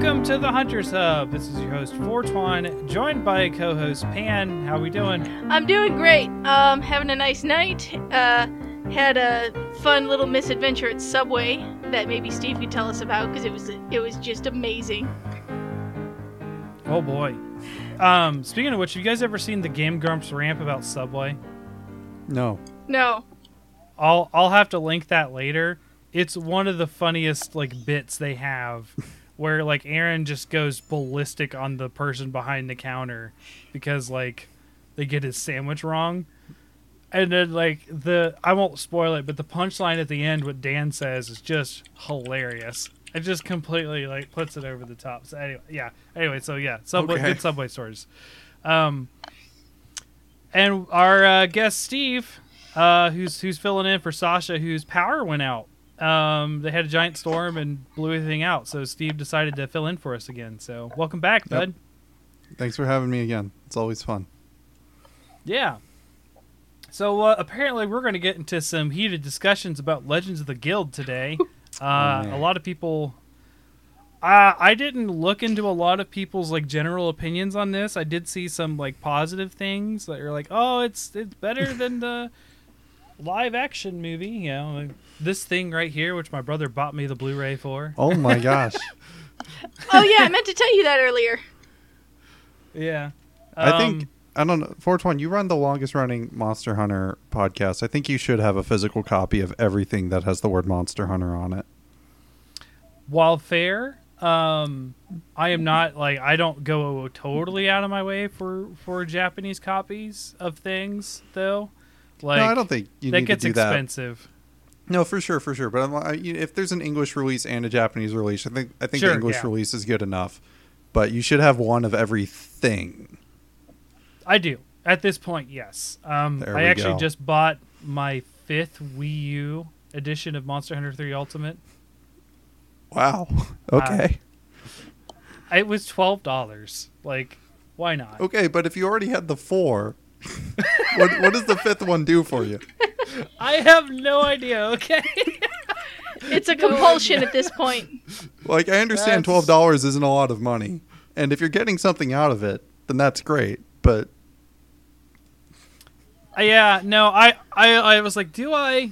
Welcome to the Hunters Hub. This is your host Fortwan, joined by co-host Pan. How are we doing? I'm doing great. Um, having a nice night. Uh, had a fun little misadventure at Subway that maybe Steve could tell us about because it was it was just amazing. Oh boy. Um, speaking of which, have you guys ever seen the Game Grumps ramp about Subway? No. No, I'll I'll have to link that later. It's one of the funniest like bits they have where like Arin just goes ballistic on the person behind the counter because like they get his sandwich wrong. And then like the I won't spoil it, but the punchline at the end what Dan says is just hilarious. It just completely like puts it over the top. So anyway, yeah. Anyway, so yeah, Subway Okay. good Subway stories. Um and our uh, guest Steve, uh, who's who's filling in for Sasha, whose power went out. Um, they had a giant storm and blew everything out. So Steve decided to fill in for us again. So welcome back, Yep. bud. Thanks for having me again. It's always fun. Yeah. So uh, apparently we're going to get into some heated discussions about Legends of the Guild today. Uh, man. a lot of people. Uh, I didn't look into a lot of people's like general opinions on this. I did see some like positive things that are like, oh, it's it's better than the live action movie. You know, this thing right here, which my brother bought me the Blu-ray for. Oh my gosh. Oh yeah, I meant to tell you that earlier. Yeah. I Um, think I don't know. Fortune, you run the longest running Monster Hunter podcast. I think you should have a physical copy of everything that has the word Monster Hunter on it. while fair um i am not like i don't go totally out of my way for for japanese copies of things though like no, I don't think you that need gets to do that. No, for sure, for sure. But I'm, I, if there's an English release and a Japanese release, I think I think Sure, the English yeah. release is good enough. But you should have one of everything. i do at this point yes um i actually go. just bought my fifth wii u edition of monster hunter 3 ultimate Wow. Okay. it was $12 like why not okay, but if you already had the four, what what does the fifth one do for you? i have no idea okay It's a compulsion at this point. Like I understand That's- twelve dollars isn't a lot of money, and if you're getting something out of it, then that's great. But Uh, yeah, no, I, I, I was like, do I?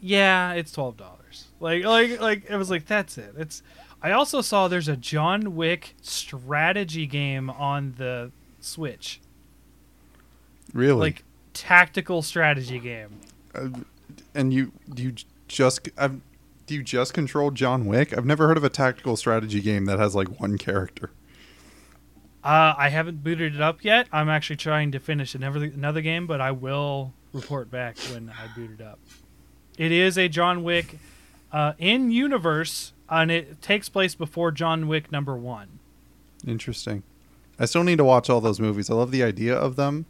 Yeah, it's twelve dollars. Like, like, like, it was like that's it. It's. I also saw there's a John Wick strategy game on the Switch, really, like tactical strategy game. uh, and you do you just I've, do you just control John Wick? I've never heard of a tactical strategy game that has like one character. Uh, I haven't booted it up yet. I'm actually trying to finish another another game, but I will report back when I boot it up. It is a John Wick uh, in universe, and it takes place before John Wick number one. Interesting. I still need to watch all those movies. I love the idea of them,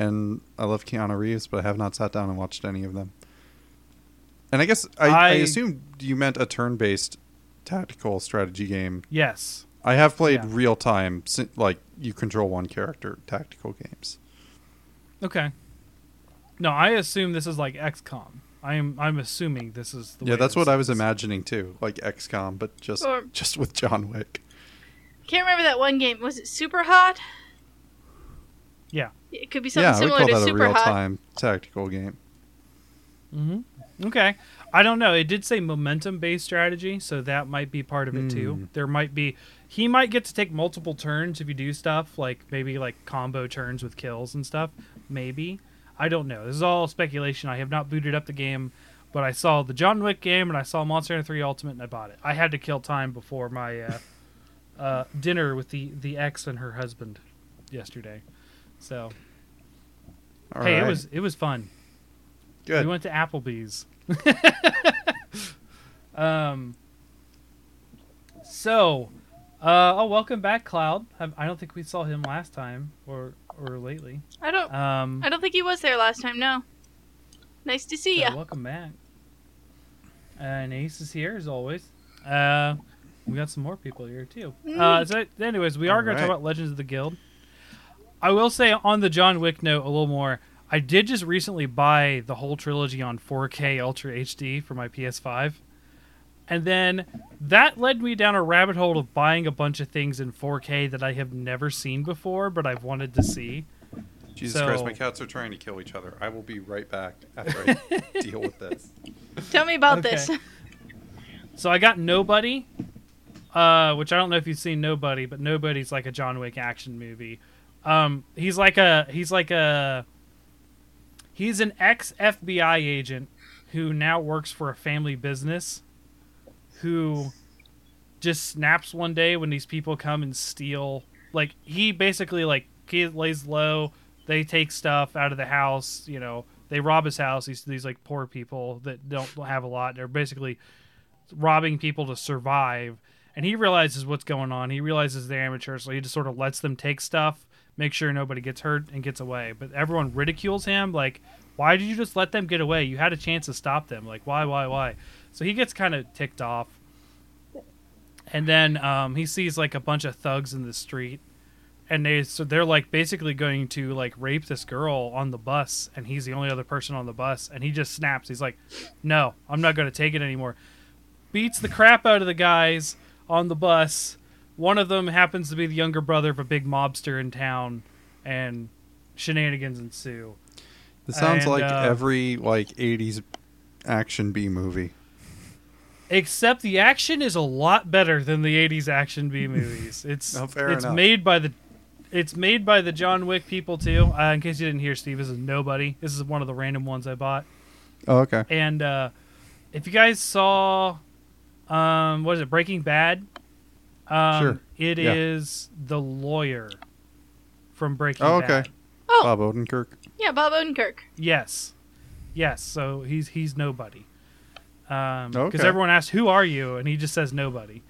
and I love Keanu Reeves, but I have not sat down and watched any of them. And I guess I, I, I- assumed you meant a turn-based tactical strategy game. Yes. I have played Yeah. real time, like you control one character tactical games. Okay. No, I assume this is like XCOM. I'm I'm assuming this is the yeah, way that's what I was imagining too, like XCOM, but just Or- just with John Wick. Can't remember that one game. Was it Super Hot? Yeah. It could be something Yeah, I would similar call to that a Super real Hot. time tactical game. Mm-hmm. Okay. I don't know. It did say momentum based strategy, so that might be part of it too. Hmm. There might be he might get to take multiple turns if you do stuff like maybe like combo turns with kills and stuff. Maybe. I don't know. This is all speculation. I have not booted up the game, but I saw the John Wick game and I saw Monster Hunter 3 Ultimate and I bought it. I had to kill time before my uh, uh, dinner with the the ex and her husband yesterday. So All hey, right. it was it was fun. good. We went to Applebee's. um. So, uh, oh, welcome back, Cloud. I, I don't think we saw him last time or or lately. I don't. Um. I don't think he was there last time. No. Nice to see so ya. welcome back. And Ace is here as always. Uh, we got some more people here too. Uh, so, anyways, we are going to talk about Legends of the Guild. I will say on the John Wick note a little more. I did just recently buy the whole trilogy on 4K Ultra HD for my PS5, And then that led me down a rabbit hole of buying a bunch of things in 4K that I have never seen before, but I've wanted to see. Jesus So- Christ, my cats are trying to kill each other. I will be right back after I deal with this. Tell me about Okay. this. So I got Nobody, uh, which I don't know if you've seen Nobody, but Nobody's like a John Wick action movie. Um, he's like a he's like a he's an ex FBI agent who now works for a family business who just snaps one day when these people come and steal like he basically like he lays low they take stuff out of the house you know they rob his house these these like poor people that don't have a lot they're basically robbing people to survive and he realizes what's going on he realizes they're amateurs so he just sort of lets them take stuff make sure nobody gets hurt and gets away. But everyone ridicules him like why did you just let them get away? You had a chance to stop them. Like why why why? So he gets kind of ticked off. And then um, he sees like a bunch of thugs in the street. And they so they're like basically going to like rape this girl on the bus and he's the only other person on the bus and he just snaps. He's like no i'm not going to take it anymore. Beats the crap out of the guys on the bus one of them happens to be the younger brother of a big mobster in town and shenanigans ensue This sounds And, like uh, every like '80s action B movie. except the action is a lot better than the 80s action B movies. It's Oh, fair it's enough. made by the it's made by the John Wick people too. Uh, in case you didn't hear, Steve, this is nobody. This is one of the random ones I bought. Oh, okay. And uh, if you guys saw, um, what is it, Breaking Bad? Um, Sure. It Yeah. is the lawyer from Breaking Oh, okay. Bad. Oh, Bob Odenkirk. yeah, Bob Odenkirk. Yes, yes. So he's he's nobody. Um, because Okay. everyone asks, "Who are you?" and he just says nobody,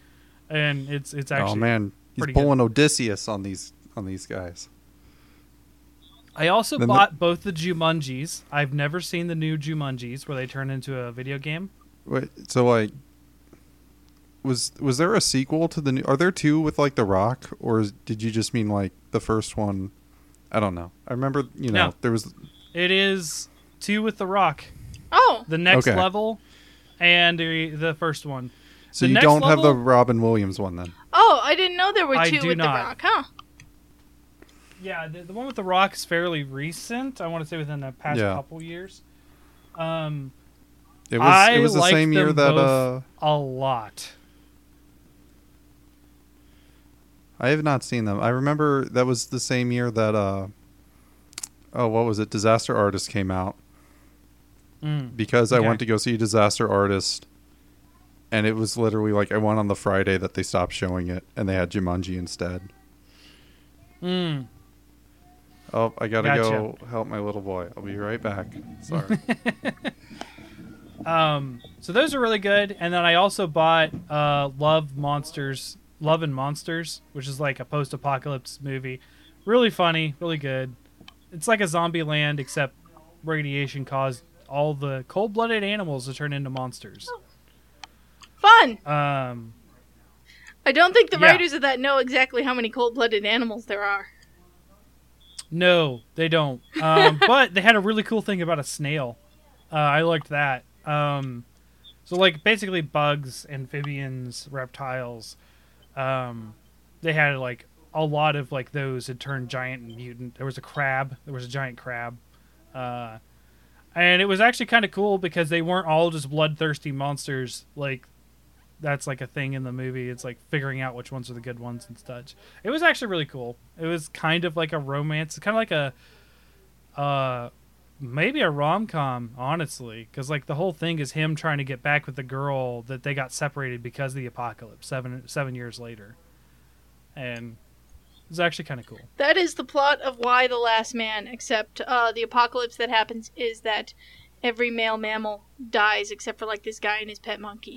and it's it's actually. oh man, he's pretty good. pulling Odysseus on these on these guys. I also Then the- bought both the Jumanjis. I've never seen the new Jumanjis where they turn into a video game. Wait, so like, was was there a sequel to the new? Are there two with like The Rock, or is, did you just mean like the first one? I don't know. I remember, you know, No. there was. It is two with The Rock, Oh, the next Okay. level, and the, the first one. So The you don't have the Robin Williams one then? oh, I didn't know there were I two do with not. The Rock, huh? Yeah, the, the one with The Rock is fairly recent. I want to say within the past Yeah. couple years. Um, It was. I it was the same year that. uh a lot. I have not seen them. I remember that was the same year that. uh Oh, what was it? Disaster Artist came out Mm. because I went to go see Disaster Artist, and it was literally like I went on the Friday that they stopped showing it, and they had Jumanji instead. Mm. Oh, I gotta Gotcha. go help my little boy. I'll be right back. Sorry. Um, so those are really good. And then I also bought uh, Love Monsters, Love and Monsters, which is like a post-apocalypse movie. Really funny, really good. It's like a zombie land, except radiation caused all the cold-blooded animals to turn into monsters. Fun. Um, I don't think the Yeah. writers of that know exactly how many cold-blooded animals there are. no, they don't. Um, but they had a really cool thing about a snail. Uh, I liked that. Um, so like basically bugs, amphibians, reptiles. Um, they had like a lot of like those had turned giant and mutant. There was a crab. There was a giant crab. Uh, and it was actually kind of cool because they weren't all just bloodthirsty monsters. Like that's like a thing in the movie. It's like figuring out which ones are the good ones and such. It was actually really cool. It was kind of like a romance, kind of like a uh maybe a rom-com honestly because like the whole thing is him trying to get back with the girl that they got separated because of the apocalypse seven seven years later and it's actually kind of cool That is the plot of Y: The Last Man, except uh, the apocalypse that happens is that every male mammal dies except for like this guy and his pet monkey.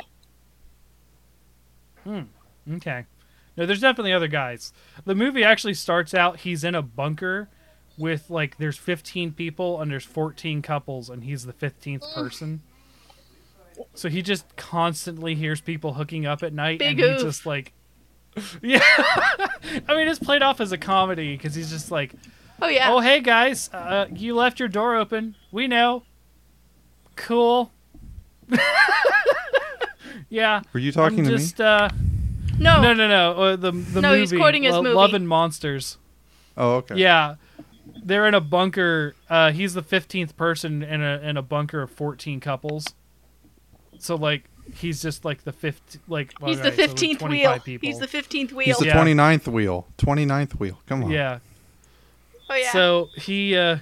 Hmm. Okay no there's definitely other guys the movie actually starts out he's in a bunker with like there's 15 people and there's 14 couples and he's the 15th person so he just constantly hears people hooking up at night Big and oof. he just like yeah i mean it's played off as a comedy because he's just like Oh yeah. oh hey guys uh, you left your door open. We know. Cool. Yeah. Were you talking I'm to just, Uh, No, no, no, no. Uh, the the No, movie. he's quoting his Lo- movie. Love and Monsters. Oh, okay. Yeah, they're in a bunker. Uh, he's the fifteenth person in a in a bunker of fourteen couples. So like he's just like the fifth. Like well, he's the right, so there's fifteenth wheel. He's the fifteenth wheel. He's the Yeah. 29th wheel. 29th wheel. Come on. yeah. oh yeah. So he. Uh,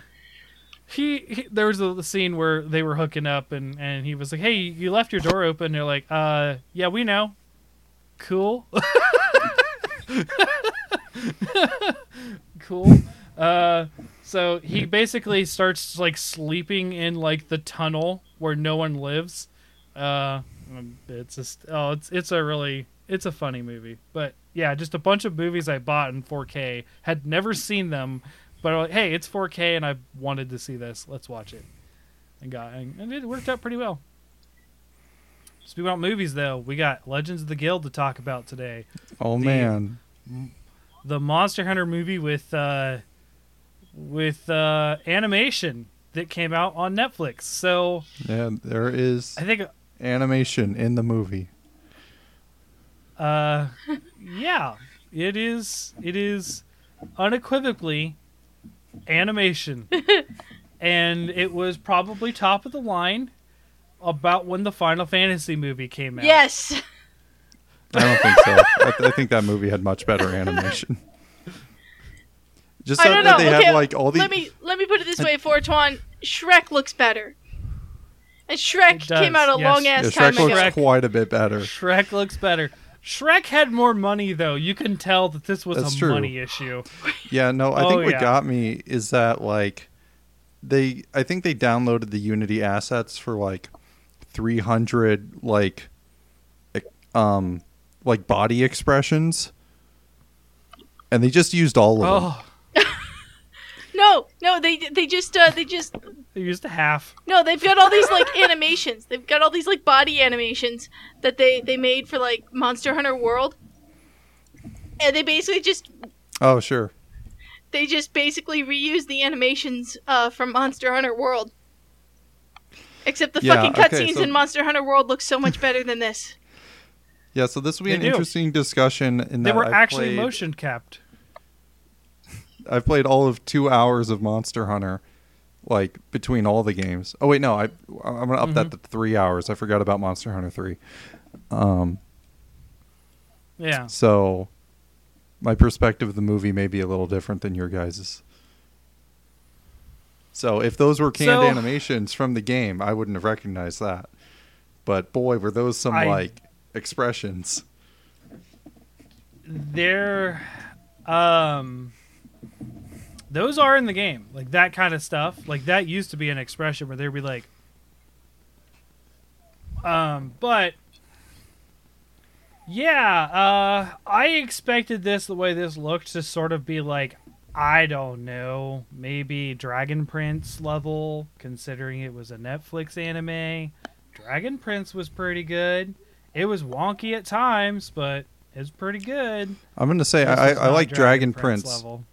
he, he there was a scene where they were hooking up and and he was like, "Hey, you left your door open." They're like, "Uh, yeah, we know." Cool. cool. Uh, so he basically starts like sleeping in like the tunnel where no one lives. Uh, um, it's just oh, it's it's a really it's a funny movie. But yeah, just a bunch of movies I bought in 4K. Had never seen them, but like, hey, it's 4K and I wanted to see this. Let's watch it. And got and it worked out pretty well. Speaking about movies, though, we got Legends of the Guild to talk about today. Oh The- man. The Monster Hunter movie with uh, with uh, animation that came out on Netflix. So Yeah, there is I think, animation in the movie. uh, yeah, it is. It is unequivocally animation, and it was probably top of the line about when the Final Fantasy movie came out. yes. I don't think so. I, th- I think that movie had much better animation. Just I don't that know. they okay, have like all the let me let me put it this way, Fortuan. Shrek looks better. And Shrek It does, came out a yes. long yeah, ass Shrek time looks ago. Shrek. quite a bit better. Shrek looks better. Shrek had more money though. You can tell that this was That's a true. money issue. Yeah, no, I Oh, think what yeah. got me is that like they I think they downloaded the Unity assets for like 300 like ec- um like body expressions and they just used all of them. Oh, No, no, they they just uh, they just they used a half. no, they've got all these like animations. They've got all these like body animations that they they made for like Monster Hunter World. And they basically just Oh, sure. they just basically reuse the animations uh, from Monster Hunter World. Except the Yeah, fucking okay, cutscenes so- in Monster Hunter World look so much better than this. Yeah, so this will be They an do. interesting discussion in They that were I've actually played, motion capped. I've played all of 2 hours of Monster Hunter like between all the games. Oh wait, no, I I'm to up that Mm-hmm. to 3 hours. I forgot about Monster Hunter 3. Um Yeah. So, my perspective of the movie may be a little different than your guys's. So, if those were canned So- animations from the game, I wouldn't have recognized that. But boy, were those some I- like expressions. They're um those are in the game. Like that kind of stuff. Like that used to be an expression where they'd be like um but yeah, uh I expected this the way this looked to sort of be like I don't know, maybe Dragon Prince level considering it was a Netflix anime. Dragon Prince was pretty good. It was wonky at times, but it's pretty good. I'm going to say This I, I like Dragon Prince. level.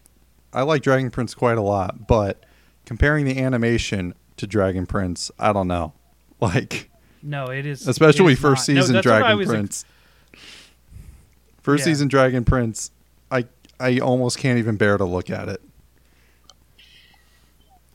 I like Dragon Prince quite a lot, but comparing the animation to Dragon Prince, I don't know. Like, No, it is especially it is first not. Season that's what I Dragon was- Prince. First Yeah. season Dragon Prince, I I almost can't even bear to look at it.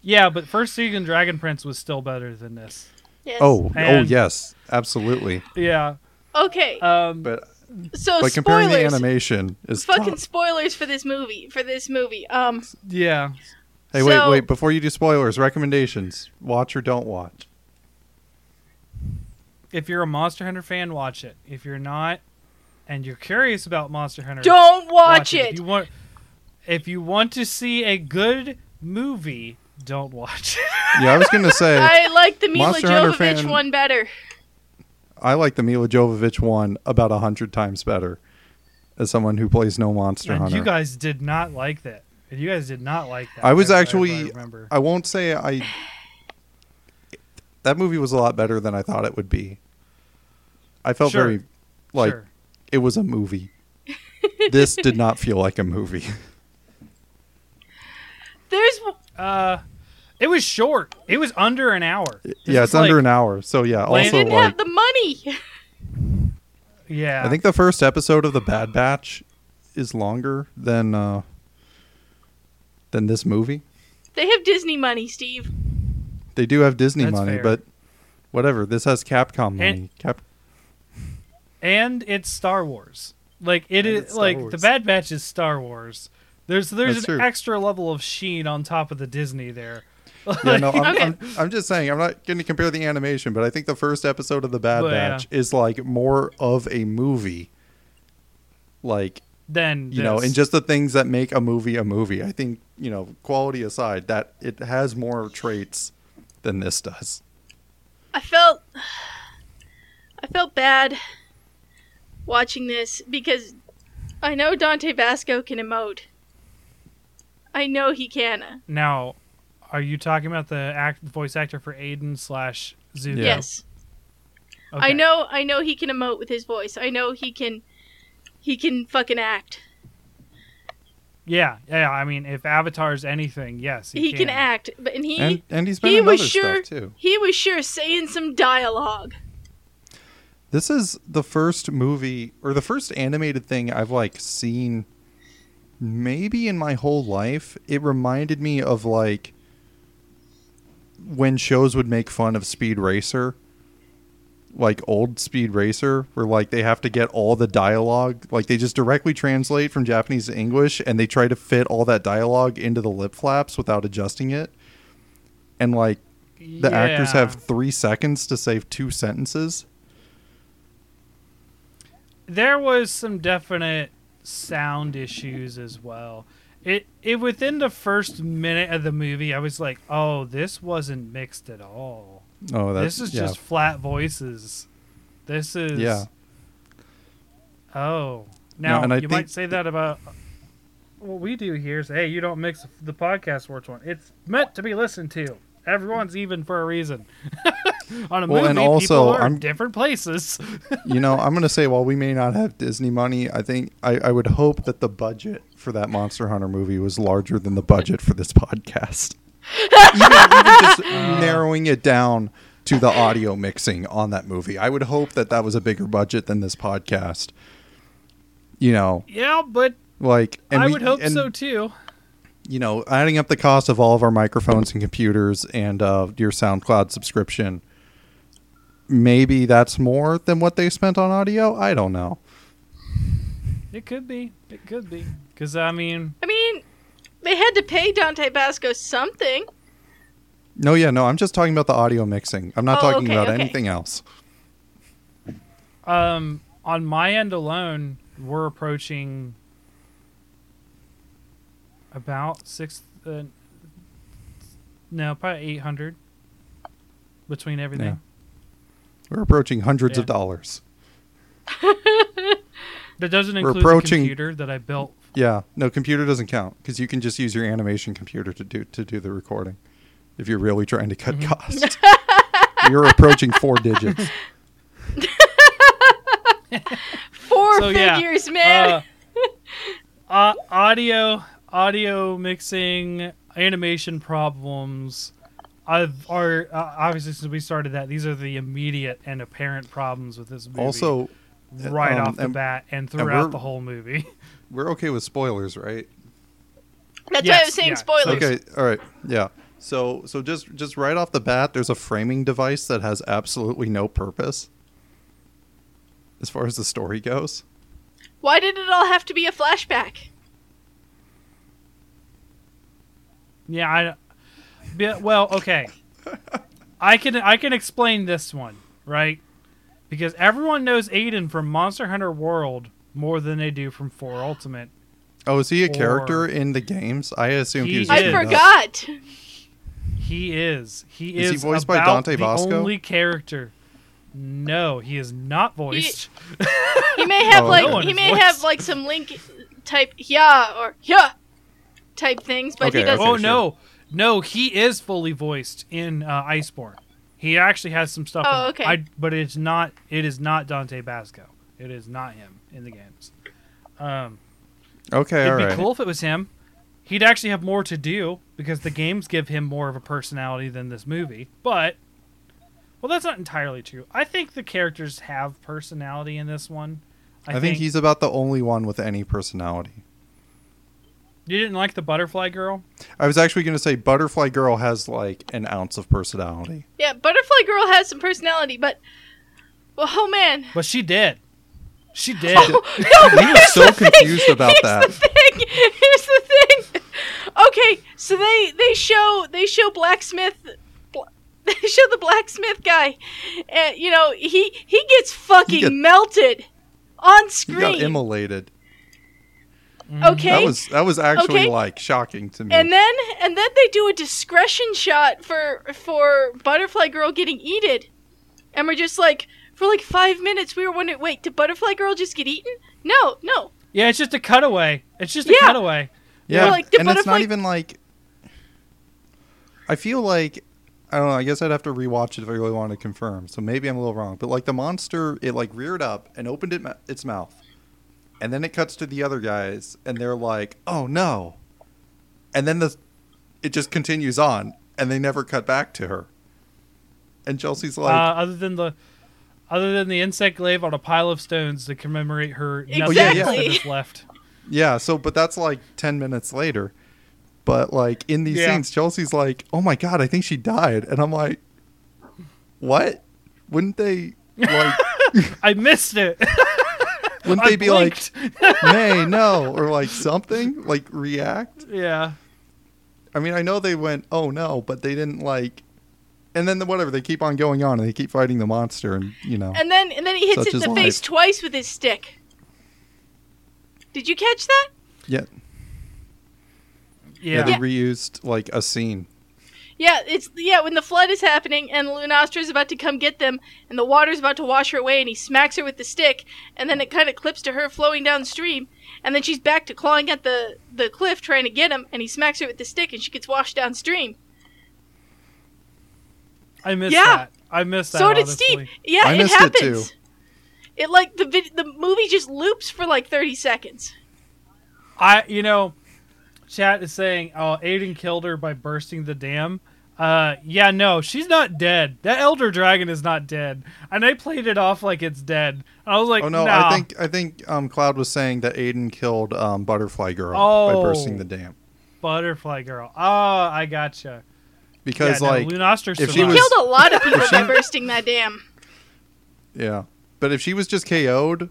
Yeah, but first season Dragon Prince was still better than this. Yes. Oh, oh yes, absolutely. Yeah. Okay. Um. But so but comparing the animation is fucking tough. spoilers for this movie. For this movie. Um. yeah. Hey, wait, so- wait! Before you do spoilers, recommendations: watch or don't watch. If you're a Monster Hunter fan, watch it. If you're not, and you're curious about Monster Hunter, Don't watch, If it. you want, if you want to see a good movie, don't watch it. Yeah, I was gonna say I like the Mila Monster Hunter Jovovich fan- one better. I like the Mila Jovovich one about a hundred times better. As someone who plays no Monster and Hunter, you guys did not like that. And you guys did not like that. I was if I actually- remember. I won't say I. That movie was a lot better than I thought it would be. I felt Sure. very like sure. it was a movie. this did not feel like a movie. There's Uh, it was short. It was under an hour. This yeah, it's under like- an hour. So yeah, Land- they also didn't like have the money. Yeah. I think the first episode of the Bad Batch is longer than uh, than this movie. They have Disney money, Steve. They do have Disney That's money, fair. but whatever. This has Capcom money. And- Cap- and it's Star Wars. Like it And is it's like Wars. the Bad Batch is Star Wars. There's there's That's an true. extra level of sheen on top of the Disney there. Yeah, no, I'm, Okay. I'm, I'm just saying. I'm not going to compare the animation, but I think the first episode of the Bad Well, yeah. Batch is like more of a movie. Like then you know, this. and just the things that make a movie a movie. I think you know, quality aside, that it has more traits than this does. I felt I felt bad watching this because I know Dante Basco can emote. I know he can. now, are you talking about the act voice actor for Aiden slash Zuko? Yeah. Yes. Okay. I know I know he can emote with his voice. I know he can he can fucking act. Yeah, yeah. I mean, if Avatar's anything, yes, he, He, can. act, but and he and and he's been he in was other sure stuff too. he was sure saying some dialogue. This is the first movie or the first animated thing I've like seen maybe in my whole life. It reminded me of like when shows would make fun of Speed Racer. Like old Speed Racer, where like they have to get all the dialogue, like they just directly translate from Japanese to English, and they try to fit all that dialogue into the lip flaps without adjusting it. And like the actors have three seconds to say two sentences. there was some definite sound issues as well. It it within the first minute of the movie, I was like, "Oh, this wasn't mixed at all. Oh, that's this is yeah. just flat voices. This is Yeah. Oh, now and I you think- might say that about what we do here. Is hey, you don't mix the podcast words one. It's meant to be listened to. Everyone's even for a reason. On a Well, movie, and also, people are I'm- in different places. you know, I'm gonna say while we may not have Disney money, I think I, I would hope that the budget for that Monster Hunter movie was larger than the budget for this podcast. even, even just narrowing it down to the audio mixing on that movie, I would hope that that was a bigger budget than this podcast. You know, yeah, but like, and I we- would hope and, so too. You know, adding up the cost of all of our microphones and computers and uh, your SoundCloud subscription, maybe that's more than what they spent on audio. I don't know. It could be. It could be. Because, I mean, I mean, they had to pay Dante Basco something. No, yeah, no. I'm just talking about the audio mixing. I'm not Oh, talking okay, about okay. anything else. um, on my end alone, we're approaching about six. Uh, no, probably 800 between everything. Yeah. We're approaching hundreds of dollars. That doesn't We're include approaching- the computer that I built. Yeah, no, computer doesn't count because you can just use your animation computer to do to do the recording. If you're really trying to cut Mhm. costs, you're approaching four digits. Four So, yeah, figures, man. Uh, uh, audio, audio mixing, animation problems. I've are uh, obviously since we started that these are the immediate and apparent problems with this movie. Also, right um, off the and- bat and we're- throughout the whole movie. we're okay with spoilers, right? That's why I was saying yeah. spoilers. Okay, all right, yeah. So, so just just right off the bat, there's a framing device that has absolutely no purpose as far as the story goes. Why did it all have to be a flashback? Yeah, I. Yeah, well, okay. I can I can explain this one right because everyone knows Aiden from Monster Hunter World more than they do from Four Ultimate. Oh, is he a Or- character in the games? I assumed he, He was. just is. I in the- forgot. He is. He Is is. he voiced by about Dante the Basco? Only character. No, he is not voiced. He may have Oh, like no he may voiced. have like some link type yeah or yeah type things, but he doesn't. oh sure. no, no, he is fully voiced in uh, Iceborne. He actually has some stuff. Oh, in okay. I, but it's not. It is not Dante Basco. It is not him in the games. Um, Okay, all it'd be right. cool if it was him. He'd actually have more to do because the games give him more of a personality than this movie. But Well, that's not entirely true. I think the characters have personality in this one. I, think, he's about the only one with any personality. You didn't like the butterfly girl? I was actually going to say Butterfly Girl has like an ounce of personality. Yeah, Butterfly Girl has some personality, but well, oh man. But she did. She did. Oh, no, He was so the thing. confused about Here's that. The thing. Here's the thing. Okay, so they they show they show blacksmith. They show the blacksmith guy, and you know he he gets fucking get- melted on screen. He screen. got immolated. Mm-hmm. okay, That was that was actually Okay. like shocking to me. and then and then they do a discretion shot for for Butterfly Girl getting eaten. and we're just like for like five minutes we were wondering, wait, did Butterfly Girl just get eaten? No, no. Yeah, it's just a cutaway. It's just a Yeah. cutaway. yeah, like, the and it's not even like. I feel like I don't know. I guess I'd have to rewatch it if I really want to confirm. So maybe I'm a little wrong. But like the monster, it like reared up and opened it, ma- its mouth, and then it cuts to the other guys, and they're like, "Oh no!" And then the, it just continues on, and they never cut back to her. And Chelsea's like, uh, other than the other than the insect glaive on a pile of stones to commemorate her Exactly. nothingness Oh, yeah, yeah. is left. Yeah, so but that's like 10 minutes later. But like in these Yeah. scenes Chelsea's like, "Oh my god, I think she died." And I'm like, "What? Wouldn't they like I missed it. wouldn't I they be like, blinked. "Nay, no," or like something, like react? yeah. I mean, I know they went, "Oh no," but they didn't like and then the, whatever, they keep on going on and they keep fighting the monster and, you know. And then and then he hits it in is the face twice with his stick. Did you catch that? yeah, Yeah. yeah, they reused like a scene. Yeah, it's yeah when the flood is happening and Lunastra is about to come get them and the water's about to wash her away and he smacks her with the stick and then it kind of clips to her flowing downstream and then she's back to clawing at the the cliff trying to get him and he smacks her with the stick and she gets washed downstream. I missed Yeah. that. I missed that. so did honestly. Steve. Yeah, I it missed it, happens. too. It like the vid- the movie just loops for like 30 seconds. I you know, chat is saying, "Oh, Aiden killed her by bursting the dam." Uh, yeah, no, she's not dead. That elder dragon is not dead, and I played it off like it's dead. I was like, Oh no, nah. I think I think um, Cloud was saying that Aiden killed um, Butterfly Girl by Oh. bursting the dam butterfly girl. Oh, I gotcha. because yeah, no, like if she was- Killed a lot of people If by bursting that dam. yeah, but if she was just KO'd,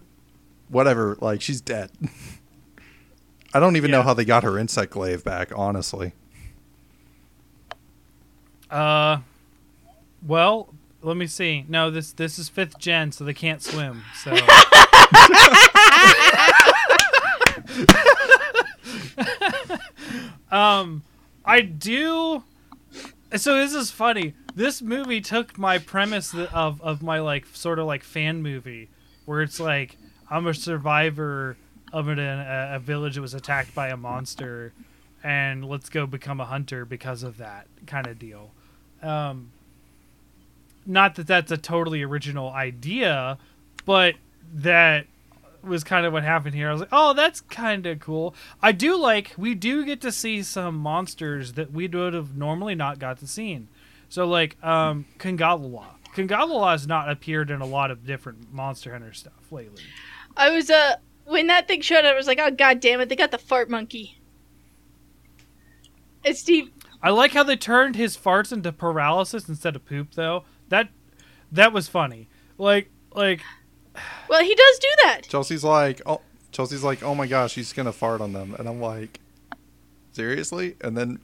whatever, like she's dead. I don't even know how they got her insect glaive back, honestly. Uh, well, let me see. No, this this is fifth gen, so they can't swim. So um, I do. So this is funny. This movie took my premise of of my like sort of like fan movie, where it's like I'm a survivor of an, a, a village that was attacked by a monster, and let's go become a hunter because of that kind of deal. Um, not that that's a totally original idea, but that was kind of what happened here. I was like, oh, that's kind of cool. I do like we do get to see some monsters that we would have normally not got to see. So like um Congalala. Congalala has not appeared in a lot of different Monster Hunter stuff lately. I was uh when that thing showed up, I was like, oh god damn it, they got the fart monkey. And Steve, I like how they turned his farts into paralysis instead of poop though. That that was funny. Like like well, he does do that. Chelsea's like, oh, Chelsea's like, oh my gosh, he's gonna fart on them, and I'm like, seriously? And then,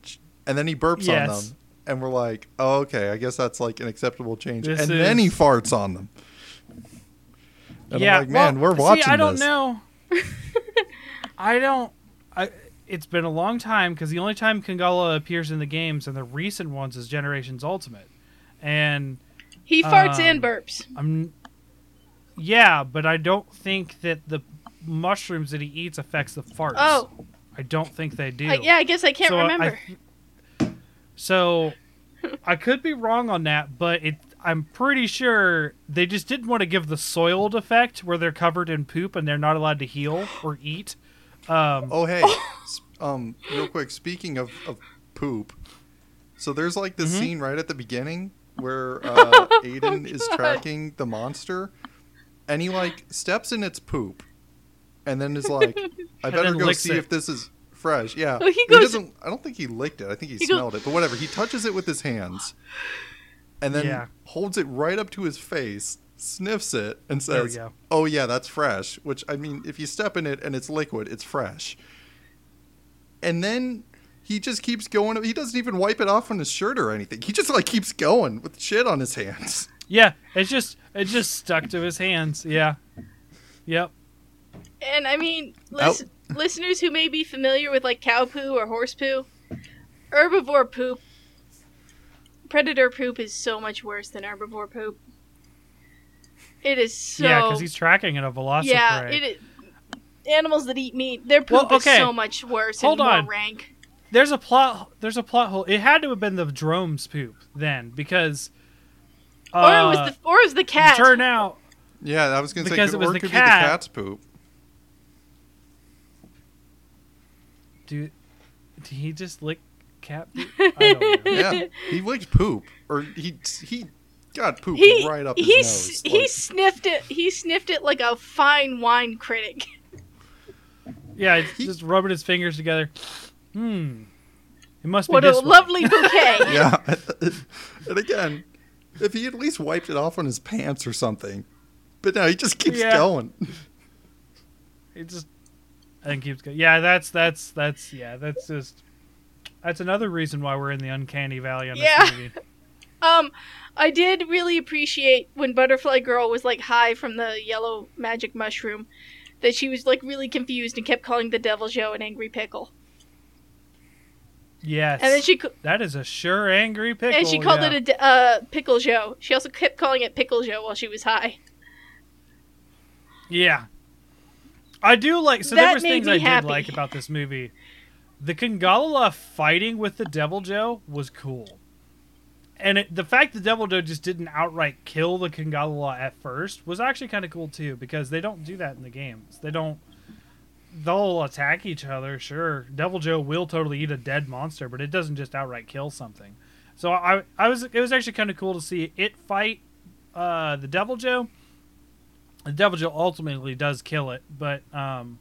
and then he burps on them, and we're like, oh, okay, I guess that's like an acceptable change. This and then he farts on them. And yeah, I'm like, man, well, we're watching See, I don't this. know. I don't. I. It's been a long time because the only time Kangala appears in the games and the recent ones is Generations Ultimate, and He farts Um, and burps. I'm. Yeah, but I don't think that the mushrooms that he eats affects the farts. Oh, I don't think they do. I, yeah, I guess I can't So, I- remember. So I could be wrong on that, but it I'm pretty sure they just didn't want to give the soiled effect where they're covered in poop and they're not allowed to heal or eat. Um, Oh hey, um, real quick. Speaking of, of poop, so there's like this Mhm. scene right at the beginning where uh, Aiden is tracking the monster, and he like steps in its poop, and then is like, "I better go see it. if this is fresh." Yeah, Oh, he But goes- doesn't. I don't think he licked it. I think he, He goes- smelled it. But whatever. He touches it with his hands, and then Yeah. Holds it right up to his face, sniffs it, and says, "Oh yeah, that's fresh." Which I mean, if you step in it and it's liquid, it's fresh. And then he just keeps going. He doesn't even wipe it off on his shirt or anything. He just like keeps going with shit on his hands. Yeah, it's just it just stuck to his hands. Yeah. Yep. And I mean, oh. lis- listeners who may be familiar with like cow poo or horse poo, herbivore poop, predator poop is so much worse than herbivore poop. It is so. Yeah, because he's tracking at a velocity. Yeah, it is. Animals that eat meat, their Well, poop okay. is so much worse Hold and more on. rank. There's a plot. There's a plot hole. It had to have been the drome's poop then, because. or Uh, it was the or it was the cat. Turn out, Yeah, I was gonna Because say, it was the could cat. be the cat's poop. dude. Did he just lick cat poop? I don't know. Yeah, he licked poop, or he he got poop he right up his he nose. he like- sniffed it. He sniffed it like a fine wine critic. Yeah, he's just rubbing his fingers together. Hmm. It must be What a this way. lovely bouquet. yeah, and again, if he at least wiped it off on his pants or something, but no, he just keeps Yeah. going. It just and keeps going. Yeah, that's that's that's yeah, that's just that's another reason why we're in the uncanny valley on this Yeah. movie. Um, I did really appreciate when Butterfly Girl was like high from the yellow magic mushroom, that she was like really confused and kept calling the Deviljho an angry pickle, Yes, and then she that is a sure angry pickle. and she called yeah. it a uh, pickle Joe. She also kept calling it pickle Joe while she was high. Yeah. I do like so That there was things I did like about this movie. The Kangala fighting with the Deviljho was cool. And it, the fact the Deviljho just didn't outright kill the Kangala at first was actually kind of cool too because they don't do that in the games. They don't they'll attack each other, sure. Deviljho will totally eat a dead monster, but it doesn't just outright kill something. So I I was it was actually kind of cool to see it fight uh, the Deviljho the Deviljho ultimately does kill it, but um,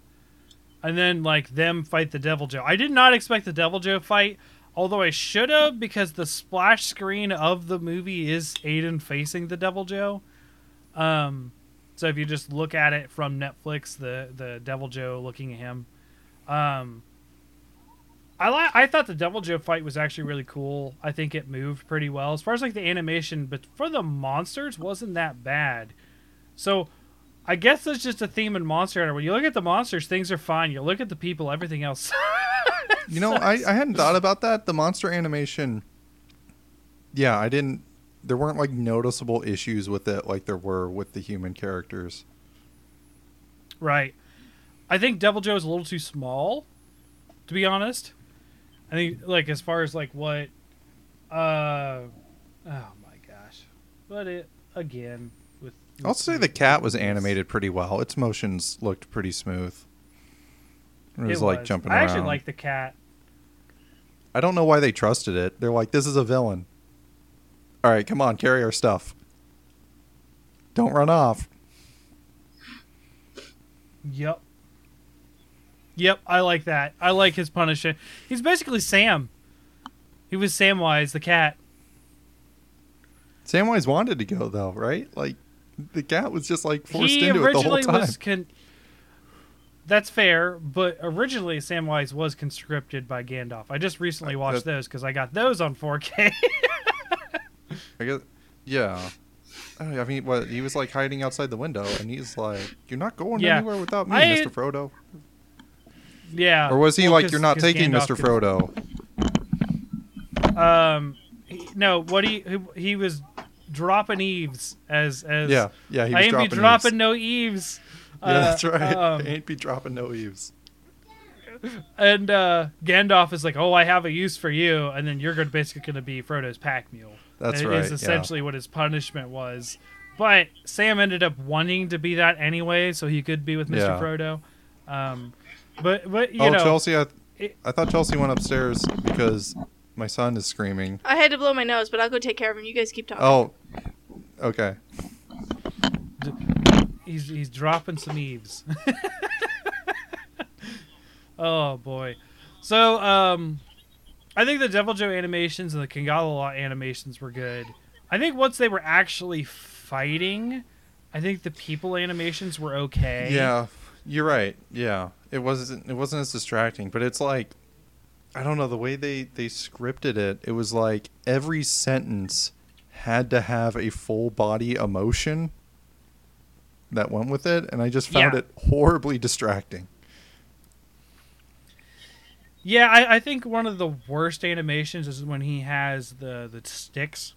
and then like them fight the Deviljho. I did not expect the Deviljho fight, although I should have because the splash screen of the movie is Aiden facing the Deviljho. Um, so if you just look at it from Netflix, the the Deviljho looking at him, um, I like. I thought the Deviljho fight was actually really cool. I think it moved pretty well as far as like the animation, but for the monsters wasn't that bad. So I guess that's just a theme in Monster Hunter. When you look at the monsters, things are fine. You look at the people, everything else. You know, I, I hadn't thought about that. The monster animation. Yeah, I didn't. There weren't like noticeable issues with it like there were with the human characters. right. I think Deviljho is a little too small, to be honest. I think like as far as like what, uh, oh my gosh, but it again. I'll say the cat was animated pretty well. Its motions looked pretty smooth. It was It like was. jumping I around. actually like the cat. I don't know why they trusted it. They're like, this is a villain. All right, come on, carry our stuff. Don't run off. Yep. Yep, I like that. I like his punishment. He's basically Sam. He was Samwise the cat. Samwise wanted to go though, right? Like the cat was just like forced he into it the whole time. was con- That's fair, but originally Samwise was conscripted by Gandalf. I just recently Uh, watched that- those because I got those on 4K. I guess, yeah. I mean, what he was like hiding outside the window, and he's like, "You're not going Yeah. anywhere without me, I- Mr. Frodo." yeah. Or was he well, like, "You're not taking Gandalf Mr. Frodo"? Um, he- no. What he, he was dropping eaves as as Yeah, yeah. He I ain't dropping. be dropping eaves. no eaves. Yeah, Uh, that's right. um, ain't be dropping no eaves. and uh, Gandalf is like, "Oh, I have a use for you," and then you're gonna basically going to be Frodo's pack mule. That's And right. Is yeah. essentially what his punishment was. But Sam ended up wanting to be that anyway, so he could be with Mr. Yeah. Frodo. Um, but but you oh, know, Chelsea, I, it- I thought Chelsea went upstairs because My son is screaming. I had to blow my nose, but I'll go take care of him. You guys keep talking. Oh, okay. He's he's dropping some eaves. oh boy. So um I think the Deviljho animations and the Congalala animations were good. I think once they were actually fighting, I think the people animations were okay. Yeah, you're right. Yeah, it wasn't. It wasn't as distracting, but it's like, I don't know the way they they scripted it. It was like every sentence had to have a full body emotion that went with it, and I just found Yeah. it horribly distracting. Yeah, I, I think one of the worst animations is when he has the the sticks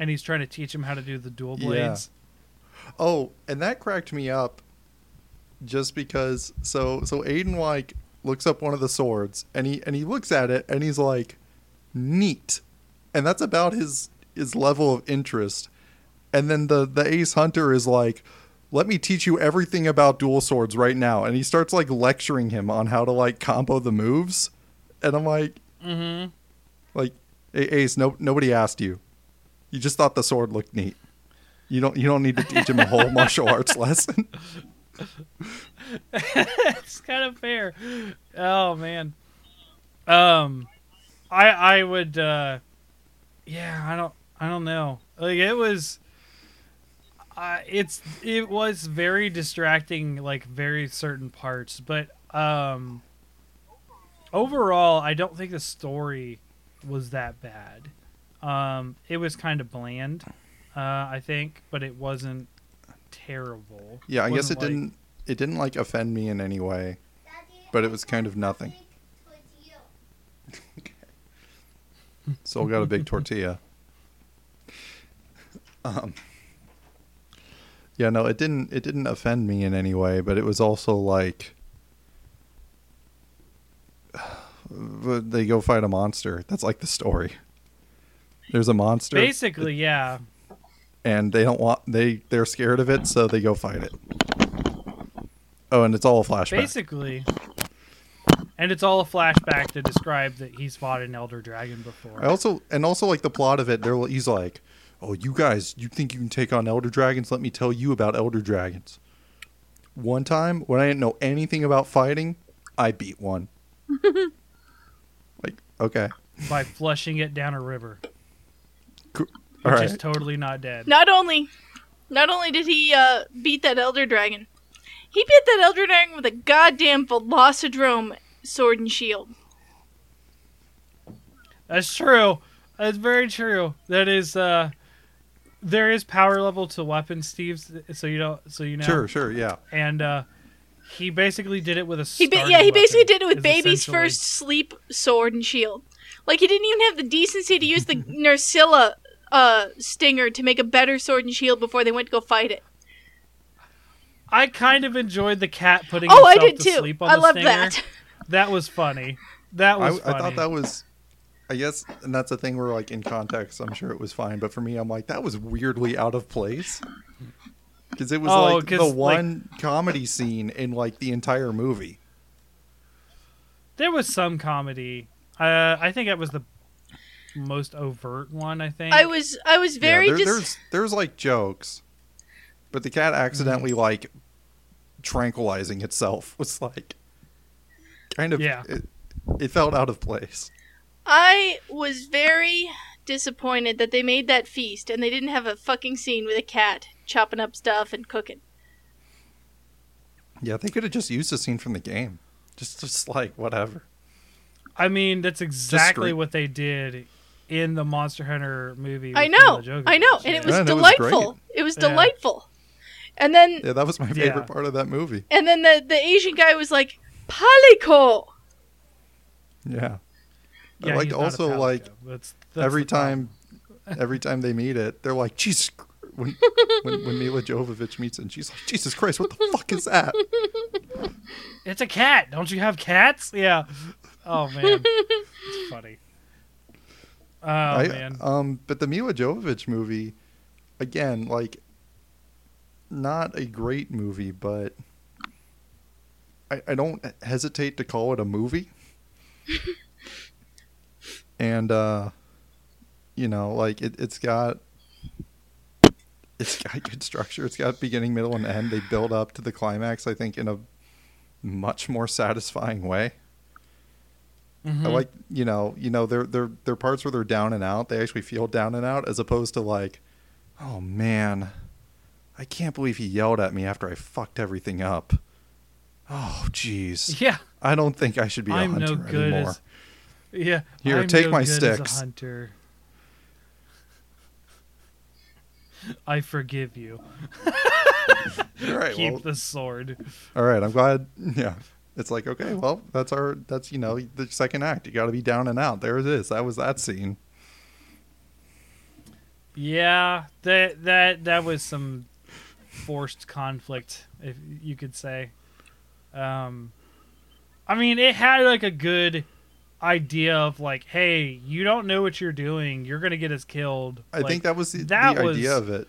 and he's trying to teach him how to do the dual Yeah. blades. Oh, and that cracked me up just because so so Aiden like looks up one of the swords and he and he looks at it and he's like neat. And that's about his his level of interest. And then the the ace hunter is like let me teach you everything about dual swords right now and he starts like lecturing him on how to like combo the moves and I'm like Mm-hmm. like "A- ace no nobody asked you. You just thought the sword looked neat. You don't you don't need to teach him a whole martial arts lesson. it's kind of fair. Oh man. Um, I I would. uh Yeah, I don't. I don't know. Like it was. Uh, it's it was very distracting, like very certain parts, but um. Overall, I don't think the story was that bad. Um, it was kind of bland, uh, I think, but it wasn't terrible. Yeah, I guess it like- didn't it didn't like offend me in any way, but it was kind of nothing. Soul got a big tortilla. Um Yeah, no, it didn't it didn't offend me in any way, but it was also like but they go fight a monster. That's like the story. There's a monster Basically, yeah. And they don't want they they're scared of it, so they go fight it. Oh, and it's all a flashback. Basically. And it's all a flashback to describe that he's fought an elder dragon before. I also and also like the plot of it. They're he's like, "Oh, you guys, you think you can take on elder dragons? Let me tell you about elder dragons." One time when I didn't know anything about fighting, I beat one. like, okay, by flushing it down a river, cool. which all is totally not dead. Not only, not only did he uh, beat that elder dragon, he beat that elder dragon with a goddamn Velocidrome sword and shield. That's true. That's very true. That is uh there is power level to weapons, Steve, so you don't so you know. Sure, sure, yeah. And uh he basically did it with a He ba- yeah, he basically weapon, did it with baby's essentially- first sleep sword and shield. Like he didn't even have the decency to use the Nursilla uh, stinger to make a better sword and shield before they went to go fight it. I kind of enjoyed the cat putting Oh, I did to too. sleep on I the love that. That was funny. That was I funny. thought that was, I guess, and that's the thing where like in context, I'm sure it was fine, but for me, I'm like that was weirdly out of place because it was Oh, like the 'cause, like- one comedy scene in like the entire movie. There was some comedy. Uh, I think it was the most overt one. I think. I was I was very yeah, there, dis- there's there's like jokes, but the cat accidentally Mm-hmm. like tranquilizing itself was like kind of Yeah. It, it felt out of place. I was very disappointed that they made that feast and they didn't have a fucking scene with a cat chopping up stuff and cooking. Yeah, they could have just used a scene from the game, just just like whatever. I mean, that's exactly what they did in the Monster Hunter movie. I know, I know, and it was Yeah, and it was delightful. It was Yeah. delightful. And then Yeah, that was my Yeah. favorite part of that movie. and then the the Asian guy was like, "Palico." Yeah, Yeah, I liked he's not a also palico. like That's- that's every time, every time they meet it, they're like, "Jesus." When, when when Milla Jovovich meets and she's like, "Jesus Christ, what the fuck is that?" It's a cat. Don't you have cats? Yeah. Oh man, it's funny. Oh I- man. Um, but the Milla Jovovich movie, again, like, not a great movie, but I, I don't hesitate to call it a movie. and uh, you know, like it, it's got it's got good structure. It's got beginning, middle, and end. They build up to the climax. I think in a much more satisfying way. Mhm. I like you know you know there there are parts where they're down and out. They actually feel down and out as opposed to like, oh man, I can't believe he yelled at me after I fucked everything up. Oh jeez, Yeah, I don't think I should be a I'm hunter no good anymore. as yeah. Here, I'm take no my sticks. a hunter. I forgive you. All right, Keep well, the sword. all right. I'm glad. Yeah, it's like okay, well, that's our that's you know the second act. You got to be down and out. There it is. That was that scene. Yeah, that that that was some forced conflict, if you could say. Um, I mean, it had like a good idea of like, hey, you don't know what you're doing. You're gonna get us killed. I Like, think that was the, that the was- idea of it.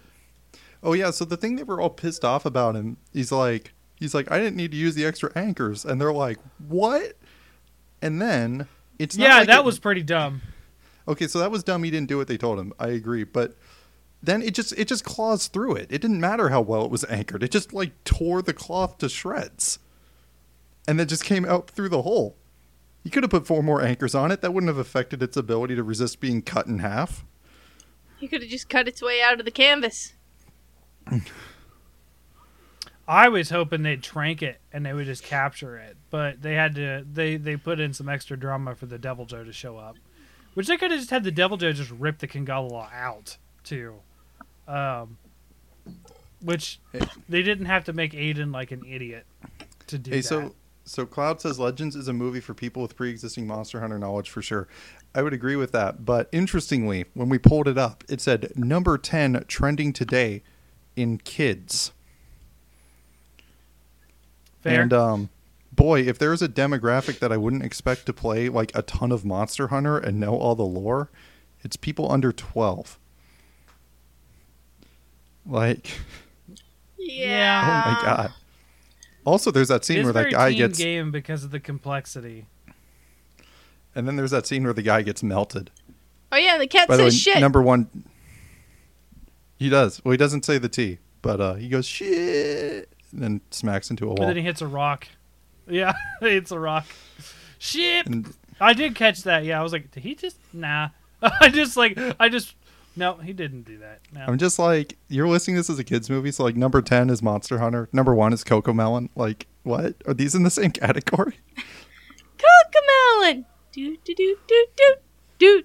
Oh yeah, so the thing they were all pissed off about him, he's like, he's like, I didn't need to use the extra anchors, and they're like, what? And then it's not yeah, like that it- was pretty dumb. okay. So that was dumb. He didn't do what they told him. I agree, but then it just it just claws through it. It didn't matter how well it was anchored. It just like tore the cloth to shreds, and then just came out through the hole. You could have put four more anchors on it. That wouldn't have affected its ability to resist being cut in half. You could have just cut its way out of the canvas. I was hoping they'd trank it and they would just capture it, but they had to. They they put in some extra drama for the Deviljho to show up, which they could have just had the Deviljho just rip the Congalala out too, um, which Hey. they didn't have to make Aiden like an idiot to do Hey, that. so so Cloud says Legends is a movie for people with pre-existing Monster Hunter knowledge for sure. I would agree with that, but interestingly, when we pulled it up, it said number 10 trending today in kids. Fair. And um boy, if there's a demographic that I wouldn't expect to play like a ton of Monster Hunter and know all the lore, it's people under 12. Like, Yeah. oh my god. Also, there's that scene it's where that guy teen gets game because of the complexity. And then there's that scene where the guy gets melted. Oh yeah, the cat By the way, says shit. number one. He does. Well, he doesn't say the T, but uh, he goes shit, and then smacks into a But wall. then he hits a rock. Yeah, it's a rock. Shit. And I did catch that. Yeah, I was like, did he just? Nah. I just like, I just. No, he didn't do that. No. I'm just like, you're listening to this as a kids movie, so like number ten is Monster Hunter, number one is Cocomelon. Like, what are these in the same category? Cocomelon. Do do do do do do.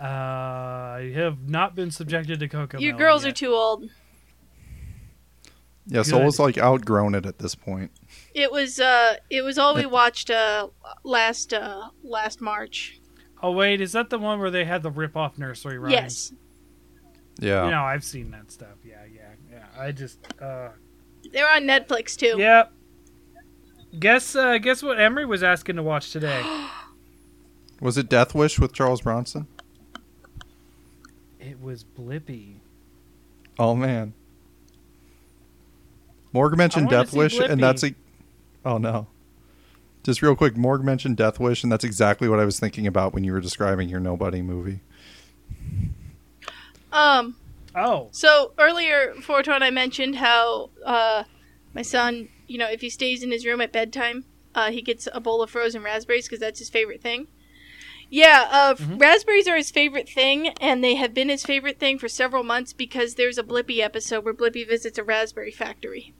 Uh, I have not been subjected to Coco. Your Melon girls are too old. Yeah, Good. Soul's like outgrown it at this point. It was uh it was all we watched uh last uh last March. Oh wait, is that the one where they had the rip off nursery rhymes? Yes. Yeah. You know, I've seen that stuff. Yeah, yeah, yeah. I just. uh They're on Netflix too. Yeah. Guess uh guess what Emery was asking to watch today. Was it Death Wish with Charles Bronson? it was Blippi. Oh man. Morg mentioned Death see Wish, and that's a. Oh no. Just real quick, Morg mentioned Death Wish, and that's exactly what I was thinking about when you were describing your Nobody movie. Um Oh, so earlier 420 I mentioned how uh my son, you know, if he stays in his room at bedtime, uh he gets a bowl of frozen raspberries because that's his favorite thing. Yeah, uh, f- Mhm. raspberries are his favorite thing, and they have been his favorite thing for several months because there's a Blippi episode where Blippi visits a raspberry factory.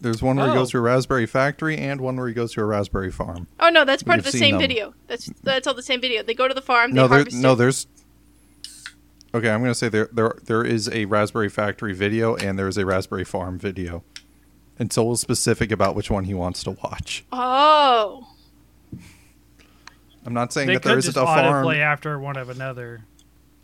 There's one where he Oh. goes to a raspberry factory, and one where he goes to a raspberry farm. Oh no, that's part We've of the seen same them. video. That's that's all the same video. They go to the farm. no, there, harvest no, it. there's. Okay, I'm gonna say there, there, there is a raspberry factory video, and there is a raspberry farm video, and Soul is specific about which one he wants to watch. Oh, I'm not saying they that there could isn't just a farm, autoplay after one of another.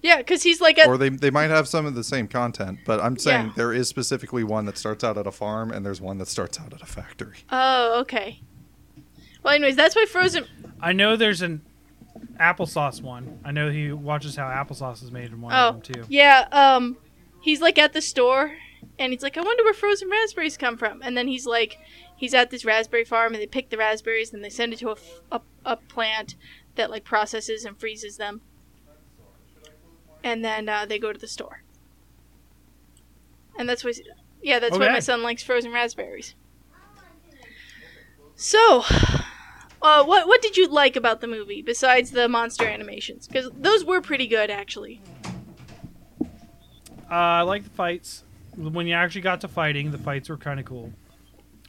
Yeah, because he's like a or they they might have some of the same content, but I'm saying Yeah. there is specifically one that starts out at a farm, and there's one that starts out at a factory. Oh, okay. Well, anyways, that's why Frozen. I know there's an applesauce one. I know he watches how applesauce is made in one Oh, of them too. yeah. Um, he's like at the store, and he's like, I wonder where frozen raspberries come from. And then he's like, he's at this raspberry farm, and they pick the raspberries, and they send it to a, f- a, a plant that like processes and freezes them. And then uh, they go to the store. And that's why, yeah, that's why my son likes frozen raspberries. So, uh, what what did you like about the movie besides the monster animations? Because those were pretty good, actually. Uh, I like the fights. When you actually got to fighting, the fights were kind of cool.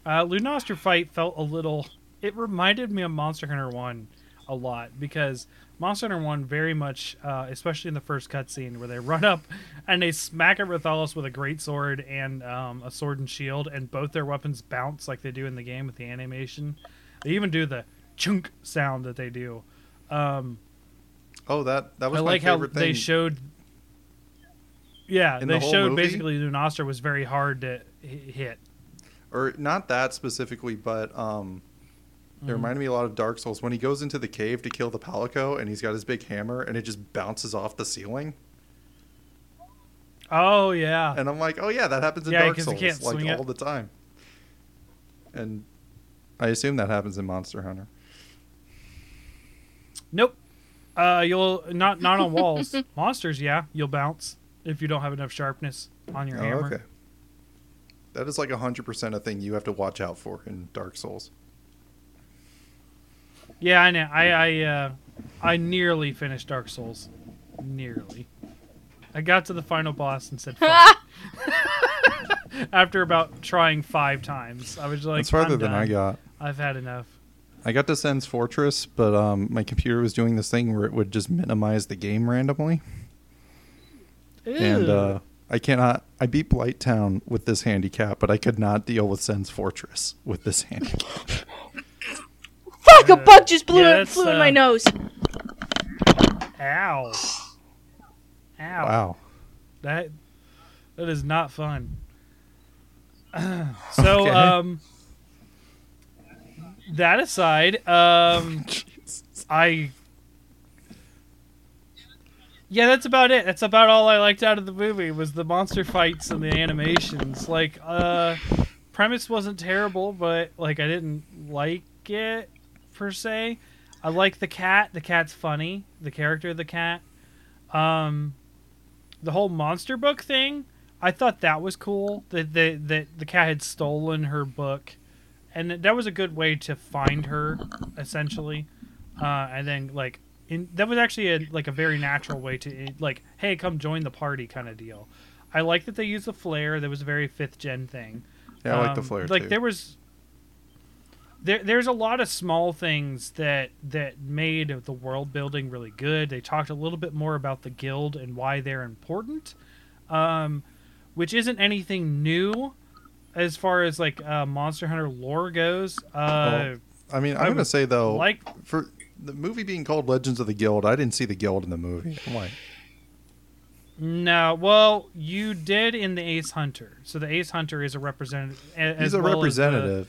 Uh, Lunastra fight felt a little. It reminded me of Monster Hunter One a lot because Monster Hunter One very much, uh, especially in the first cutscene where they run up and they smack at Rathalos with a great sword and um, a sword and shield, and both their weapons bounce like they do in the game with the animation. They even do the chunk sound that they do. Um, Oh, that that was I like how favorite they showed. Yeah, In they the showed movie? basically Lunastra was very hard to hi- hit. or not that specifically, but um. It reminded me a lot of Dark Souls when he goes into the cave to kill the Palico, and he's got his big hammer, and it just bounces off the ceiling. Oh yeah, And I'm like, oh yeah, that happens in Yeah, Dark 'cause you Souls can't like swing it. all the time. And I assume that happens in Monster Hunter. nope. Uh, you'll not not on walls. Monsters, yeah, you'll bounce if you don't have enough sharpness on your Oh, hammer. okay. That is like hundred percent a thing you have to watch out for in Dark Souls. Yeah, I know. I I uh, I nearly finished Dark Souls. Nearly. I got to the final boss and said fuck. after about trying five times. I was like, That's farther I'm than I got. I've had enough. I got to Sen's Fortress, but um, my computer was doing this thing where it would just minimize the game randomly, and uh, I cannot. I beat Blighttown with this handicap, but I could not deal with Sen's Fortress with this handicap. Fuck! A bug just blew yeah, it, that's, flew in my uh, nose. Ow. Ow. wow. That that is not fun. so Okay. um that aside, um I Yeah, that's about it. That's about all I liked out of the movie was the monster fights and the animations. Like uh premise wasn't terrible, but like I didn't like it per se. I like the cat. The cat's funny. The character of the cat. Um the whole monster book thing, I thought that was cool. That the that the cat had stolen her book, and that was a good way to find her, essentially. Uh, and then like in that was actually a like a very natural way to like, hey, come join the party kind of deal. I like that they used the flare. That was a very fifth gen thing. Yeah, I like the Um, flare Like too. there was there there's a lot of small things that that made the world building really good. They talked a little bit more about the guild and why they're important. Um which isn't anything new as far as like uh, Monster Hunter lore goes. Uh I mean, I'm I gonna say though, like for the movie being called Legends of the Guild, I didn't see the Guild in the movie. I'm like, no, well, you did in the Ace Hunter. So the Ace Hunter is a representative. he's a well representative.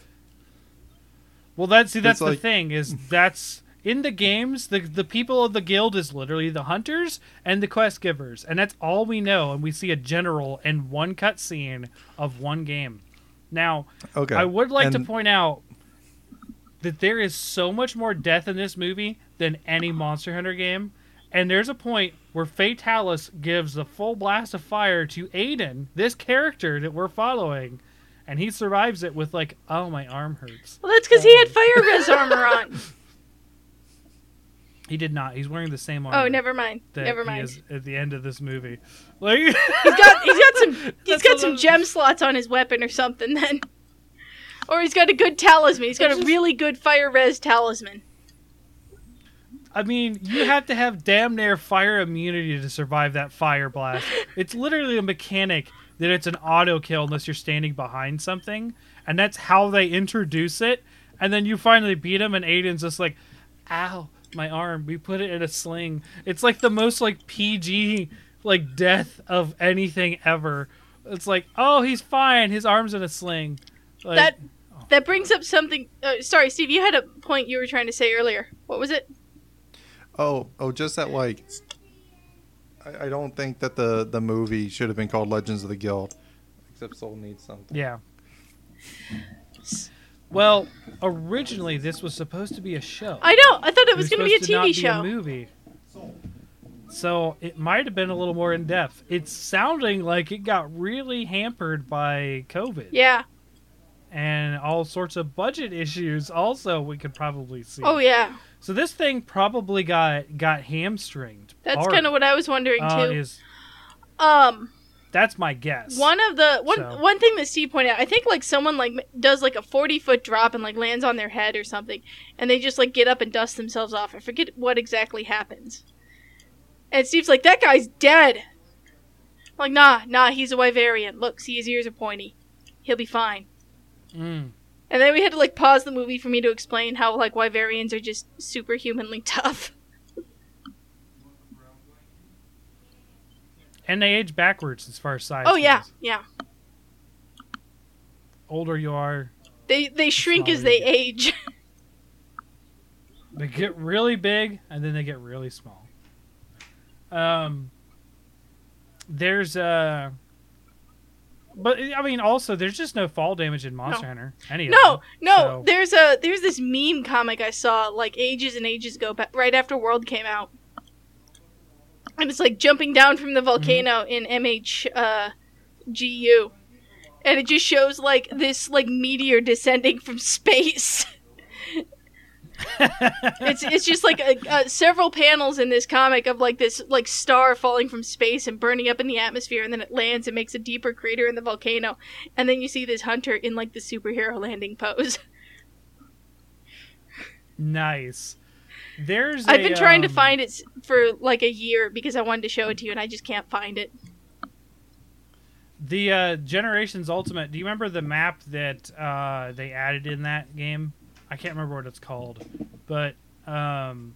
Well, that's see, that's It's the like- thing is that's in the games. The the people of the guild is literally the hunters and the quest givers, and that's all we know. And we see a general in one cutscene of one game. Now, Okay, I would like to point out that there is so much more death in this movie than any Monster Hunter game. And there's a point where Fatalis gives the full blast of fire to Aiden, this character that we're following, and he survives it with like, "Oh, my arm hurts." Well, that's because he had oh. fire res armor on. He did not. He's wearing the same oh, armor. Oh, never mind. Never he mind. is at the end of this movie. Like, He's got he's got some he's That's got some gem slots on his weapon or something then. Or he's got a good talisman. He's got a really good fire res talisman. I mean, you have to have damn near fire immunity to survive that fire blast. It's literally a mechanic that it's an auto kill unless you're standing behind something, and that's how they introduce it. And then you finally beat him, and Aiden's just like, "Ow, my arm! We put it in a sling." It's like the most like PG like death of anything ever. It's like, oh, he's fine. His arm's in a sling. Like, that that brings up something. Uh, sorry, Steve. You had a point you were trying to say earlier. What was it? Oh, oh, just that like, I, I don't think that the the movie should have been called Legends of the Guild. Except Soul needs something. Yeah. Well, originally this was supposed to be a show. I know. I thought it was, going to be a TV not show. Be a movie. So it might have been a little more in depth. It's sounding like it got really hampered by COVID yeah. and all sorts of budget issues. Also, we could probably see. Oh yeah. So this thing probably got got hamstringed. That's kind of what I was wondering uh, too. is Um, that's my guess. one of the one So- one thing that Steve pointed out, I think like someone like does like a forty foot drop and like lands on their head or something, and they just like get up and dust themselves off. I forget what exactly happens. And Steve's like, "That guy's dead." I'm like, nah, nah, he's a Wyverian. Look, see his ears are pointy. He'll be fine. Mm. And then we had to like pause the movie for me to explain how like Wyverians are just superhumanly tough. And they age backwards as far as size. Oh yeah, goes. yeah. Older you are, They they shrink as they age. they get really big and then they get really small. Um, there's uh, but I mean, also there's just no fall damage in Monster No. Hunter. Any of No, them. no. So- There's a there's this meme comic I saw like ages and ages ago, right after World came out, and it's like jumping down from the volcano in MH uh, and it just shows like this like meteor descending from space. it's it's just like a, uh, several panels in this comic of like this like star falling from space and burning up in the atmosphere, and then it lands and makes a deeper crater in the volcano, and then you see this hunter in like the superhero landing pose. nice. There's. I've a, been trying to um, find it for like a year because I wanted to show it to you, and I just can't find it. The uh, Generations Ultimate. Do you remember the map that uh, they added in that game? I can't remember what it's called, but um,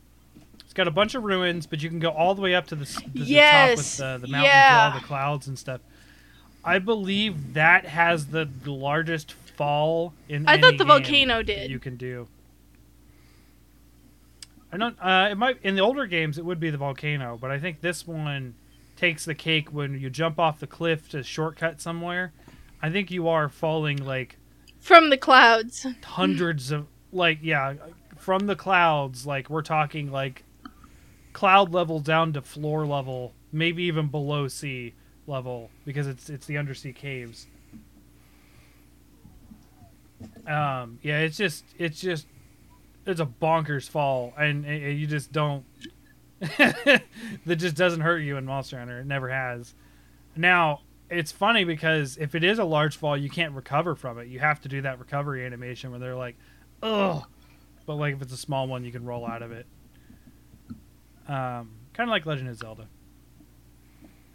it's got a bunch of ruins. But you can go all the way up to the, the, the top Yes, with the, the mountains yeah. all the clouds and stuff. I believe that has the largest fall in. I thought the game volcano did. You can do. I don't. Uh, it might in the older games it would be the volcano, but I think this one takes the cake when you jump off the cliff to shortcut somewhere. I think you are falling like From the clouds. hundreds of like yeah from the clouds. Like we're talking like cloud level down to floor level, maybe even below sea level because it's it's the undersea caves. Um, yeah, it's just it's just it's a bonkers fall, and, and you just don't. that just doesn't hurt you in Monster Hunter. It never has. Now it's funny because if it is a large fall, you can't recover from it. You have to do that recovery animation where they're like, "Ugh," but like if it's a small one, you can roll out of it. Um, kind of like Legend of Zelda,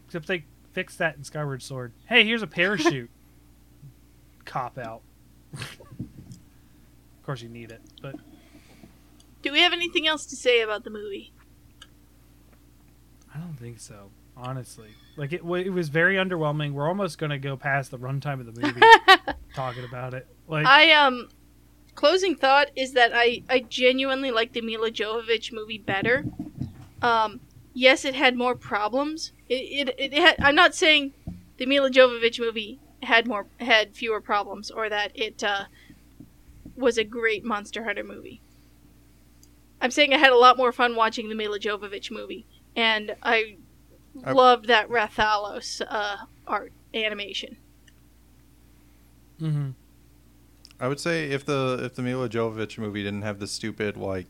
except they fixed that in Skyward Sword. Hey, here's a parachute. Cop out. of course, you need it, but Do we have anything else to say about the movie? I don't think so. Honestly, like it, wa- it was very underwhelming. We're almost gonna go past the runtime of the movie talking about it. Like, I um closing thought is that I I genuinely like the Milla Jovovich movie better. Um yes, it had more problems. It it, it had I'm not saying the Milla Jovovich movie had more had fewer problems or that it uh was a great Monster Hunter movie. I'm saying I had a lot more fun watching the Milla Jovovich movie and I I- loved that Rathalos uh art animation. hmm I would say if the if the Milla Jovovich movie didn't have the stupid like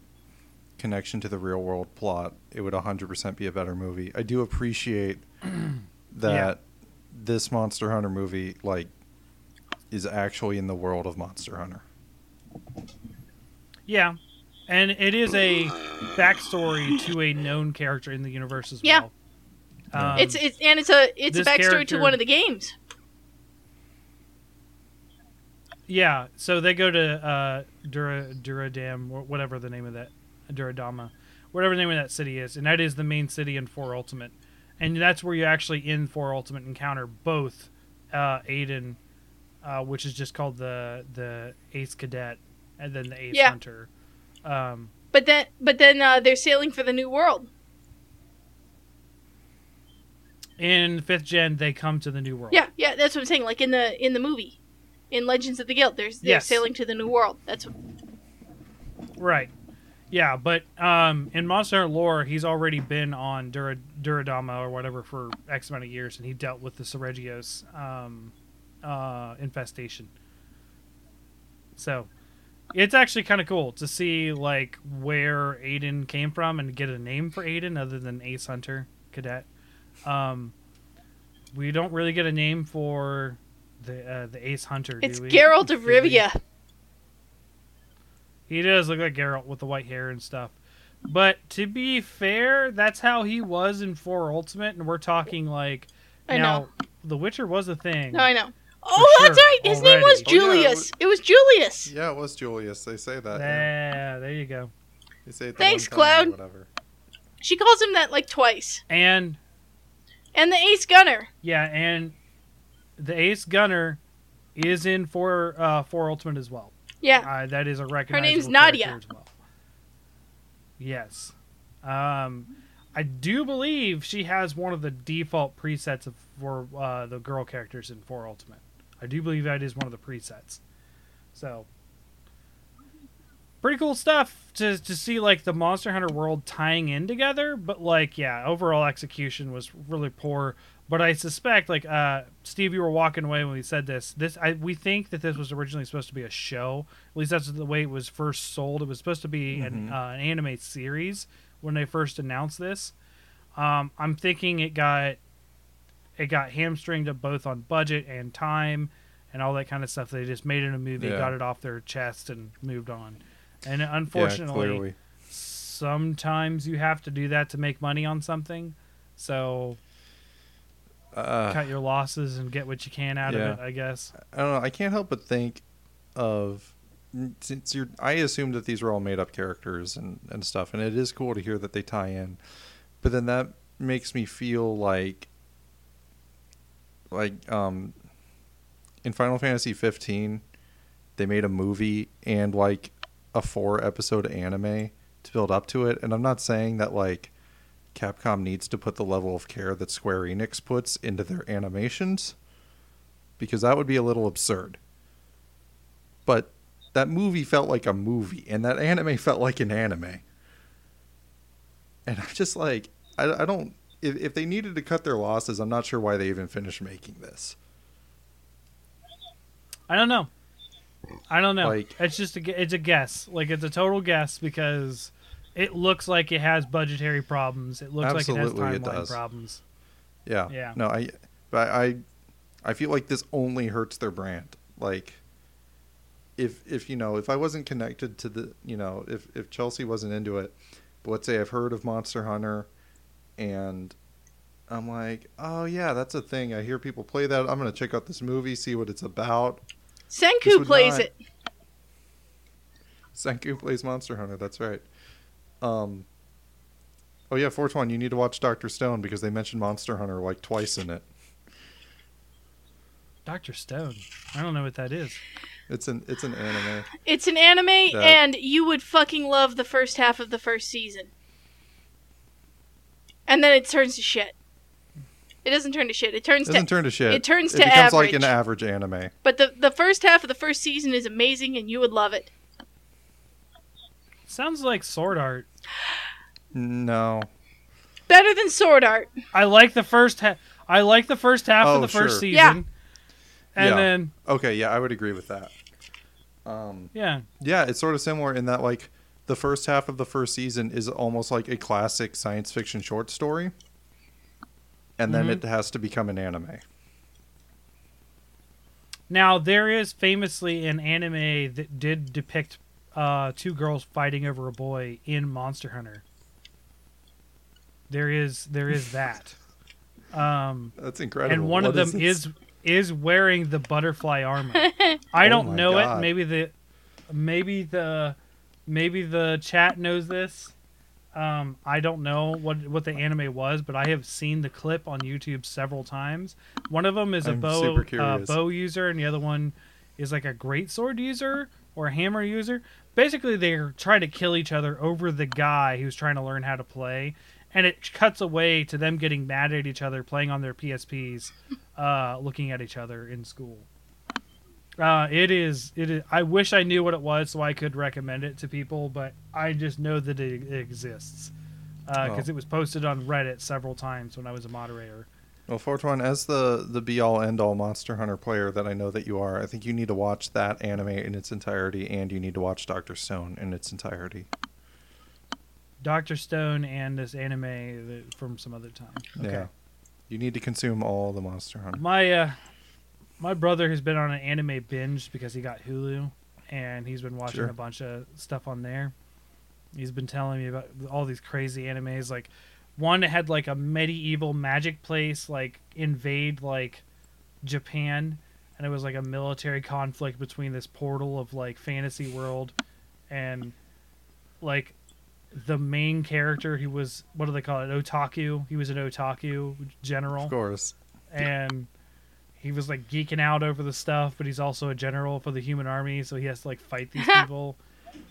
connection to the real world plot, it would 100% be a better movie. I do appreciate that this Monster Hunter movie like is actually in the world of Monster Hunter. yeah, and it is a backstory to a known character in the universe as Yeah. well. Um, it's it's and it's a it's a this backstory to one of the games. Yeah, so they go to uh, Dura Duradam, or whatever the name of that Duradama, whatever the name of that city is, and that is the main city in Four Ultimate, and that's where you actually in Four Ultimate encounter both uh, Aiden, uh, which is just called the the Ace Cadet, and then the Ace Yeah. Hunter. Um, But then but then uh, they're sailing for the new world. In fifth gen, they come to the new world. Yeah, yeah, that's what I'm saying. Like in the in the movie, in Legends of the Guild, there's they're Yes. sailing to the new world. That's what, Right. Yeah, but um, in Monster Hunter lore, he's already been on Dura- Duradama or whatever for X amount of years, and he dealt with the Seregios um, uh, infestation. So, it's actually kind of cool to see like where Aiden came from and get a name for Aiden other than Ace Hunter Cadet. Um, we don't really get a name for the uh, the Ace Hunter. it's do we? Geralt of Rivia. He does look like Geralt with the white hair and stuff. But to be fair, that's how he was in 4 Ultimate, and we're talking like. I now, know. The Witcher was a thing. No, I know. Oh, that's right. His name was already. Oh, yeah, it Julius. was- it was Julius. Yeah, it was Julius. They say that. yeah. Yeah, there you go. They say it the Thanks, one time or Cloud. Whatever. She calls him that like twice. And, And the Ace Gunner. yeah, and the Ace Gunner is in 4, uh, 4 Ultimate as well. Yeah. Uh, that is a recognizable Her name's Nadia. well. Yes. Um, I do believe she has one of the default presets of, for uh, the girl characters in 4 Ultimate. I do believe that is one of the presets. So, pretty cool stuff to, to see like the Monster Hunter world tying in together. But like, yeah, overall execution was really poor. But I suspect, like, uh, Steve, you were walking away when we said this. This I, we think that this was originally supposed to be a show. At least that's the way it was first sold. It was supposed to be an, Mhm. uh, an anime series when they first announced this. Um, I'm thinking it got it got hamstringed up both on budget and time and all that kind of stuff. They just made it a movie, Yeah. got it off their chest, and moved on. And unfortunately, clearly. sometimes you have to do that to make money on something. So Uh, cut your losses and get what you can out Yeah. of it, I guess. I don't know. I can't help but think of since you're. I assumed that these were all made up characters and and stuff, and it is cool to hear that they tie in. But then that makes me feel like, like um, in Final Fantasy 15, they made a movie and like a four episode anime to build up to it. And I'm not saying that like Capcom needs to put the level of care that Square Enix puts into their animations because that would be a little absurd. But that movie felt like a movie, and that anime felt like an anime. And I'm just like, I, I don't. If, if they needed to cut their losses, I'm not sure why they even finished making this. I don't know. I don't know. Like- it's just a, it's a guess. Like it's a total guess because it looks like it has budgetary problems. It looks like it has it timeline does. problems. Yeah. Yeah. No, I, but I, I feel like this only hurts their brand. Like, if if you know, if I wasn't connected to the, you know, if if Chelsea wasn't into it, but let's say I've heard of Monster Hunter, and I'm like, oh yeah, that's a thing. I hear people play that. I'm gonna check out this movie, see what it's about. This Senku plays not- it. Senku plays Monster Hunter. That's right. Um. Oh yeah, fourth one. You need to watch Doctor Stone because they mentioned Monster Hunter like twice in it. Doctor Stone. I don't know what that is. It's an it's an anime. It's an anime, That- and you would fucking love the first half of the first season. And then it turns to shit. It doesn't turn to shit. It turns It doesn't to. turn to shit. it turns it to becomes like an average. average anime. but the the first half of the first season is amazing, and you would love it. Sounds like Sword Art. No. Better than Sword Art. I like the first half. I like the first half Oh, of the first sure. season. Yeah. And Yeah. then Okay, yeah, I would agree with that. Um, yeah, yeah, it's sort of similar in that like the first half of the first season is almost like a classic science fiction short story, and then Mhm. it has to become an anime. Now there is famously an anime that did depict uh, two girls fighting over a boy in Monster Hunter. There is there is that, um, That's incredible. and one of them this? is is wearing the butterfly armor. I Oh don't my know God. it. Maybe the maybe the maybe the chat knows this. Um, I don't know what what the anime was, but I have seen the clip on YouTube several times. One of them is a I'm bow uh, bow user, and the other one is like a great sword user or a hammer user. Basically, they're trying to kill each other over the guy who's trying to learn how to play, and it cuts away to them getting mad at each other, playing on their PSPs, uh, looking at each other in school. Uh, it is. It is. I wish I knew what it was so I could recommend it to people, but I just know that it, it exists because Oh. it was posted on Reddit several times when I was a moderator. Well, Fortuan, as the the be all end all Monster Hunter player that I know that you are, I think you need to watch that anime in its entirety, and you need to watch Doctor Stone in its entirety. Doctor Stone and this anime that, from some other time. Okay. Yeah, you need to consume all the Monster Hunter. My uh, my brother has been on an anime binge because he got Hulu, and he's been watching Sure. a bunch of stuff on there. He's been telling me about all these crazy animes. Like one had like a medieval magic place like invade like Japan, and it was like a military conflict between this portal of like fantasy world and like the main character he was what do they call it otaku he was an otaku general Of course. and he was like geeking out over the stuff, but he's also a general for the human army, so he has to like fight these people.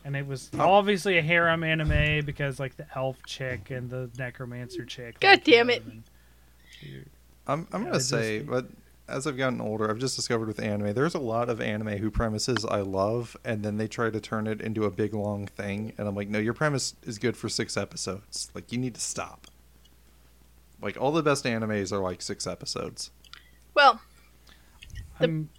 And it was obviously a harem anime because like the elf chick and the necromancer chick. God like damn it. and- I'm I'm Yeah, gonna say, just- but as I've gotten older, I've just discovered with anime, there's a lot of anime who premises I love, and then they try to turn it into a big long thing, and I'm like, no, your premise is good for six episodes. Like, you need to stop. Like, all the best animes are like six episodes. Well, The- I'm-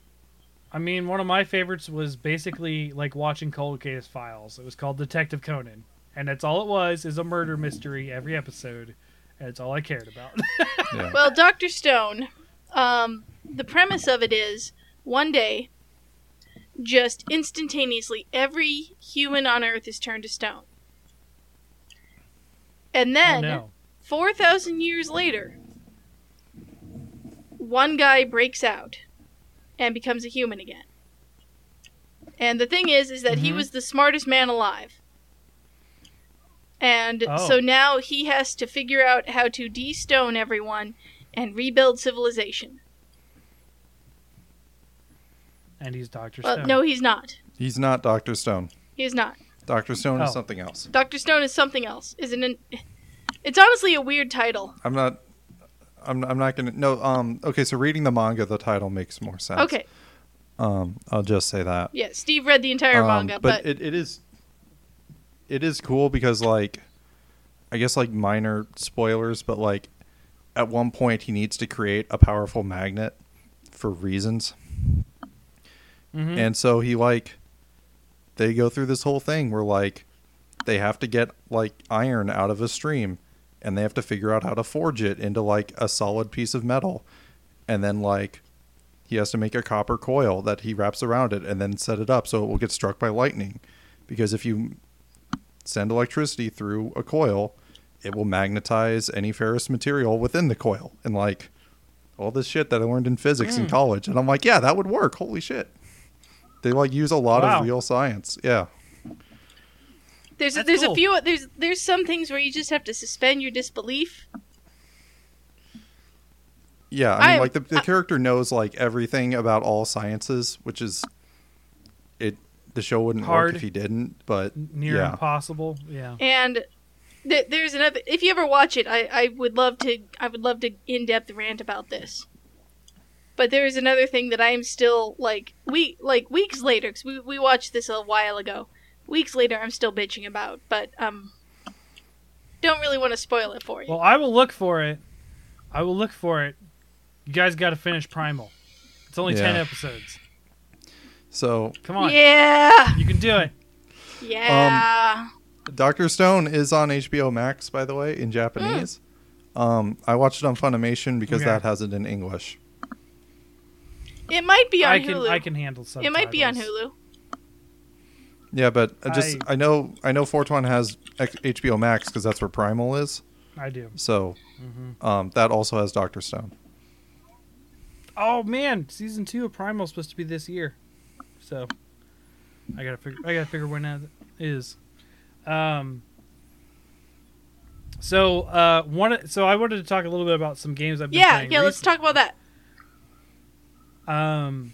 I mean, one of my favorites was basically like watching Cold Case Files. It was called Detective Conan, and that's all it was is a murder mystery every episode, and it's all I cared about. Yeah. well, Doctor Stone. Um, the premise of it is one day, just instantaneously, every human on Earth is turned to stone, and oh then no! four thousand years later, one guy breaks out and becomes a human again. And the thing is, is that he Mhm. was the smartest man alive. And Oh. so now he has to figure out how to de-stone everyone and rebuild civilization. And he's Doctor Well, Stone. no, he's not. He's not Doctor Stone. He is not. Doctor Stone is Oh. something else. Doctor Stone is something else. Isn't it? It's honestly a weird title. I'm not. I'm, I'm not gonna no um okay so reading the manga the title makes more sense Okay, um I'll just say that yeah. Steve read the entire Um, manga, but but, it, it is it is cool because like i guess like minor spoilers but like at one point he needs to create a powerful magnet for reasons Mhm. and so he like they go through this whole thing where like they have to get like iron out of a stream and they have to figure out how to forge it into like a solid piece of metal. And then like he has to make a copper coil that he wraps around it and then set it up so it will get struck by lightning. Because if you send electricity through a coil it will magnetize any ferrous material within the coil. And like all this shit that i learned in physics in Mm. college. And i'm like yeah that would work. Holy shit. They like use a lot Wow. of real science. Yeah there's That's there's cool. a few there's there's some things where you just have to suspend your disbelief. Yeah, I mean, I- like the, the I- character knows like everything about all sciences, which is it. The show wouldn't Hard. work if he didn't, but Near yeah, impossible. Yeah. And th- there's another. If you ever watch it, I, I would love to. I would love to in depth rant about this. But there is another thing that I am still like we like weeks later because we we watched this a while ago. Weeks later, I'm still bitching about, but um, don't really want to spoil it for you. Well, I will look for it. I will look for it. You guys got to finish Primal. It's only ten episodes. so Come on, yeah, you can do it. yeah. Doctor Stone is on HBO Max, by the way, in Japanese. Um, I watched it on Funimation because Okay. that has it in English. it might be on I can Hulu. I can handle it might be on Hulu. Yeah, but I just I- I, know I know Fortuan has X- HBO Max because that's where Primal is. I do. So hmm um, that also has Doctor Stone. Oh man, season two of Primal is supposed to be this year, so I gotta figure. I gotta figure when that is. Um. So uh, one. So I wanted to talk a little bit about some games I've been Yeah, playing. yeah. Let's talk about that. Um,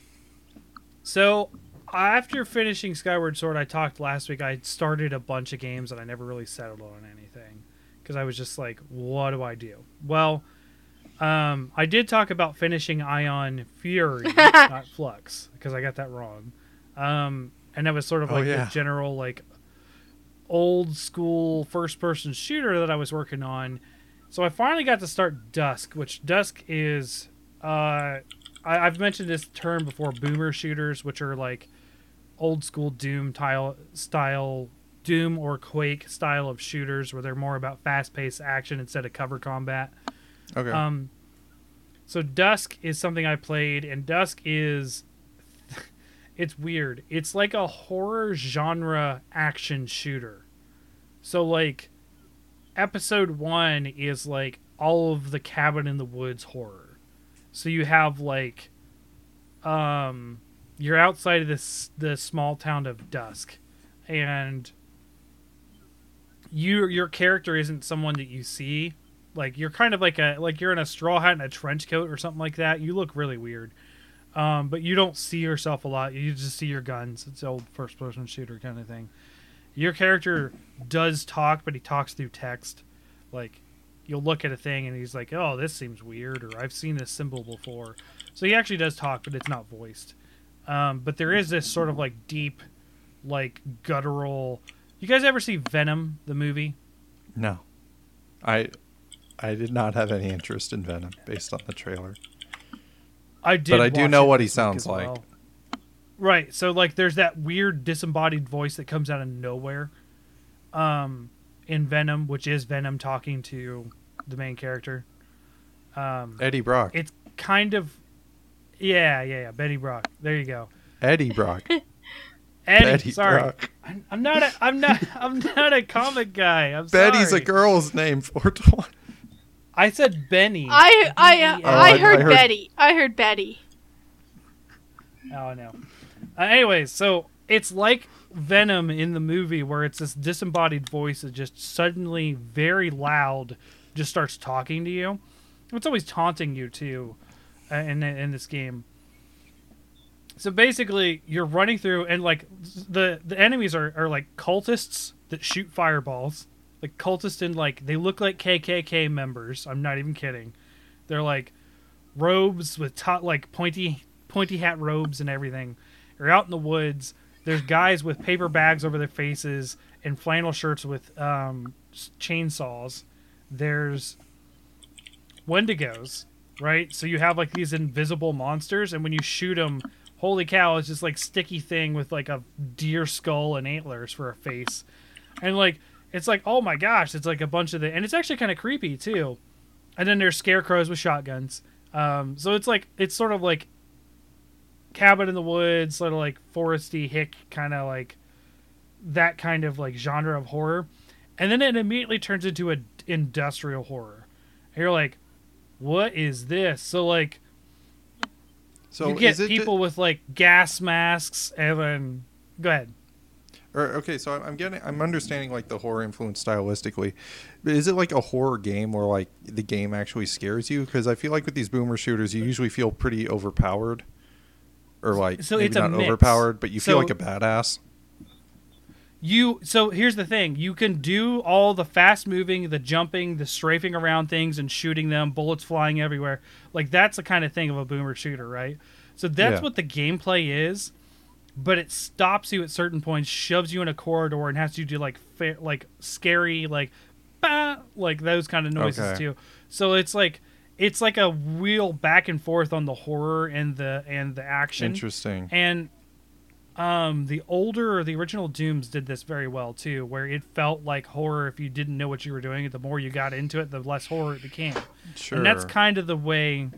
so after finishing Skyward Sword, I talked last week. I started a bunch of games and I never really settled on anything because I was just like, what do I do? Well, um, I did talk about finishing Ion Fury, not Flux, because I got that wrong. Um, and that was sort of Oh, like yeah. the general like old school first person shooter that I was working on. So I finally got to start Dusk, which Dusk is uh, I've mentioned this term before, boomer shooters, which are like old school Doom tile style Doom or Quake style of shooters where they're more about fast paced action instead of cover combat. Okay. Um, so Dusk is something I played, and Dusk is it's weird. It's like a horror genre action shooter. So like episode 1 is like all of the cabin in the woods horror. So you have like um you're outside of this the small town of Dusk and you your character isn't someone that you see like you're kind of like a like you're in a straw hat and a trench coat or something like that. You look really weird. Um, but you don't see yourself a lot. You just see your guns. It's old first person shooter kind of thing. Your character does talk, but he talks through text. Like you'll look at a thing and he's like, "Oh, this seems weird," or "I've seen this symbol before." So he actually does talk, but it's not voiced. Um, but there is this sort of like deep, like guttural. You guys ever see Venom the movie? no, I I did not have any interest in Venom based on the trailer. I did, But I do know what he sounds like. well. Right. So like, there's that weird disembodied voice that comes out of nowhere, um, in Venom, which is Venom talking to the main character. Um, Eddie Brock. it's kind of, yeah, yeah, yeah. Betty Brock. There you go. Eddie Brock. Eddie. Betty sorry, Brock. I'm, I'm not. A, I'm not. I'm not a comic guy. I'm Betty's sorry. a girl's name. Four to one. I said Benny. I I B-E-N. uh, Oh, I I- heard I heard- Betty. I heard Betty. Oh no. Uh, anyways, so it's like Venom in the movie where it's this disembodied voice that just suddenly very loud just starts talking to you. It's always taunting you too, in in this game. So basically, you're running through, and like the the enemies are, are like cultists that shoot fireballs. Like cultists in like they look like KKK members. I'm not even kidding. They're like robes with top like pointy pointy hat robes and everything. You're out in the woods. There's guys with paper bags over their faces and flannel shirts with um, chainsaws. There's Wendigos, right? So you have like these invisible monsters, and when you shoot them, holy cow, it's just like sticky thing with like a deer skull and antlers for a face, and like it's like oh my gosh, it's like a bunch of the, and it's actually kind of creepy too. And then there's scarecrows with shotguns. Um, so it's like it's sort of like cabin in the woods, sort of like foresty hick kind of like that kind of like genre of horror, and then it immediately turns into a industrial horror. And you're like, what is this? So like So you get is it ju- people with like gas masks and then go ahead. Or okay, so I'm- I'm getting, I'm understanding like the horror influence stylistically. But is it like a horror game where like the game actually scares you? Because I feel like with these boomer shooters, you usually feel pretty overpowered, or like So maybe it's not mix. overpowered, but you feel like a badass. You so here's the thing: you can do all the fast moving, the jumping, the strafing around things and shooting them, bullets flying everywhere. Like that's the kind of thing of a boomer shooter, right? So that's Yeah. what the gameplay is, but it stops you at certain points, shoves you in a corridor, and has you do like fa- like scary like bah, like those kind of noises Okay. too. So it's like it's like a wheel back and forth on the horror and the and the action. Interesting. And um, the older or the original Dooms did this very well too, where it felt like horror if you didn't know what you were doing. The more you got into it, the less horror it became. Sure. And that's kind of the way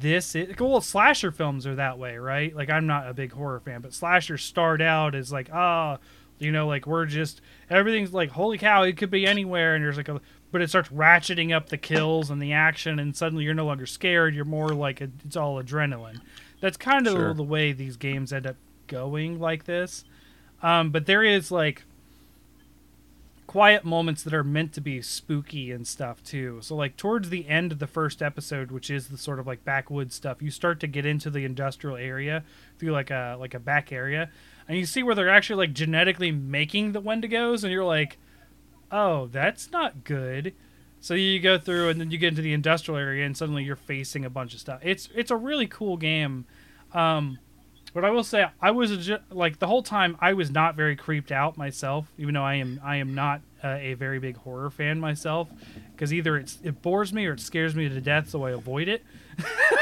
this is. Well, slasher films are that way, right? Like I'm not a big horror fan, but slashers start out as like, ah, you know, like we're just everything's like, holy cow, it could be anywhere, and there's like a, but it starts ratcheting up the kills and the action, and suddenly you're no longer scared. You're more like a, it's all adrenaline. That's kind of Sure. the way these games end up going like this. Um, but there is like quiet moments that are meant to be spooky and stuff too. So like towards the end of the first episode, which is the sort of like backwoods stuff, you start to get into the industrial area through like a like a back area, and you see where they're actually like genetically making the Wendigos, and you're like, oh, that's not good. So you go through and then you get into the industrial area and suddenly you're facing a bunch of stuff. It's it's a really cool game. Um, but I will say I was like the whole time I was not very creeped out myself, even though I am I am not uh, a very big horror fan myself, because either it's it bores me or it scares me to death, so I avoid it.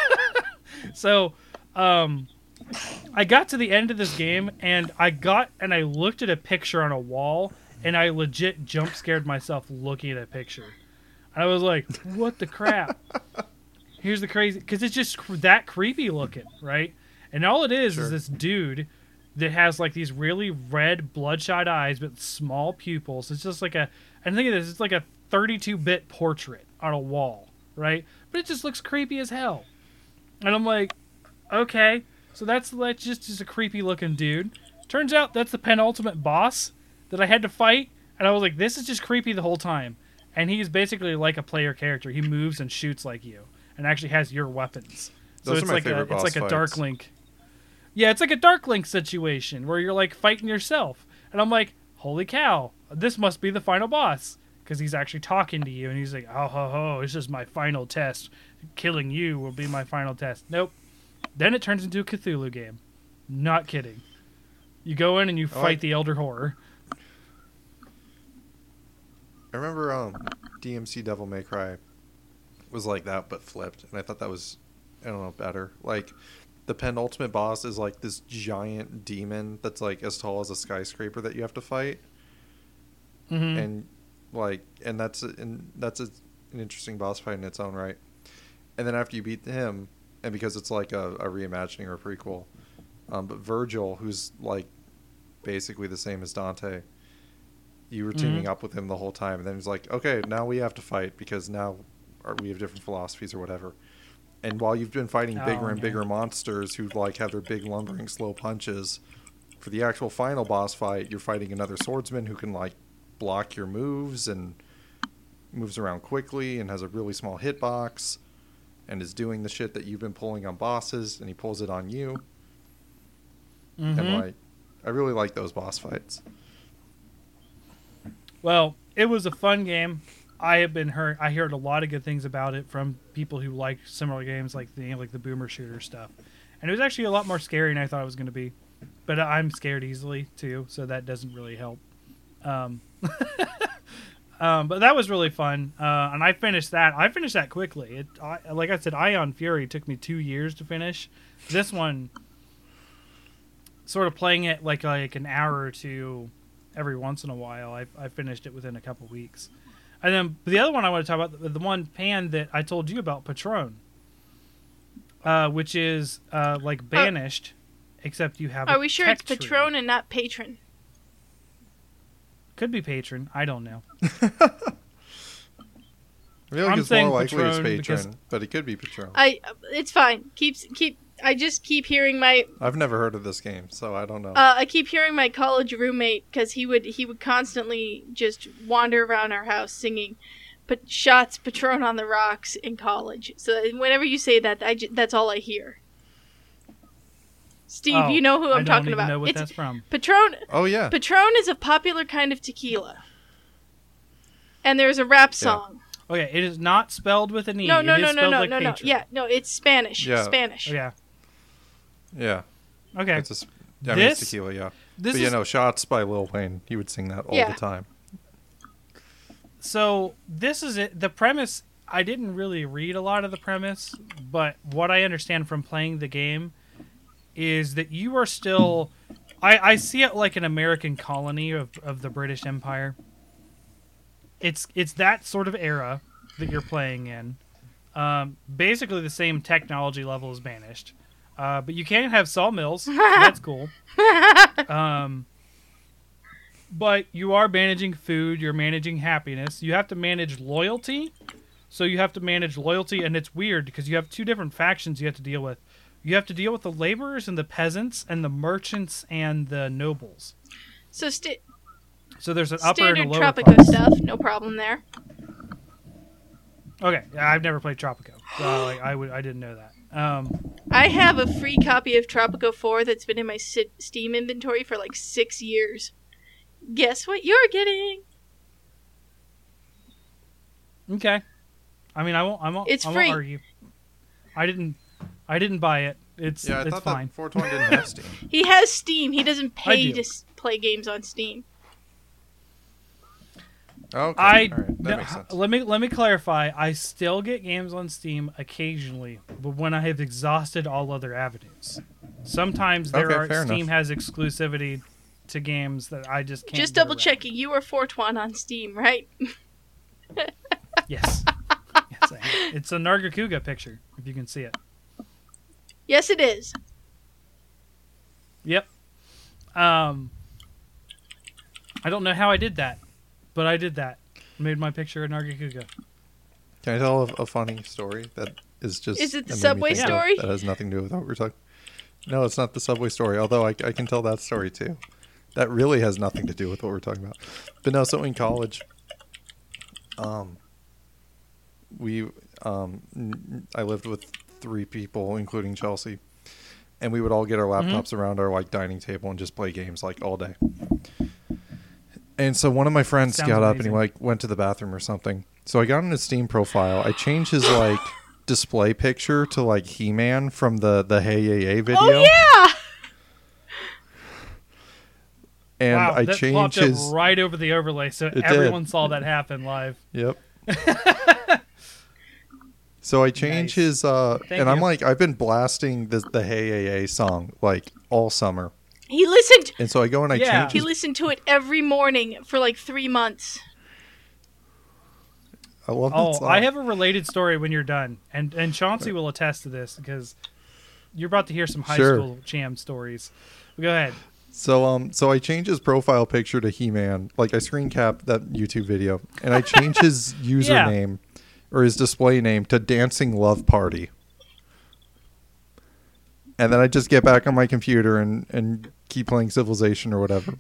so, um, I got to the end of this game and I got and I looked at a picture on a wall and I legit jump scared myself looking at a picture. And I was like, "What the crap?" Here's the crazy because it's just cr- that creepy looking, right? And all it is Sure. is this dude that has like these really red, bloodshot eyes but small pupils. It's just like a, and think of this, it's like a 32-bit portrait on a wall, right? But it just looks creepy as hell. And I'm like, okay, so that's that's just just a creepy looking dude. Turns out that's the penultimate boss that I had to fight, and I was like, this is just creepy the whole time. And he's basically like a player character. He moves and shoots like you, and actually has your weapons. So Those are it's my like a it's boss like a Dark. Link. Yeah, it's like a Dark Link situation where you're like fighting yourself, and I'm like, holy cow, this must be the final boss because he's actually talking to you, and he's like, oh ho ho, this is my final test. Killing you will be my final test. Nope. Then it turns into a Cthulhu game. Not kidding. You go in and you Oh, I- fight the Elder Horror. I remember um, DMC Devil May Cry was like that but flipped, and I thought that was I don't know better. Like the penultimate boss is like this giant demon that's like as tall as a skyscraper that you have to fight, Mhm. and like and that's and that's a, an interesting boss fight in its own right. And then after you beat him, and because it's like a, a reimagining or a prequel, um, but Vergil, who's like basically the same as Dante, you were teaming Mhm. up with him the whole time, and then he's like, okay, now we have to fight because now we have different philosophies or whatever. And while you've been fighting Oh, bigger and man. bigger monsters who like have their big lumbering slow punches, for the actual final boss fight, you're fighting another swordsman who can like block your moves and moves around quickly and has a really small hitbox and is doing the shit that you've been pulling on bosses and he pulls it on you. And Mhm. like I really like those boss fights. Well, it was a fun game. I have been heard. I heard a lot of good things about it from people who like similar games, like the like the Boomer Shooter stuff. And it was actually a lot more scary than I thought it was going to be. But I'm scared easily too, so that doesn't really help. Um, um, but that was really fun, uh, and I finished that. I finished that quickly. It, I, like I said, Ion Fury took me two years to finish. This one, sort of playing it like like an hour or two every once in a while. I, I finished it within a couple weeks. And then the other one I want to talk about, the, the one pan that I told you about, Patron, uh, which is uh, like banished, except you have. Are a we sure tech it's tree. Patron and not Patron? Could be patron. I don't know. I feel like I'm it's more likely it's Patron because- but it could be Patron. I. It's fine. Keeps keep. I just keep hearing my. I've never heard of this game, so I don't know. Uh, I keep hearing my college roommate because he would he would constantly just wander around our house singing, "But shots Patron on the rocks" in college. So whenever you say that, I ju- that's all I hear. Steve, Oh, you know who I I'm don't talking even about. Know what it's that's from? Patron. oh yeah, Patron is a popular kind of tequila. And there's a rap song. Okay, it is not spelled with an e. No, no, It is no, no, no, like no, no. Yeah, no, it's Spanish. Yeah. Spanish. Oh, yeah. Yeah. Okay. It's a, s- I mean, it's This- tequila, yeah. This but you is know, shots by Lil Wayne. He would sing that all Yeah. the time. so. This is it. The premise. I didn't really read a lot of the premise, but what I understand from playing the game is that you are still. I, I see it like an American colony of, of the British Empire. It's it's that sort of era that you're playing in. Um, basically the same technology level as Banished, uh, but you can have sawmills. so that's cool. Um, but you are managing food. You're managing happiness. You have to manage loyalty. So you have to manage loyalty, and it's weird because you have two different factions you have to deal with. You have to deal with the laborers and the peasants, and the merchants and the nobles. So sta- So there's an upper and a standard lower Tropico class. stuff, no problem there. Okay, yeah, I've never played Tropico, so like, I would I didn't know that. Um, I have a free copy of Tropico 4 that's been in my si- Steam inventory for like six years. Guess what you're getting? Okay. I mean, I won't. I won't. It's I free. won't argue. I didn't. I didn't buy it. It's Yeah, I it's thought fine. that 420 didn't have Steam. He has Steam. He doesn't pay do. to s- play games on Steam. Okay, I all right, that no, makes sense. let me let me clarify. I still get games on Steam occasionally, but when I have exhausted all other avenues. Sometimes there Okay, are Steam enough. has exclusivity to games that I just can't. Just double checking. You are Fortwan on Steam, right? Yes. yes, I am. it's a Nargacuga picture. If you can see it. yes, it is. Yep. Um. I don't know how I did that, but I did that. Made my picture a Nargacuga. Can I tell a, a funny story that is just? Is it the that made me subway think of- story? That has nothing to do with what we're talking. No, it's not the subway story. Although I, I can tell that story too. That really has nothing to do with what we're talking about. But no, so in college, um, we um, n- I lived with three people, including Chelsea, and we would all get our Mm-hmm. laptops around our like dining table and just play games like all day. And so one of my friends Sounds got up and he like went to the bathroom or something. So I got on his Steam profile. I changed his like display picture to like He Man from the the Hey Yay Yay video. Oh yeah. And wow, I that changed popped his up right over the overlay, so did. everyone saw that happen live. Yep. so I changed Nice. his uh Thank and I'm like I've been blasting the the Hey Yay Yay song like all summer. He listened. And so I go and I Yeah. change He his, listened to it every morning for like three months. I love Oh, song. I have a related story when you're done, and and Chauncey will attest to this because you're about to hear some high Sure. school jam stories. Go ahead. So um so I changed his profile picture to He Man. Like I screen capped that YouTube video and I changed his username or his display name to Dancing Love Party. And then I just get back on my computer and, and keep playing Civilization or whatever.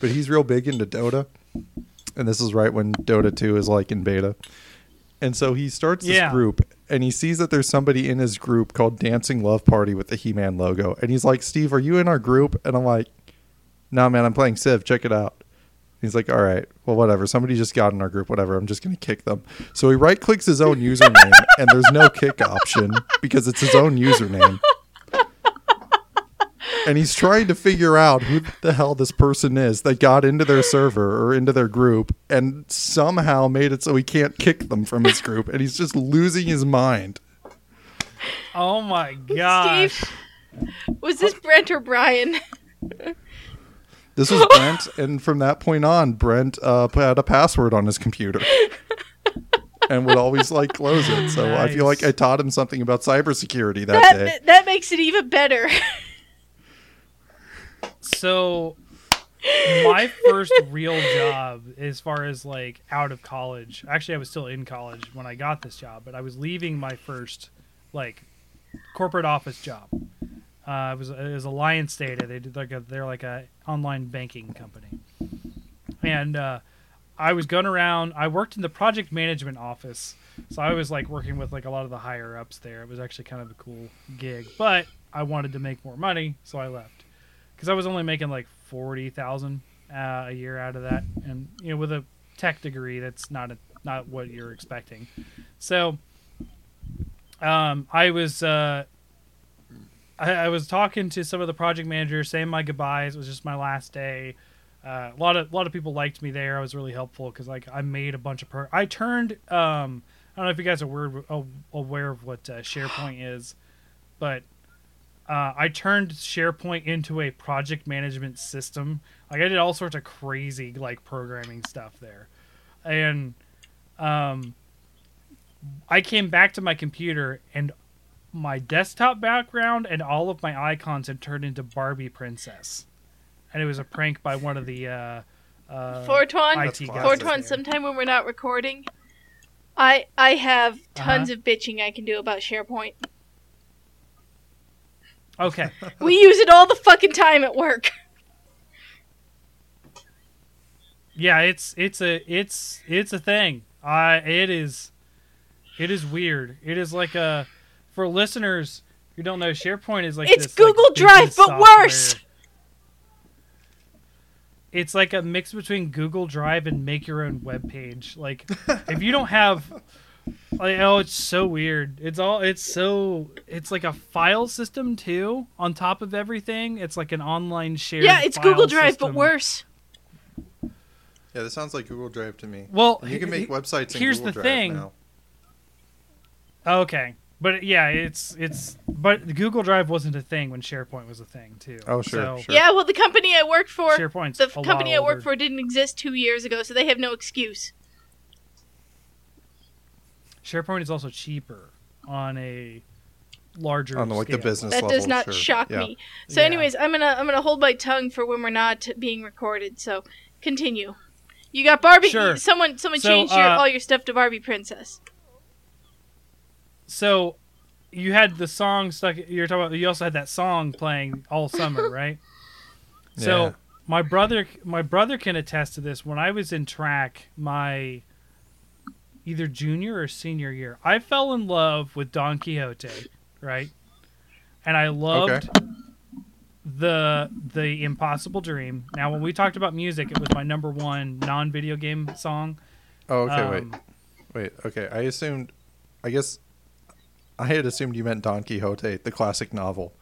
But he's real big into Dota. And this is right when Dota 2 is like in beta. And so he starts this Yeah. group and he sees that there's somebody in his group called Dancing Love Party with the He Man logo. And he's like, Steve, are you in our group? And I'm like, no, man, I'm playing Civ. Check it out. He's like, all right, well, whatever. Somebody just got in our group, whatever. I'm just going to kick them. So he right clicks his own username, and there's no kick option because it's his own username. And he's trying to figure out who the hell this person is that got into their server or into their group and somehow made it so he can't kick them from his group. And he's just losing his mind. Oh my god. Steve, was this Brent or Brian? This was Brent, and from that point on, Brent uh, put had a password on his computer and would always like close it. So I feel like I taught him something about cybersecurity that, That day. that makes it even better. So, my first real job, as far as like out of college, actually, I was still in college when I got this job, but I was leaving my first like corporate office job. Uh, it was it was Alliance Data. They did like a they're like a online banking company, and uh, I was going around. I worked in the project management office, so I was like working with like a lot of the higher ups there. It was actually kind of a cool gig, but I wanted to make more money, so I left because I was only making like forty thousand uh, a year out of that, and you know with a tech degree, that's not a, not what you're expecting. So, um, I was uh, I, I was talking to some of the project managers, saying my goodbyes. It was just my last day. Uh, a lot of a lot of people liked me there. I was really helpful because like I made a bunch of pro. I turned. Um, I don't know if you guys are aware, aware of what uh, SharePoint is, but uh, I turned SharePoint into a project management system. Like I did all sorts of crazy like programming stuff there, and um, I came back to my computer and my desktop background and all of my icons had turned into Barbie Princess, and it was a prank by one of the uh, uh, Fortwan, That's IT guys. classic. Fortwan. there. Sometime when we're not recording, I I have tons Uh-huh. of bitching I can do about SharePoint. Okay, We use it all the fucking time at work. yeah, it's it's a it's it's a thing. I it is it is weird. It is like a for listeners who don't know, SharePoint is like It's this, like, Google Drive, but software. worse. it's like a mix between Google Drive and make your own web page. Like if you don't have like oh it's so weird. It's all it's so it's like a file system too on top of everything. It's like an online shared Yeah, it's file Google Drive, system. but worse. Yeah, this sounds like Google Drive to me. Well, And you can make websites in here's Google the Drive thing. now. Okay. But yeah, it's it's but Google Drive wasn't a thing when SharePoint was a thing too. Oh, sure, So sure. Yeah, well, the company I worked for, SharePoint's the company I worked for didn't exist two years ago, so they have no excuse. SharePoint is also cheaper on a larger On the, like the scale. business That level. does not sure. shock yeah. me. So, Yeah. anyways, I'm gonna I'm gonna hold my tongue for when we're not being recorded. So, continue. You got Barbie. Sure. Someone someone So, changed your, uh, all your stuff to Barbie princess. So you had the song stuck. You're talking about. You also had that song playing all summer, right? So Yeah. my brother, my brother can attest to this. When I was in track, my either junior or senior year, I fell in love with Don Quixote, right? And I loved the the Impossible Dream. Now, when we talked about music, it was my number one non-video game song. Oh, okay, wait. Um, Wait, okay. I assumed, I guess, I had assumed you meant Don Quixote, the classic novel,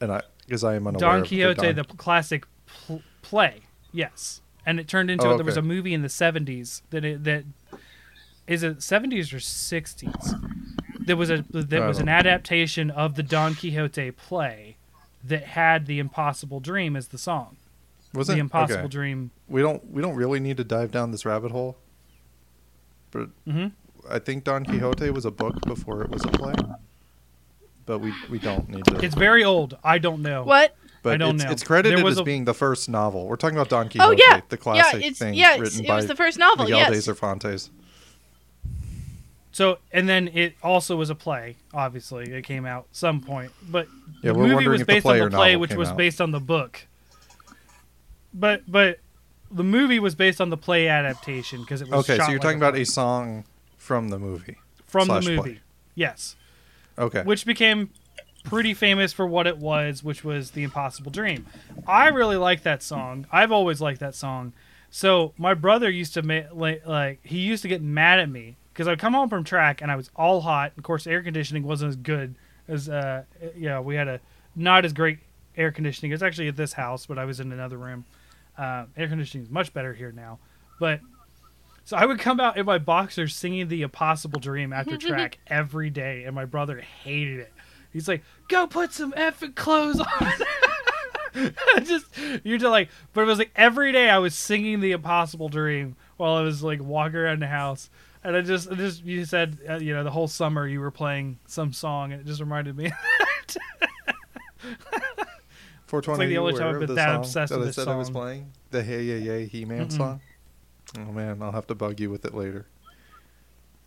and I because I am unaware Don of Quixote, Don- the classic pl- play, yes, and it turned into Oh, there was a movie in the seventies that it, that is it seventies or sixties. There was a there was an adaptation of the Don Quixote play that had the Impossible Dream as the song. was it the it Impossible okay. Dream. We don't we don't really need to dive down this rabbit hole, but hmm I think Don Quixote was a book before it was a play. But we we don't need to. It's very old. I don't know. What? but I don't it's, know. it's credited was as a- being the first novel. We're talking about Don Oh Quixote, yeah, the classic yeah. It's thing yeah. It's, written it by was the first novel. Miguel yes. de Cervantes. So and then it also was a play. Obviously, it came out some point, but Yeah, the movie was if the based on the play, which was out. based on the book. But but the movie was based on the play adaptation because it was Okay, so you're like talking a about a song from the movie. from the movie. play. Yes, Okay. which became pretty famous for what it was, which was the Impossible Dream. I really like that song. I've always liked that song. So my brother used to ma- like, like he used to get mad at me because I'd come home from track and I was all hot. Of course, air conditioning wasn't as good as uh yeah we had a not as great air conditioning. It's actually at this house, but I was in another room. Uh, air conditioning is much better here now, but. So I would come out in my boxers singing the Impossible Dream after track every day, and my brother hated it. He's like, "Go put some effing clothes on." just you're just like, but it was like every day I was singing the Impossible Dream while I was like walking around the house, and I just, it just you said, uh, you know, the whole summer you were playing some song, and it just reminded me. 420 It's like the only time I've been that song obsessed that with I this said I was playing? The Hey Yeah Yeah He Man Mm-mm. song? Oh man, I'll have to bug you with it later.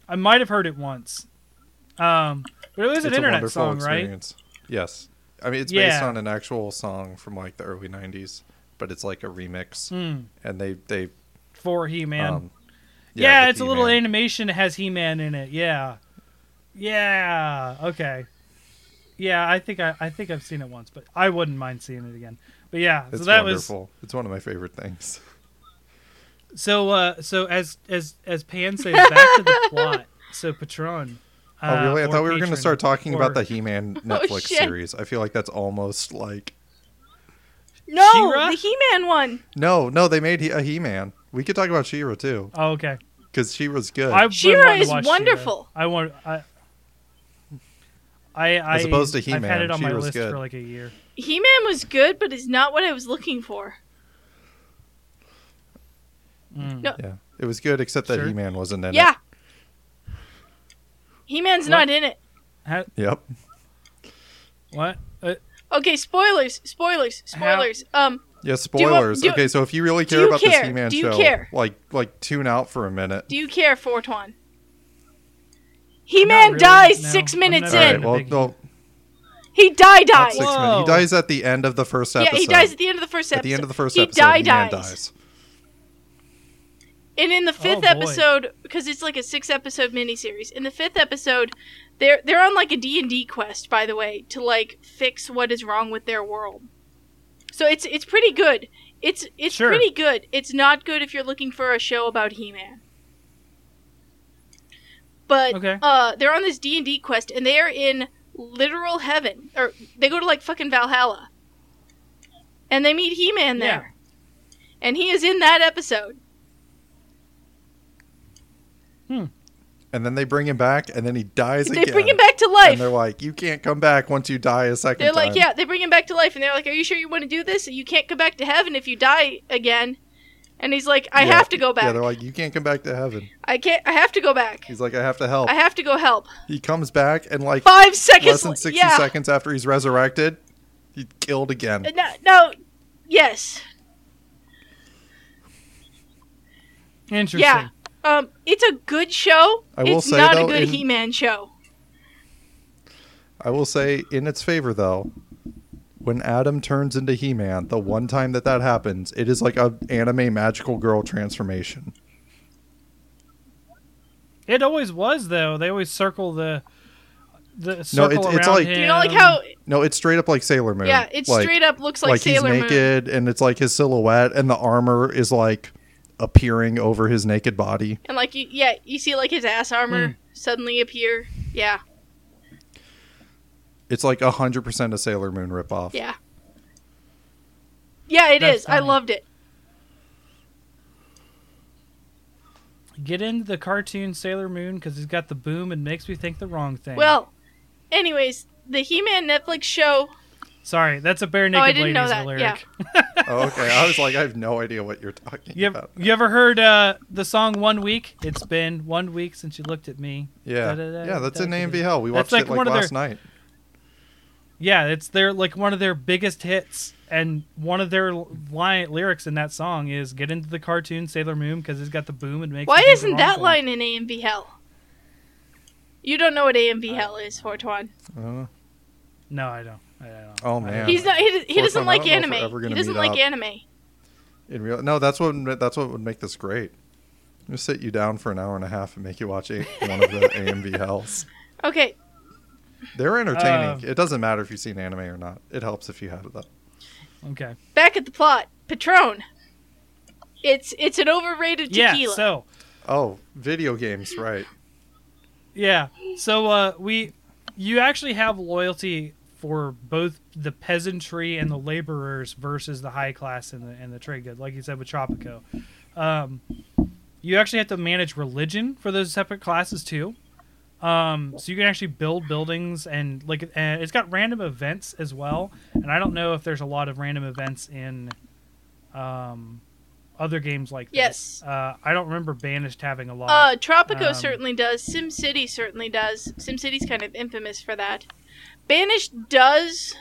I might have heard it once, um, but it was an a internet song, right? Yes. I mean, it's based on an actual song from like the early 90s, but it's like a remix. Mm, And they, they, for He Man. um, Yeah, with it's a little animation that has He Man in it. Yeah, yeah. Okay. Yeah, I think I, I think I've seen it once, but I wouldn't mind seeing it again. But yeah, It's so that wonderful. It's one of my favorite things. was so. Uh, so as as as Pan says, back to the plot. So Patron. oh uh, really? I or thought we were going to patron, start talking or- about the He-Man Netflix Oh, shit. series. I feel like that's almost like No, She-Ra? the He-Man one. no, no. They made he- a He-Man. We could talk about She-Ra too, Oh, okay. because She-Ra's good. I've been She-Ra wanting to is watch She-Ra. wonderful. I want. I. I, I, As opposed to I've had He-Man, it on my She-Ra's list good. for like a year. He-Man was good, but it's not what I was looking for. Mm. No. yeah, it was good, except that Sure. He-Man wasn't in it. yeah. He-Man's What? not in it. Ha- Yep. what? Uh, Okay, spoilers, spoilers, How- spoilers. Um, Yeah, you want- spoilers. do- okay, so if you really care you about care? this He-Man Do you show, care? like like tune out for a minute. do you care, Fortuan? He-Man really, dies no. six minutes never All right, in. a well, big- no, He die not dies. six minutes. He dies at the end of the first episode. Yeah, episode. he dies at the end of the first episode. At the end of the first he episode, die He-Man dies. dies. And in the fifth Oh, episode, because it's like a six episode miniseries, in the fifth episode, they're they're on like a D and D quest, by the way, to like fix what is wrong with their world. So it's it's pretty good. It's it's Sure. pretty good. It's not good if you're looking for a show about He-Man. But Okay. uh, they're on this D and D quest, and they are in literal heaven, or they go to like fucking Valhalla, and they meet He-Man Yeah. there, and he is in that episode. And then they bring him back, and then he dies They again. They bring him back to life. And they're like, "You can't come back once you die a 2nd They're time." like, yeah, they bring him back to life, and they're like, "Are you sure you want to do this? You can't come back to heaven if you die again." And he's like, "I Yeah. have to go back." Yeah, they're like, "You can't come back to heaven." I can't. I have to go back. He's like, "I have to help." I have to go help." he comes back, and like Five seconds. less than sixty yeah. seconds after he's resurrected, he's killed again. Uh, No, no. Yes. Interesting. Yeah. Um, it's a good show. I will it's say, not though, a good in- He-Man show. I will say, in its favor, though, when Adam turns into He-Man, the one time that that happens, it is like a anime magical girl transformation. It always was though. They always circle the the No, circle it's- it's around like- him. You know, like how No, it's straight up like Sailor Moon. yeah, it like, straight up looks like, like Sailor he's Moon. naked, and it's like his silhouette, and the armor is like appearing over his naked body. And like you, yeah, you see like his ass armor Hmm. suddenly appear. Yeah, It's like a hundred percent a Sailor Moon ripoff. yeah, yeah. It That's is. I loved it. Get into the cartoon Sailor Moon because he's got the boom and makes me think the wrong thing. Well, anyways, the He-Man Netflix show. Sorry, that's a bare Oh, naked I didn't know ladies that, lyric. Oh, okay. I was like, I have no idea what you're talking You ever, about. you ever heard uh, the song "One Week"? It's been one week since you looked at me. Yeah, Da-da-da, yeah. That's in. AMV Hell. We watched like it like one last their- night. Yeah, it's their like one of their biggest hits, and one of their line lyrics in that song is "Get into the cartoon Sailor Moon" because it's got the boom and makes. Why the isn't that thing. line in AMV Hell? You don't know what AMV Hell is, Fortuan. Uh, No, I don't. I don't. Oh, man. He's not. He, he doesn't like don't know if we're anime. He doesn't like anime. in real, no, that's what that's what would make this great. Just sit you down for an hour and a half and make you watch a, one of the AMV Hells. Okay, They're entertaining. Um, it doesn't matter if you've seen anime or not. It helps if you have it though. Okay. back at the plot. Patron. It's it's an overrated tequila. Yeah. So Oh, video games, right? yeah. So uh, we, you actually have loyalty for both the peasantry and the laborers versus the high class and the and the trade good, like you said with Tropico. Um, you actually have to manage religion for those separate classes too. Um, so you can actually build buildings and like uh, it's got random events as well. And I don't know if there's a lot of random events in um, other games like this. Yes. Uh, I don't remember Banished having a lot. Uh, Tropico Um, certainly does. SimCity certainly does. SimCity's kind of infamous for that. Banished does.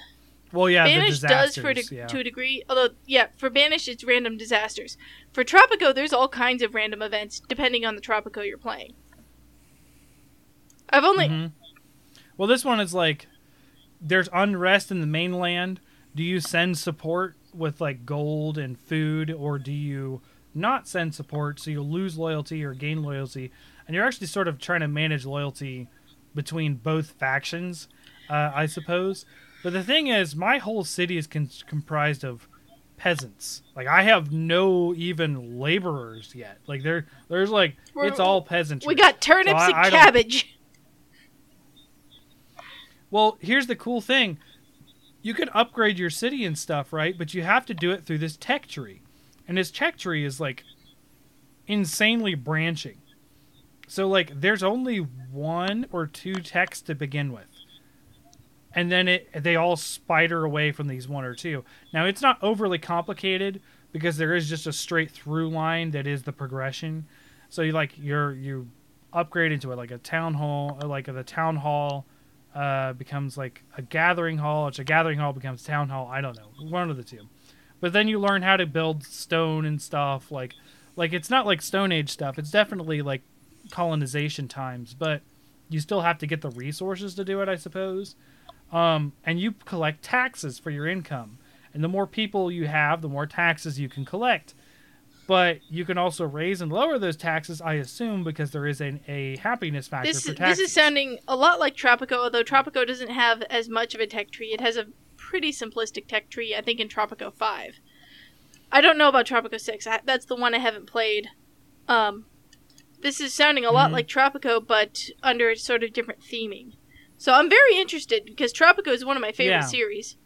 well, yeah, the Banished does for de- yeah. to a degree. Although, yeah, for Banished it's random disasters. For Tropico, there's all kinds of random events depending on the Tropico you're playing. I've only Mhm. Well, this one is like there's unrest in the mainland. Do you send support with like gold and food, or do you not send support so you lose loyalty or gain loyalty? And you're actually sort of trying to manage loyalty between both factions, uh, I suppose. But the thing is, my whole city is con- comprised of peasants. Like I have no even laborers yet. Like there, there's like We're- it's all peasantry. we got turnips I- and I cabbage. Well, here's the cool thing. You can upgrade your city and stuff, right? But you have to do it through this tech tree. And this tech tree is like insanely branching. So like there's only one or two techs to begin with. And then it they all spider away from these one or two. Now it's not overly complicated because there is just a straight through line that is the progression. So you like you're you upgrade into it like a town hall or like the town hall uh, becomes like a gathering hall. It's a gathering hall becomes town hall. I don't know, one of the two. But then you learn how to build stone and stuff. Like, like it's not like Stone Age stuff. It's definitely like colonization times, but you still have to get the resources to do it, I suppose. Um, and you collect taxes for your income. And the more people you have, the more taxes you can collect. But you can also raise and lower those taxes, I assume, because there is an, a happiness factor This for taxes. this is sounding a lot like Tropico, although Tropico doesn't have as much of a tech tree. It has a pretty simplistic tech tree, I think, in Tropico Five. I don't know about Tropico 6. I, that's the one I haven't played. Um, this is sounding a lot Mhm. like Tropico, but under a sort of different theming. So I'm very interested because Tropico is one of my favorite Yeah. series.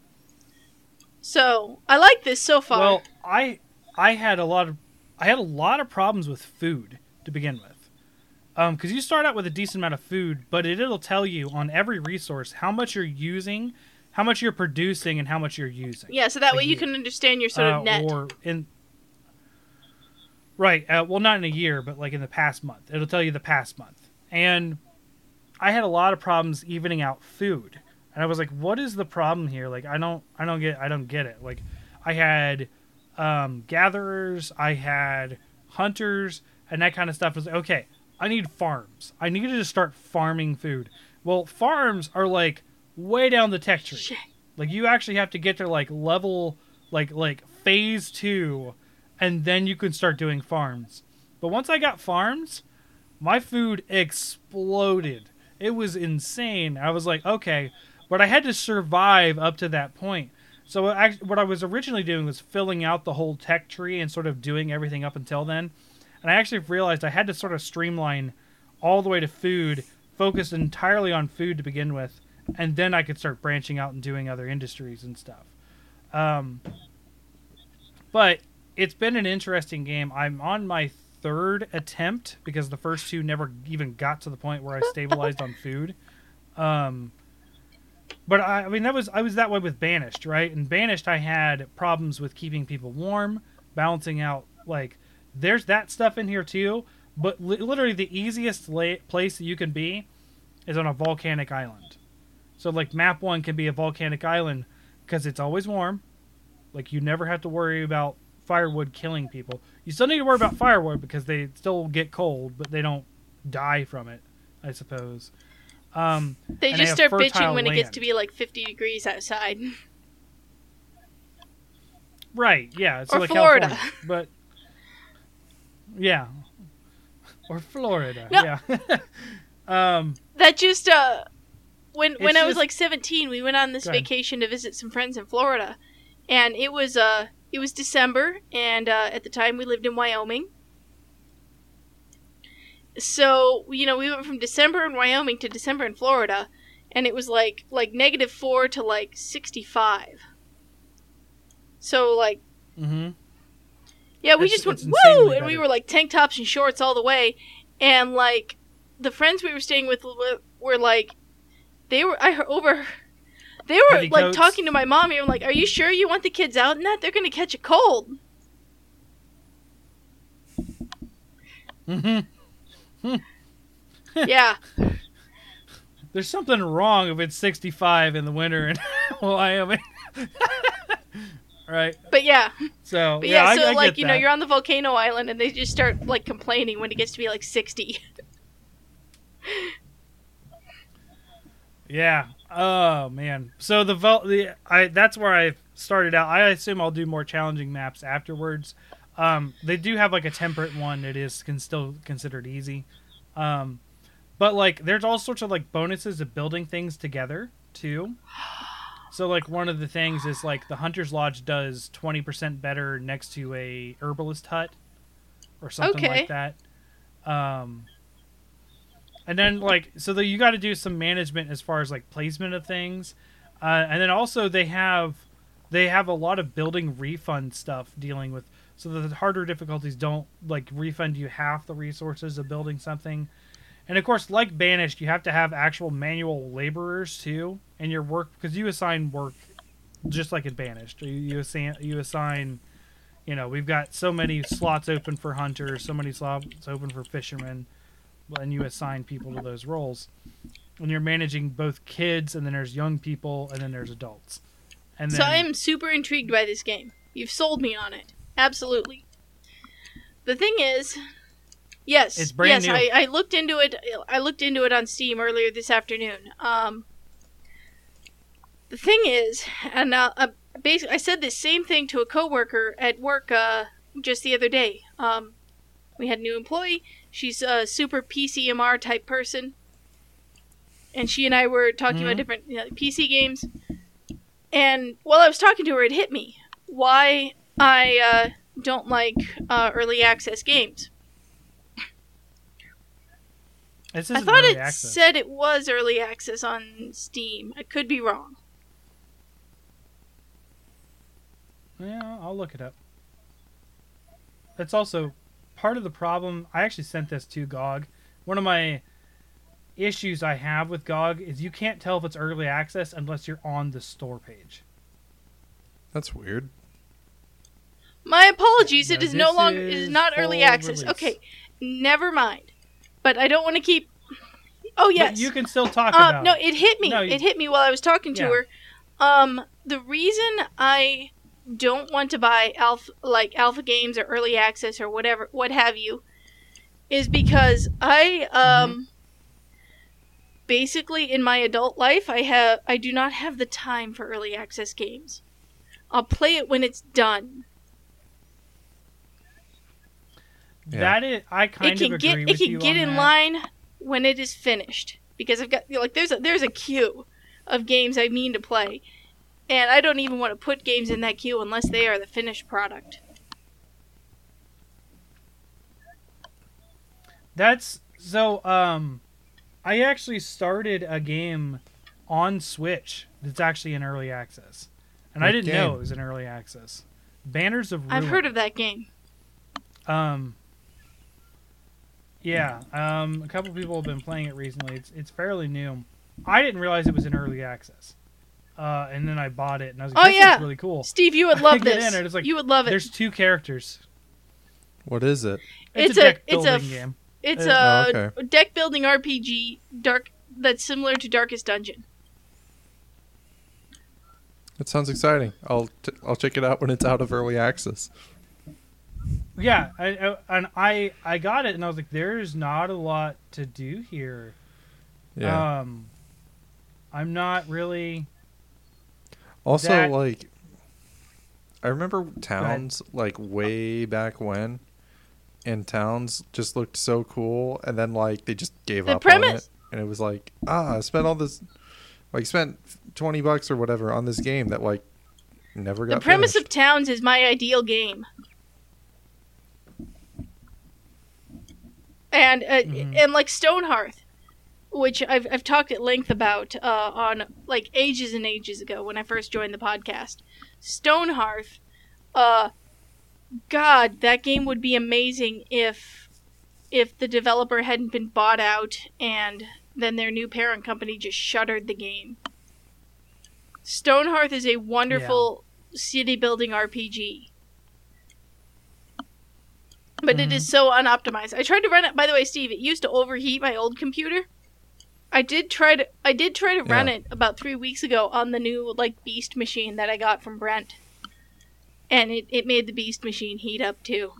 So I like this so far. Well, I I had a lot of I had a lot of problems with food to begin with. Um, because you start out with a decent amount of food, but it, it'll tell you on every resource how much you're using, how much you're producing, and how much you're using. yeah, so that way you can understand your sort Uh, of net. Or in right, uh, well, not in a year, but like in the past month, it'll tell you the past month. And I had a lot of problems evening out food, and I was like, "What is the problem here? Like, I don't, I don't get, I don't get it." Like, I had um, gatherers, I had hunters, and that kind of stuff. I was like, okay, I need farms. I needed to start farming food. Well, farms are like way down the tech tree. Shit. Like you actually have to get to like level like like phase 2 and then you can start doing farms. But once I got farms, my food exploded. It was insane. I was like, okay, but I had to survive up to that point. So I, what I was originally doing was filling out the whole tech tree and sort of doing everything up until then. And I actually realized I had to sort of streamline all the way to food, focus entirely on food to begin with, and then I could start branching out and doing other industries and stuff. Um, but it's been an interesting game. I'm on my third attempt because the first two never even got to the point where I stabilized on food. Um, but I, I mean that was I was that way with Banished, right? And Banished, I had problems with keeping people warm, balancing out like there's that stuff in here too. But li- literally, the easiest la- place that you can be is on a volcanic island. So like map one can be a volcanic island because it's always warm. Like you never have to worry about firewood killing people. You still need to worry about firewood because they still get cold, but they don't die from it. I suppose. Um, They and they just start bitching when it gets to be like 50 degrees outside. right? Yeah, it's Or like Florida. California, but yeah, or Florida. No. Yeah. um, That just uh when when I was just- like 17, we went on this vacation to visit some friends in Florida. And it was uh it was December and uh at the time we lived in Wyoming. So, you know, we went from December in Wyoming to December in Florida and it was like like negative 4 to like 65. So like mhm. yeah, we It's- just went woo, and we were like tank tops and shorts all the way, and like the friends we were staying with were, were like, they were I over, they were like coats. talking to my mom. And I'm like, "Are you sure you want the kids out in that? They're gonna catch a cold." Mhm. yeah, There's something wrong if it's 65 in the winter in Wyoming. right. but yeah, So but yeah, yeah. So I like get you know, you're on the volcano island, and they just start like complaining when it gets to be like 60. Yeah. Oh man. So the vol- the I that's where I started out. I assume I'll do more challenging maps afterwards. Um, they do have like a temperate one that is can still considered easy. Um, but like there's all sorts of like bonuses of building things together too. So like one of the things is like the hunter's lodge does 20% better next to a herbalist hut or something Okay. like that. Um and then like so you got to do some management as far as like placement of things. Uh, and then also they have they have a lot of building refund stuff dealing with so the harder difficulties don't like refund you half the resources of building something. And of course, like banished, you have to have actual manual laborers too in your work because you assign work just like in banished. You, you assign you assign, you know, we've got so many slots open for hunters, so many slots open for fishermen, and you assign people to those roles. And you're managing both kids, and then there's young people, and then there's adults. And then So I am super intrigued by this game. You've sold me on it. Absolutely. The thing is, yes, It's brand yes, new. I, I looked into it. I looked into it on Steam earlier this afternoon. Um, the thing is, and uh, uh, basically, I said the same thing to a coworker at work uh, just the other day. Um, we had a new employee. She's a super PCMR type person, and she and I were talking about Mhm. different you know, PC games. And while I was talking to her, it hit me why I uh, don't like uh, early access games. I thought it access. said it was early access on Steam. I could be wrong. Yeah, I'll look it up. It's also part of the problem. I actually sent this to GOG. One of my issues I have with GOG is you can't tell if it's early access unless you're on the store page. That's weird. My apologies. It No, is no longer. It is is not early access. release. Okay, never mind. But I don't want to keep. Oh But yes. you can still talk Uh, about no, it. it hit me. No, you- it hit me while I was talking to Yeah. her. Um, the reason I don't want to buy alpha like alpha games or early access or whatever, what have you, is because I um. Mm-hmm. Basically, in my adult life, I have I do not have the time for early access games. I'll play it when it's done. Yeah. That is, I kind it can of get agree it can you get in that. line when it is finished because I've got like there's a there's a queue of games I mean to play, and I don't even want to put games in that queue unless they are the finished product. That's so. Um, I actually started a game on Switch that's actually in early access, and I didn't know it was in early access. Banners of Ruin. I've heard of that game. Um. Yeah, um, a couple people have been playing it recently. It's it's fairly new. I didn't realize it was in early access, uh, and then I bought it, and I was like, Oh, "This yeah. really cool." Steve, you would I love get this. in and it's like, you would love it. There's two characters. What is it? It's, It's a a- deck it's a building f- game. It's a oh, okay. deck building RPG dark that's similar to Darkest Dungeon. That sounds exciting. I'll t- I'll check it out when it's out of early access. Yeah, I, I, and I I got it, and I was like, "There's not a lot to do here." Yeah. Um, I'm not really. Also, that- like, I remember towns like way back when, and towns just looked so cool, and then like they just gave The up on it, and it was like, ah, I spent all this, like, spent twenty bucks or whatever on this game that like never got. The premise finished. of Towns is my ideal game. And uh, Mhm. and like Stonehearth, which I've I've talked at length about uh, on like ages and ages ago when I first joined the podcast. Stonehearth, uh, God, that game would be amazing if if the developer hadn't been bought out and then their new parent company just shuttered the game. Stonehearth is a wonderful city building RPG. But it is so unoptimized. I tried to run it by the way, Steve, it used to overheat my old computer. I did try to I did try to run Yeah. it about 3 weeks ago on the new like beast machine that I got from Brent. And it, it made the beast machine heat up too.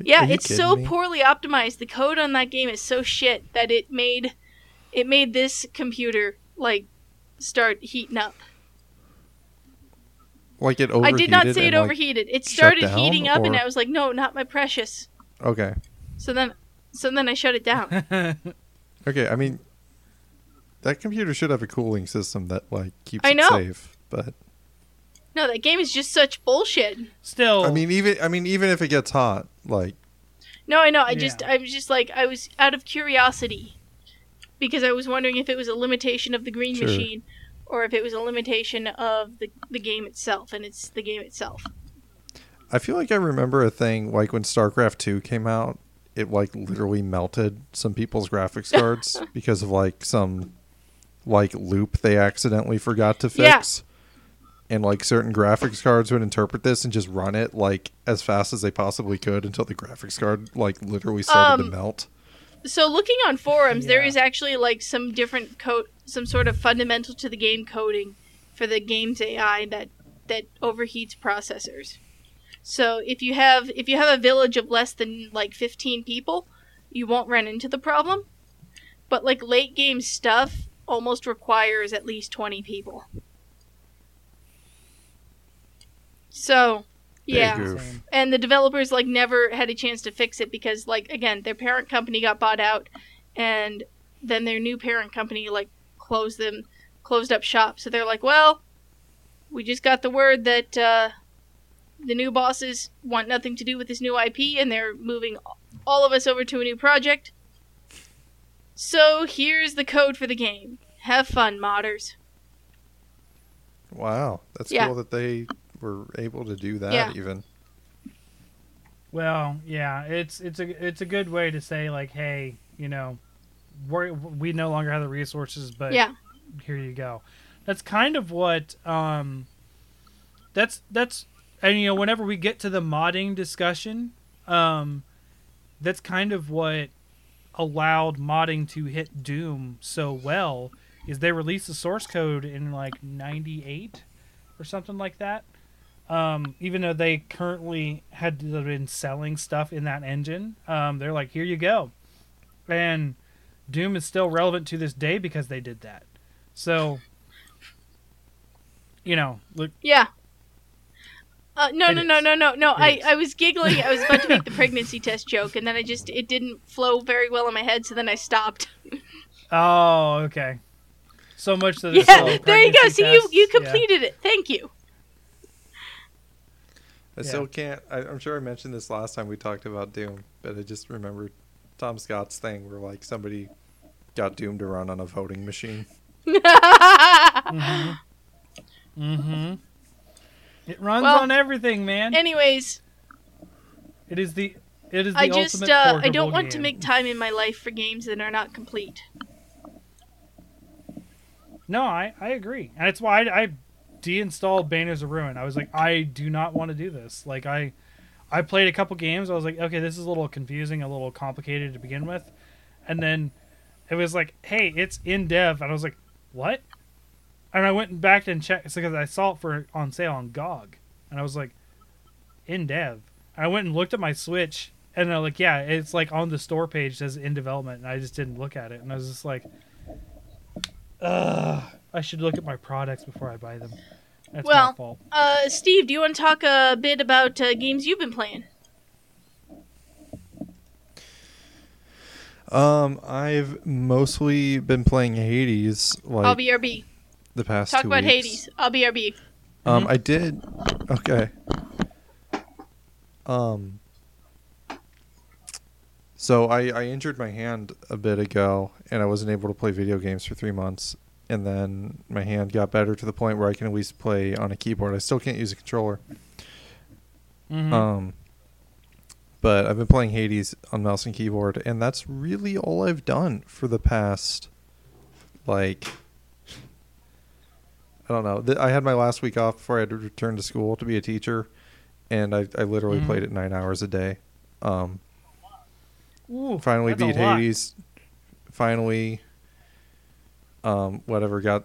Yeah, Are it's so me? poorly optimized. The code on that game is so shit that it made it made this computer like start heating up. Like it overheated. I did not say it and, like- overheated. It started down, heating up and I was like, "No, not my precious." Okay. So then so then I shut it down. Okay. I mean, that computer should have a cooling system that like keeps I it know. safe. But no, that game is just such bullshit. Still, I mean, even I mean, even if it gets hot, like No, I know. I Yeah. just I was just like I was out of curiosity because I was wondering if it was a limitation of the green Sure. machine or if it was a limitation of the the game itself and it's the game itself. I feel like I remember a thing like when StarCraft 2 came out, it like literally melted some people's graphics cards because of like some like loop they accidentally forgot to Yeah. fix. And like certain graphics cards would interpret this and just run it like as fast as they possibly could until the graphics card like literally started Um, to melt. So looking on forums, there Yeah. is actually like some different code, some sort of fundamental to the game coding for the game's AI that that overheats processors. So if you have if you have a village of less than like 15 people, you won't run into the problem. But like late game stuff almost requires at least 20 people. So, yeah and the developers like never had a chance to fix it because like again their parent company got bought out and then their new parent company like closed them closed up shop so they're like well we just got the word that uh the new bosses want nothing to do with this new IP and they're moving all of us over to a new project. So here's the code for the game. Have fun, modders. Wow, that's Yeah. cool that they were able to do that. Yeah. Even Well, yeah, it's it's a it's a good way to say like, hey, you know, we we no longer have the resources, but yeah. here you go. That's kind of what um that's that's and you know whenever we get to the modding discussion, um that's kind of what allowed modding to hit Doom so well is they released the source code in like 98 or something like that. Um, even though they currently had been selling stuff in that engine, um, they're like, here you go. And Doom is still relevant to this day because they did that. So, you know, look, Yeah. Uh, no, no, no, no, no, no. I. I was giggling. I was about to make the pregnancy test joke, and then I just it didn't flow very well in my head, so then I stopped. oh, okay. So much that Yeah, it's still a there you go. pregnancy See, you test. you Yeah. completed it. Thank you. I Yeah. still can't. I, I'm sure I mentioned this last time we talked about Doom, but I just remembered Tom Scott's thing where like somebody got Doom to run on a voting machine. Mm-hmm. mm-hmm. It runs Well, on everything, man. Anyways, it is the it is the I just uh, I don't want to make time in my life for games that are not complete. No, I, I agree, and it's why I, I deinstalled Banners of Ruin. I was like, I do not want to do this. Like I, I played a couple games. I was like, okay, this is a little confusing, a little complicated to begin with, and then it was like, hey, it's in dev, and I was like, what? And I went back and checked because I saw it for on sale on GOG, and I was like, in dev. And I went and looked at my Switch, and I'm like, yeah, it's like on the store page says in development, and I just didn't look at it, and I was just like. Ugh, I should look at my products before I buy them. That's my Well- fault. Uh, Steve, do you want to talk a bit about uh, games you've been playing? Um, I've mostly been playing Hades like I'll BRB. The past Talk two about weeks. Hades. I'll BRB. Um, Mhm. I did. Okay. Um. So I I injured my hand a bit ago, and I wasn't able to play video games for three months. And then my hand got better to the point where I can at least play on a keyboard. I still can't use a controller. Mhm. Um. But I've been playing Hades on mouse and keyboard, and that's really all I've done for the past, like, I don't know. I had my last week off before I had to return to school to be a teacher, and I, I literally Mhm. played it nine hours a day. Um, Ooh, finally beat. Hades. Finally, um, whatever got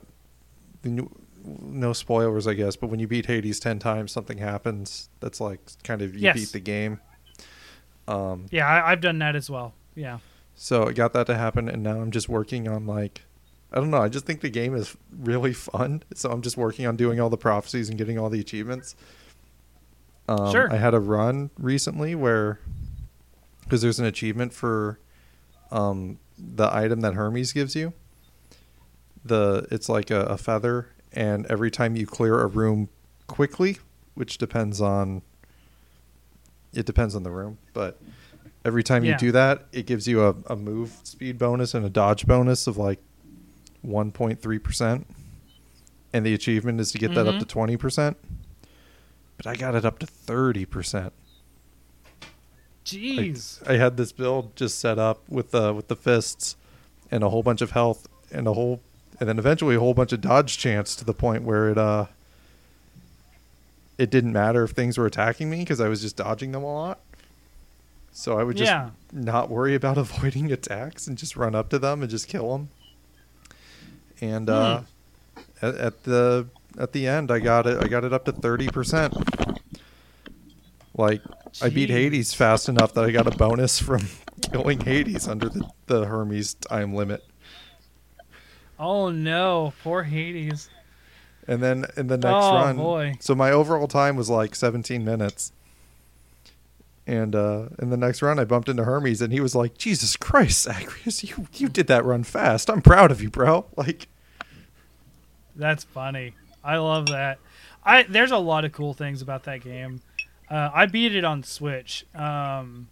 the new, no spoilers, I guess. But when you beat Hades ten times, something happens. That's like kind of you Yes. beat the game. Um, Yeah, I, I've done that as well. Yeah. so I got that to happen, and now I'm just working on like, I don't know. I just think the game is really fun. So I'm just working on doing all the prophecies and getting all the achievements. Um, Sure. I had a run recently where, because there's an achievement for, um, the item that Hermes gives you. The it's like a, a feather, and every time you clear a room quickly, which depends on. It depends on the room, but every time you do that, it gives you a, a move speed bonus and a dodge bonus of like 1.3%. And the achievement is to get that up Mhm. to 20%. But I got it up to 30%. Like, Jeez. I had this build just set up with the with the fists and a whole bunch of health and a whole and then eventually a whole bunch of dodge chance to the point where it uh it didn't matter if things were attacking me because I was just dodging them a lot. So I would just Yeah. not worry about avoiding attacks and just run up to them and just kill them. And uh, at, at the at the end, I got it. I got it up to thirty percent. Like I beat Hades fast enough that I got a bonus from killing Hades under the, the Hermes time limit. Oh no, poor Hades. And then in the next Oh, run, boy. so my overall time was like 17 minutes. And uh, in the next run, I bumped into Hermes, and he was like, "Jesus Christ, Zagreus, you you did that run fast. I'm proud of you, bro." Like, That's funny. I love that. I there's a lot of cool things about that game. Uh, I beat it on Switch. Um,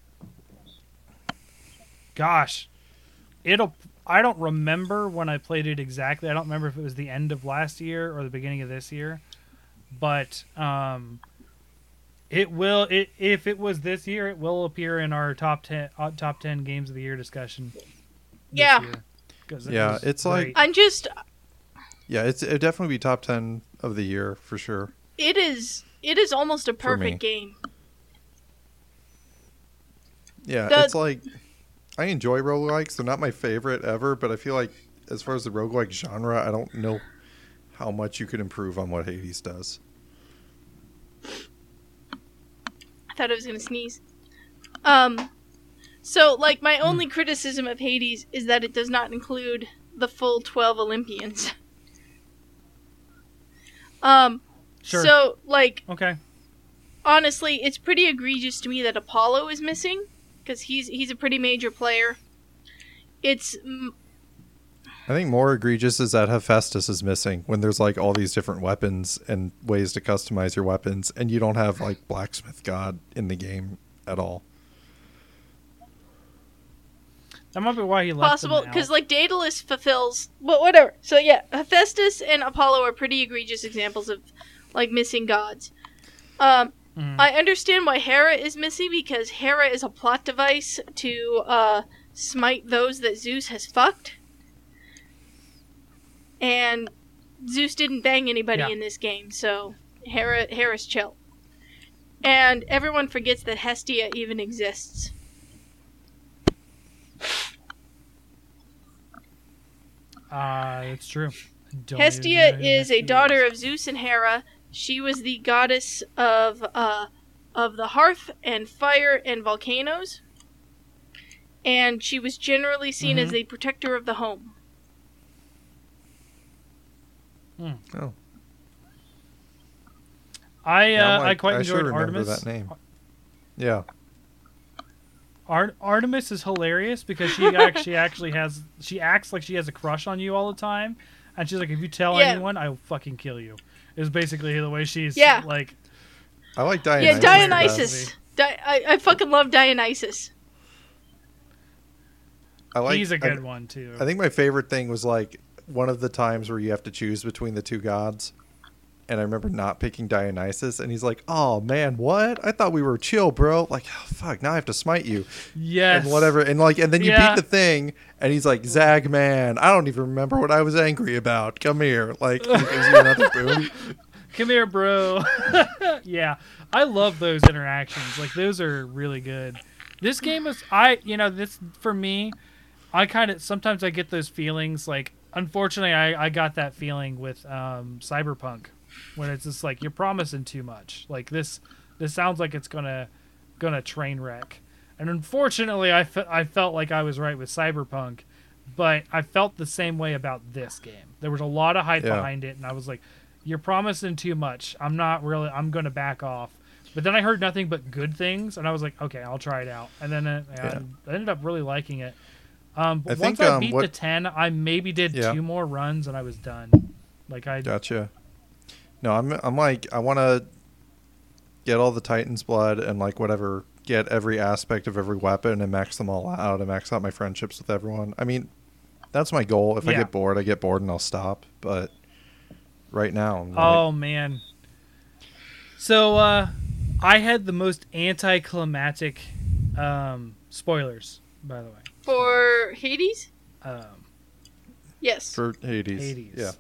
gosh, it'll. I don't remember when I played it exactly. I don't remember if it was the end of last year or the beginning of this year, but um, it will. It if it was this year, it will appear in our top ten uh, top ten games of the year discussion. Yeah. year, 'cause it Yeah, was it's like- I'm just Yeah, it's it'd definitely be top ten of the year for sure. it is it is almost a perfect game. Yeah, The- it's like I enjoy roguelikes. They're not my favorite ever, but I feel like as far as the roguelike genre, I don't know how much you could improve on what Hades does. I thought I was gonna sneeze. Um, so like my only criticism of Hades is that it does not include the full twelve Olympians. Um, sure. so like okay. honestly, it's pretty egregious to me that Apollo is missing because he's he's a pretty major player. It's mm, I think more egregious is that Hephaestus is missing when there's like all these different weapons and ways to customize your weapons, and you don't have like blacksmith god in the game at all. That might be why he left. possible because like Daedalus fulfills but whatever. So yeah, Hephaestus and Apollo are pretty egregious examples of like missing gods. Um, Mhm. I understand why Hera is missing because Hera is a plot device to uh, smite those that Zeus has fucked, and Zeus didn't bang anybody Yeah. in this game, so Hera Hera's chill. And everyone forgets that Hestia even exists. Uh, it's true. Don't Hestia is a daughter of Zeus and Hera. She was the goddess of uh, of the hearth and fire and volcanoes, and she was generally seen as Mhm. the protector of the home. Oh, I uh, Yeah, I'm I like, quite I should enjoyed remember Artemis. that name. yeah. Ar- Artemis is hilarious because she actually actually has she acts like she has a crush on you all the time, and she's like, if you tell Yeah. anyone, I'll fucking kill you. Is basically the way she's Yeah. like. I like Dionysus. Yeah, Dionysus. Dionysus. Di- I, I fucking love Dionysus. I like, he's a good one too. I think my favorite thing was like one of the times where you have to choose between the two gods. And I remember not picking Dionysus, and he's like, "Oh man, what? I thought we were chill, bro. Like, oh, fuck, now I have to smite you yes. and whatever." And like, and then you Yeah. beat the thing, and he's like, "Zag, man, I don't even remember what I was angry about. Come here." Like, he gives you another boon. Come here, bro. yeah, I love those interactions. Like those are really good. This game is I, you know, this for me, I kind of sometimes I get those feelings. Like, unfortunately, I I got that feeling with um, Cyberpunk, when it's just like you're promising too much. Like this, this sounds like it's gonna gonna train wreck. And unfortunately, I fe- I felt like I was right with Cyberpunk, but I felt the same way about this game. There was a lot of hype Yeah. behind it, and I was like, "You're promising too much. I'm not really. I'm going to back off." But then I heard nothing but good things, and I was like, "Okay, I'll try it out." And then uh, Yeah. I ended up really liking it. Um, but I once think, I um, beat what- the ten, I maybe did Yeah. two more runs, and I was done. Like I, Gotcha. No, I'm I'm like I want to get all the Titan's blood and like whatever, get every aspect of every weapon and max them all out and max out my friendships with everyone. I mean, that's my goal. If I get bored, I get bored and I'll stop. But right now, I'm like, Oh man. So uh I had the most anticlimactic um spoilers, by the way. For Hades? Um Yes. for Hades. Hades. Yeah,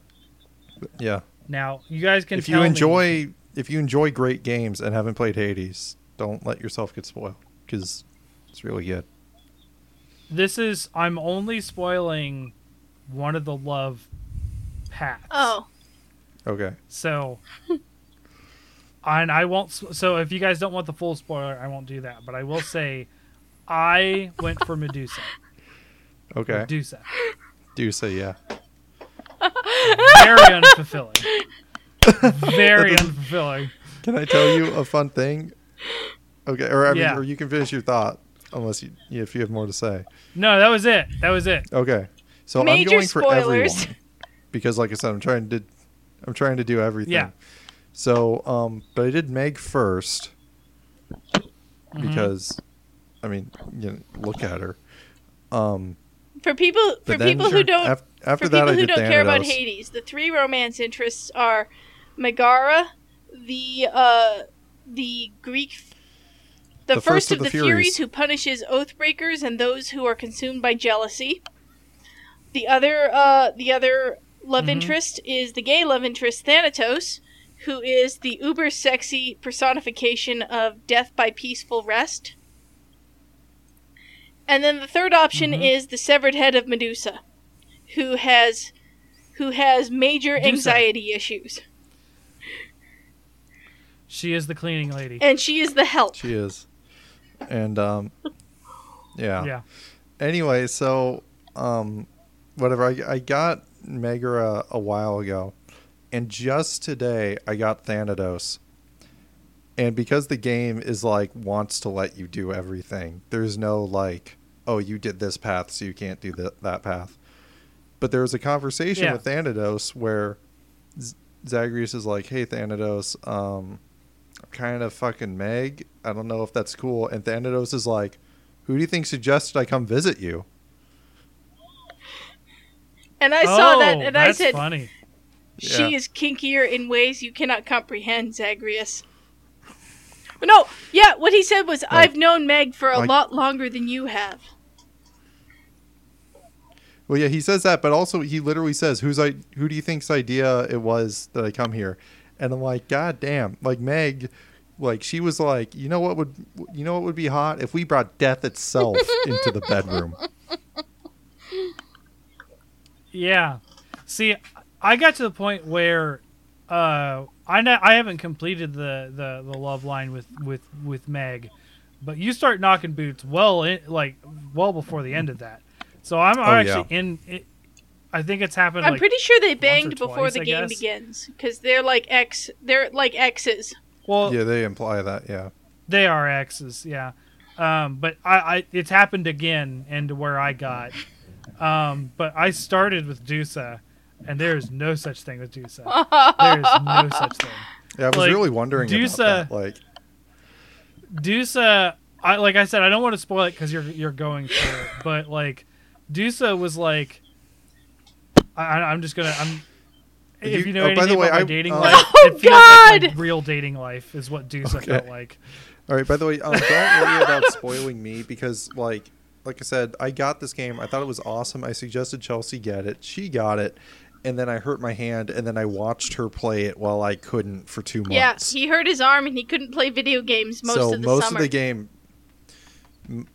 yeah. Now you guys can If tell you me- enjoy if you enjoy great games and haven't played Hades, don't let yourself get spoiled because it's really good. this is I'm only spoiling one of the love paths. Oh. Okay. So and I won't so if you guys don't want the full spoiler, I won't do that, but I will say I went for Medusa. Okay. Medusa. Do say yeah. Very unfulfilling. Very unfulfilling. Can I tell you a fun thing? Okay, or I mean, Yeah. or you can finish your thought, unless you if you have more to say. No, that was it. That was it. Okay, so Major I'm going for everyone because, like I said, I'm trying to, I'm trying to do everything. Yeah. So, um, but I did Meg first, Mm-hmm. because, I mean, you know, look at her. Um, For people for people who don't af- after for people who don't care about Hades, the three romance interests are Megara, the uh, the Greek, the, The first, first of the, the Furies. Furies. who punishes oathbreakers and those who are consumed by jealousy. The other uh, the other love Mhm. interest is the gay love interest Thanatos, who is the uber sexy personification of death by peaceful rest. And then the third option Mhm. is the severed head of Medusa, who has who has major Medusa. anxiety issues. She is the cleaning lady. And she is the help. She is, and um, yeah. yeah. Anyway, so um, whatever. I I got Megara a while ago, and just today I got Thanatos. And because the game is like wants to let you do everything, there's no like, oh, you did this path, so you can't do that that path. But there was a conversation Yeah. with Thanatos where Z- Zagreus is like, "Hey, Thanatos, um, I'm kind of fucking Meg. I don't know if that's cool." And Thanatos is like, "Who do you think suggested I come visit you?" And I saw that Oh, and I that's said funny. she Yeah. is kinkier in ways you cannot comprehend, Zagreus. No, yeah, what he said was I've known Meg for a like- lot longer than you have. Well, yeah, he says that, but also he literally says, "Who's I? Who do you think's idea it was that I come here?" And I'm like, "God damn!" Like Meg, like she was like, "You know what would, you know what would be hot if we brought death itself into the bedroom." Yeah. See, I got to the point where uh, I know I haven't completed the, the, the love line with, with, with Meg, but you start knocking boots well in, like well before the end of that. So I'm Oh, actually yeah. in. It, I think it's happened. I'm like, pretty sure they banged before twice, the I game guess. begins because they're like ex, they're like exes. well. yeah, they imply that. Yeah, They are exes, yeah. Um, but I, I, it's happened again, and to where I got. Um, but I started with Dusa, and there is no such thing with Dusa. There is no such thing. yeah. I was Like, really wondering Dusa- about that. Like, Dusa, I like I said, I don't want to spoil it because you're you're going through it, but like, Dusa was like, I, I- I'm just gonna I'm. If You- you know oh, by the way, about my I- dating uh, life, Oh, it feels like my God! real dating life is what Dusa Okay. felt like. all right. By the way, um, don't worry about spoiling me because, like, like I said, I got this game. I thought it was awesome. I suggested Chelsea get it. She got it. And then I hurt my hand, and then I watched her play it while I couldn't for two months. Yeah, he hurt his arm and he couldn't play video games most so of the time. So, most summer. of the game m-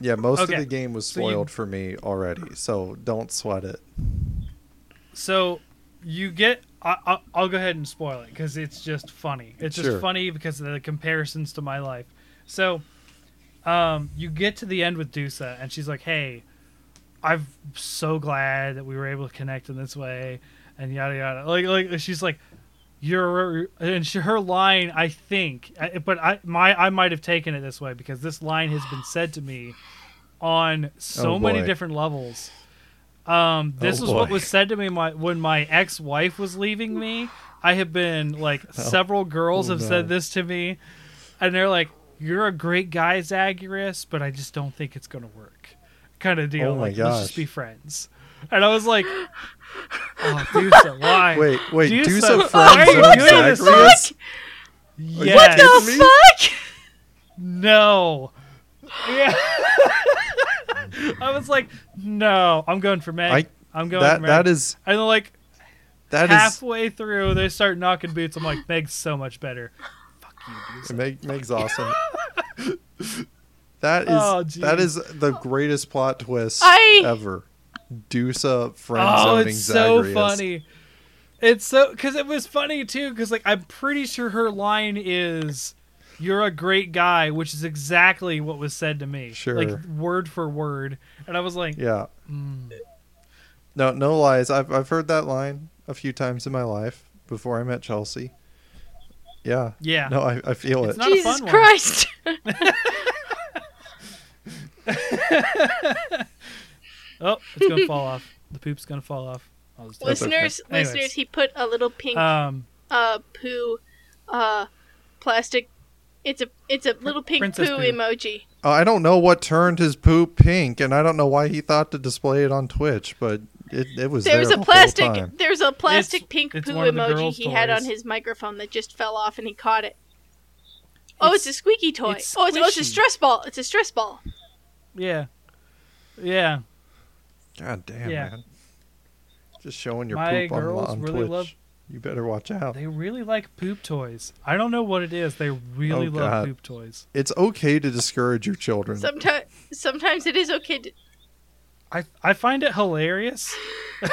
yeah most Okay. of the game was So you- spoiled for me already so don't sweat it So you get. I, I, I'll go ahead and spoil it because it's just funny. It's just Sure. funny because of the comparisons to my life. So, um, you get to the end with Dusa, and she's like, "Hey, I'm so glad that we were able to connect in this way," and yada yada. Like, like she's like, "You're," and she, her line, I think, but I my I might have taken it this way because this line has been said to me on so Oh, many different levels. Um, this Oh, is what was said to me my, when my ex-wife was leaving me. I have been like several girls Oh, have no. said this to me, and they're like, "You're a great guy, Zagreus, but I just don't think it's gonna work." Kind of deal. Oh my like, let's just be friends. And I was like, "Oh, Dusa, why? wait wait Dusa, do some why are friends you on doing this? Zagreus? Yes. what the fuck? No. Yeah. I was like, no, I'm going for Meg. I- I, am going that for Meg. that is and then like that is halfway through, they start knocking boots. I'm like, Meg's so much better. Fuck you, Dusa. Meg, Meg's awesome that is Oh, that geez. is the greatest plot twist I- ever Dusa friend Oh, zoning it's so Zagreus. funny. It's so because it was funny too. Because like I'm pretty sure her line is, "You're a great guy," which is exactly what was said to me, Sure. like word for word. And I was like, yeah mm. no no lies I've I've heard that line a few times in my life before I met Chelsea yeah "Yeah, no I, I feel It's it not a Jesus fun one. Christ. oh, it's gonna fall off. The poop's gonna fall off." I'll just That's okay. listeners, listeners, he put a little pink Um, uh poo uh plastic It's a it's a little pink Princess poo poo. emoji. Uh, I don't know what turned his poop pink, and I don't know why he thought to display it on Twitch, but it, it was There was there a plastic Whole time. there's a plastic It's- pink it's poo one of the emoji girls' he had on his microphone that just fell off and he caught it. Oh, it's, It's- a squeaky toy. it's oh, it's, oh, it's a stress ball. It's a stress ball. Yeah. Yeah. God damn, Yeah. man! Just showing your My poop on, girls on really Twitch. love- You better watch out. They really like poop toys. I don't know what it is. They really Oh, love God. poop toys. It's okay to discourage your children. Sometimes sometimes it is okay to I I find it hilarious.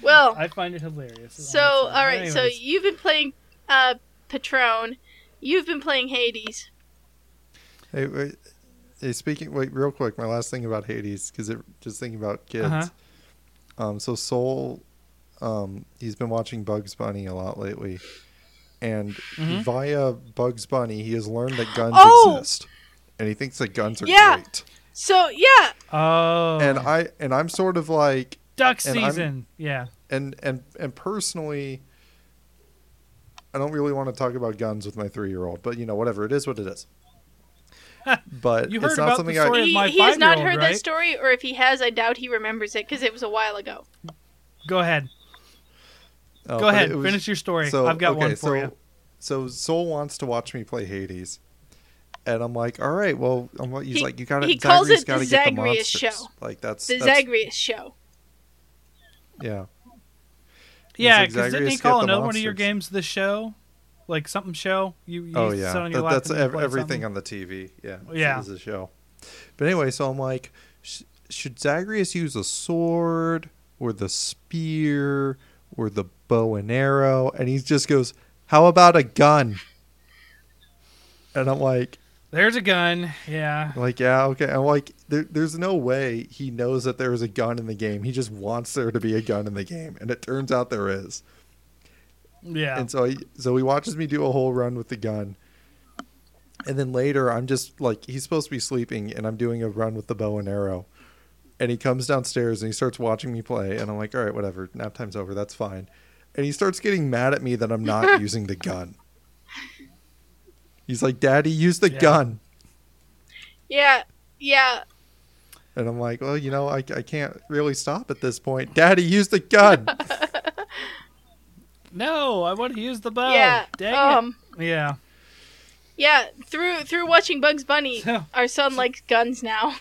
Well, I find it hilarious. so all I'm all right, so you've been playing uh Patron. You've been playing Hades. Hey, wait, hey, speaking. Wait, real quick. My last thing about Hades, because just thinking about kids. Uh-huh. Um, so Soul, um, he's been watching Bugs Bunny a lot lately, and Mhm. via Bugs Bunny, he has learned that guns Oh! exist, and he thinks that guns are Yeah. great. So yeah, oh, And I and I'm sort of like, duck season. Yeah. and and and personally, I don't really want to talk about guns with my three year old, but you know, whatever. It is what it is. But You it's heard not about something the story I. of he, my he has not heard right? that story, or if he has, I doubt he remembers it because it was a while ago. Go ahead. Oh, Go ahead. was- Finish your story. So I've got okay, one for so, you. So Soul wants to watch me play Hades, and I'm like, all right, well, I'm like, he's He- like, you got to. he calls it gotta the get the Zagreus show. Like that's The that's, Zagreus show. Yeah. Yeah, like, because didn't he call the another one of your games the show? Like something show? You, you Oh yeah, sit on your That- that's ev- everything something? on the TV. Yeah, oh, Yeah. This is a show. But anyway, so I'm like, sh- should Zagreus use a sword or the spear or the bow and arrow? And he just goes, "How about a gun?" And I'm like, There's a gun. Yeah. like yeah, okay. I'm like, there, there's no way he knows that there is a gun in the game. He just wants there to be a gun in the game, and it turns out there is. Yeah. And so he, so he watches me do a whole run with the gun. And then later I'm just like he's supposed to be sleeping and I'm doing a run with the bow and arrow. And he comes downstairs and he starts watching me play and I'm like, "All right, whatever. Nap time's over. That's fine." And he starts getting mad at me that I'm not using the gun. He's like, "Daddy, use the Yeah. gun." Yeah, yeah. And I'm like, "Well, you know, I, I can't really stop at this point. Daddy, use the gun." no, I want to use the bow. yeah. Oh, Dang um. it. Yeah. Yeah. Through through watching Bugs Bunny, So- our son likes guns now.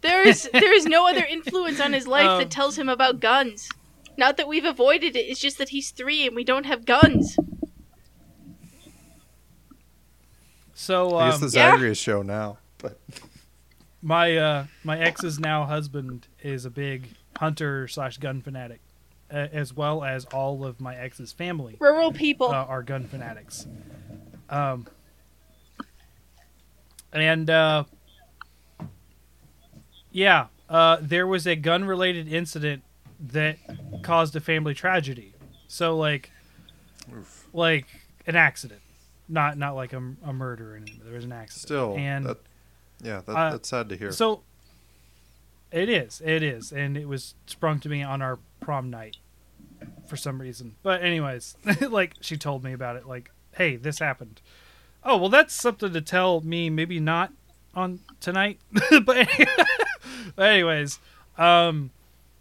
There is there is no other influence on his life Um, that tells him about guns. Not that we've avoided it. It's just that he's three and we don't have guns. So I guess um, the Yeah. Zagreus show now. But my uh, my ex's now husband is a big hunter slash gun fanatic, uh, as well as all of my ex's family Rural people. uh, are gun fanatics. Um, and uh, yeah, uh, there was a gun related incident that caused a family tragedy. So like, Oof. like an accident, not not like a, a murder. or anything, but There was an accident. still and that, yeah, that, uh, that's sad to hear. so it is, it is, and it was sprung to me on our prom night for some reason. But anyways, like she told me about it, like, hey, this happened. Oh well, that's something to tell me. Maybe not on tonight, but anyways, um,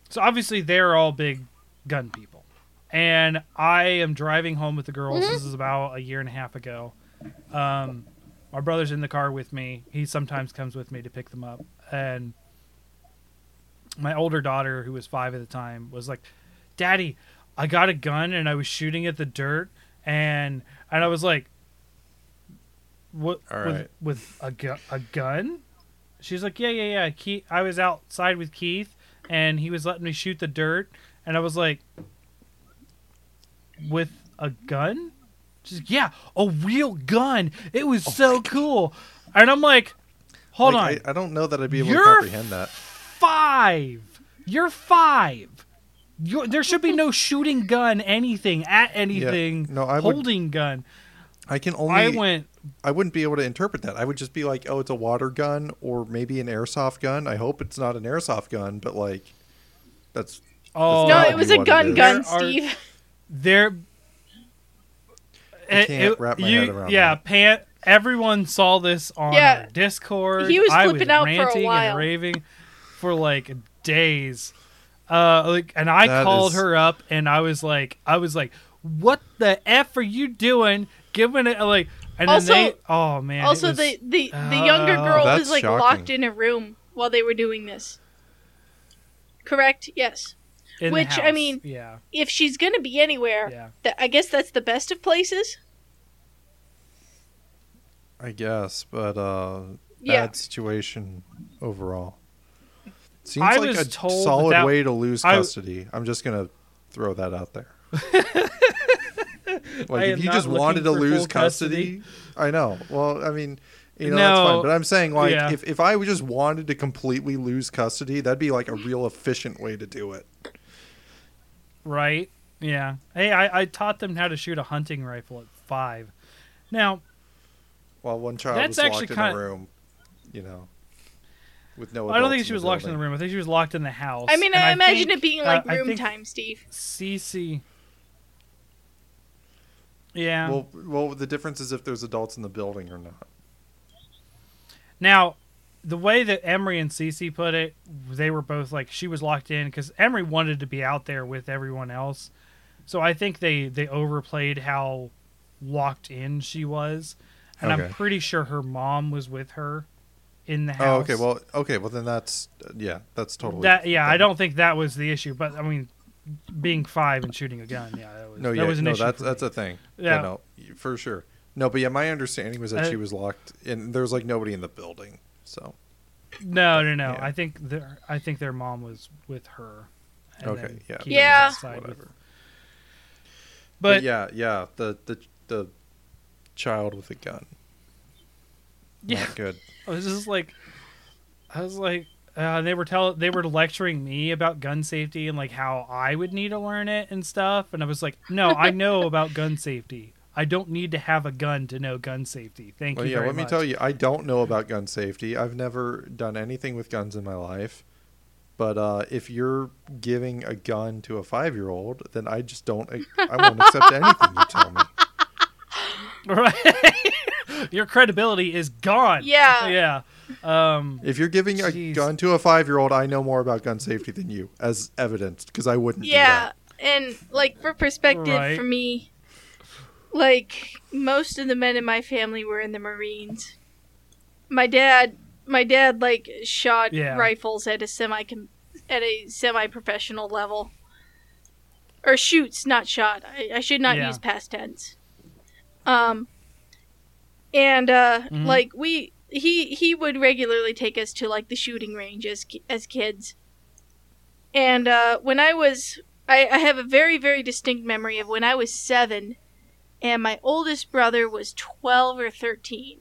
so obviously they're all big gun people, and I am driving home with the girls. This is about a year and a half ago. Um, my brother's in the car with me. He sometimes comes with me to pick them up, and my older daughter, who was five at the time, was like, "Daddy, I got a gun and I was shooting at the dirt, and and I was like, what? With, with a gu- a gun?" She's like, "Yeah, yeah, yeah." Keith, I was outside with Keith, and he was letting me shoot the dirt, and I was like, "With a gun?" She's like, "Yeah, a real gun. It was oh so cool." And I'm like, "Hold on, I, I don't know that I'd be able You're to comprehend that. five. You're five. You're, there should be no shooting gun, anything at anything. no, I would- holding gun. I can only. I went. I, wouldn't be able to interpret that. I would just be like, oh, it's a water gun or maybe an airsoft gun. I hope it's not an airsoft gun, but like, that's Oh no, it was a gun gun, Steve. there. It- eh, can't it- wrap my you- head around yeah, that. Pan. Everyone saw this on Yeah. Discord. He was I flipping out for a while. and raving for like days. Uh, like, and I That called is- her up, and I was like, I was like, "What the f are you doing? Giving it like." And Also- then they, oh man. also, was- the the the younger Oh, girl was like shocking. locked in a room while they were doing this. Correct? Yes. in which, I mean, yeah, If she's gonna be anywhere, yeah. that I guess that's the best of places. I guess, but uh, Yeah. bad situation overall. Seems I like a solid that- way to lose custody. I'm just gonna throw that out there. like if you just wanted to lose custody, custody. I know. Well, I mean, you know that's fine. But I'm saying like yeah. if if I just wanted to completely lose custody, that'd be like a real efficient way to do it. Right. Yeah. Hey, I, I taught them how to shoot a hunting rifle at five. Now, While one child was locked in a room, you know, with no. I don't think she was locked in the room. I think she was locked in the house. I mean, And I, imagine think, it being uh, like I room think time, Steve. Cece. Yeah. Well, well, the difference is if there's adults in the building or not. Now, the way that Emery and Cece put it, they were both like she was locked in because Emery wanted to be out there with everyone else. So I think they they overplayed how locked in she was, and I'm pretty sure her mom was with her in the house. Oh, okay. Well, okay. Well, then that's uh, yeah, that's totally that yeah, I don't think that was the issue, but I mean, being five and shooting a gun, yeah, that was No, that yeah, was an no, issue. that's that's me. a thing. Yeah. Yeah, no, for sure. No, but yeah, my understanding was that Uh, she was locked, and there was like nobody in the building. So no, no, no. Yeah. I think their I think their mom was with her. and Okay, yeah. Yeah. was with- whatever. But, But, yeah, yeah, the the the child with a gun. Yeah, Not good. I was just like, I was like, uh, they were tell they were lecturing me about gun safety and like how I would need to learn it and stuff, and I was like, no, I know about gun safety. I don't need to have a gun to know gun safety. Thank Well, you. yeah. Let me tell you, I don't know about gun safety. I've never done anything with guns in my life. But uh, if you're giving a gun to a five-year-old, then I just don't. I won't accept anything you tell me. Right. Your credibility is gone. Yeah. Yeah. Um, If you're giving a gun to a five-year-old, I know more about gun safety than you, as evidenced, because I wouldn't. do Yeah, that. and like for perspective Right. for me, like most of the men in my family were in the Marines. My dad, my dad like shot Yeah. rifles at a semi at a semi professional level. Or shoots, not shot. I, I should not Yeah. use past tense. Um and uh Mhm. like we he he would regularly take us to like the shooting range as as kids. And uh when I was I, I have a very, very distinct memory of when I was seven and my oldest brother was 12 or 13.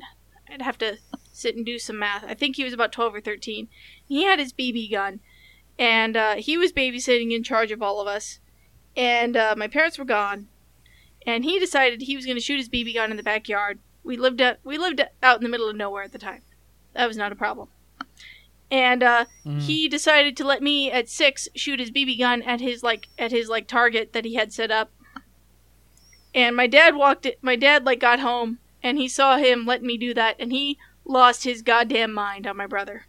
I'd have to sit and do some math. I think he was about 12 or 13. He had his BB gun and uh, he was babysitting in charge of all of us. And uh, my parents were gone. And he decided he was going to shoot his BB gun in the backyard. We lived out, we lived out in the middle of nowhere at the time. That was not a problem. And uh, mhm. he decided to let me at six shoot his BB gun at his like at his like target that he had set up. And my dad walked it. My dad like got home and he saw him letting me do that, and he lost his goddamn mind on my brother.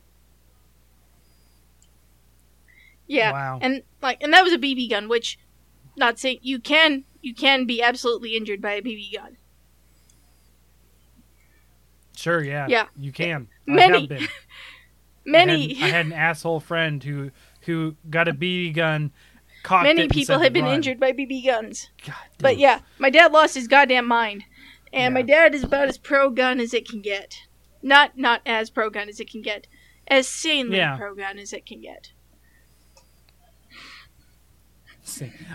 Yeah, Wow. and like and that was a BB gun, which not saying you can you can be absolutely injured by a BB gun. Sure. Yeah. Yeah. You can. Many-. Many I had, I had an asshole friend who who got a BB gun. many people have been "Run." injured by BB guns. God, But yeah, my dad lost his goddamn mind, and my dad is about as pro gun as it can get. Not not as pro gun as it can get, as sanely Yeah. pro gun as it can get.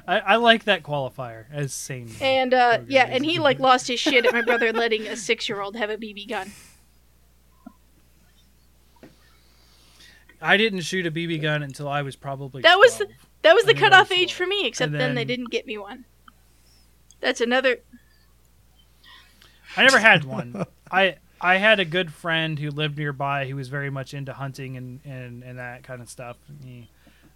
I, I like that qualifier as sane. And uh, yeah, and he like lost his shit at my brother letting a six year old have a BB gun. I didn't shoot a BB gun until I was probably. That was 12. That was the I think I cutoff was age for me, except And then, they didn't get me one. That's another. I never had one. I I had a good friend who lived nearby who was very much into hunting and, and, and that kind of stuff. He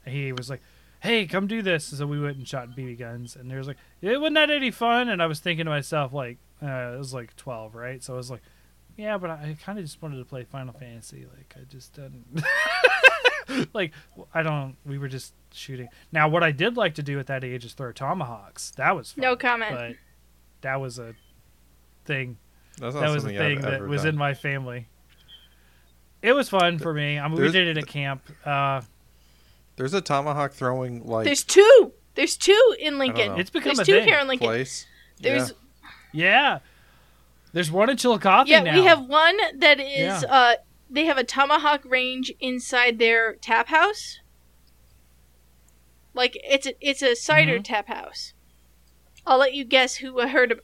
he was like, "Hey, come do this." So we went and shot BB guns, and there was like, "It wasn't that any fun?" And I was thinking to myself, like, Uh, it was like twelve, right? So I was like, yeah, but I kind of just wanted to play Final Fantasy. Like I just didn't. like I don't. We were just shooting. Now, what I did like to do at that age is throw tomahawks. That was fun, No comment. But that was a thing. That's That was a thing I've that was done. in my family. It was fun for me. I mean, we did it at camp. Uh, There's a tomahawk throwing like There's two. There's two in Lincoln. It's become There's a two thing. here in Lincoln. place. There's yeah, there's one in Chillicothe yeah, now. we have one that is Yeah. uh they have a tomahawk range inside their tap house. Like it's a, it's a cider Mhm. tap house. I'll let you guess who I heard of.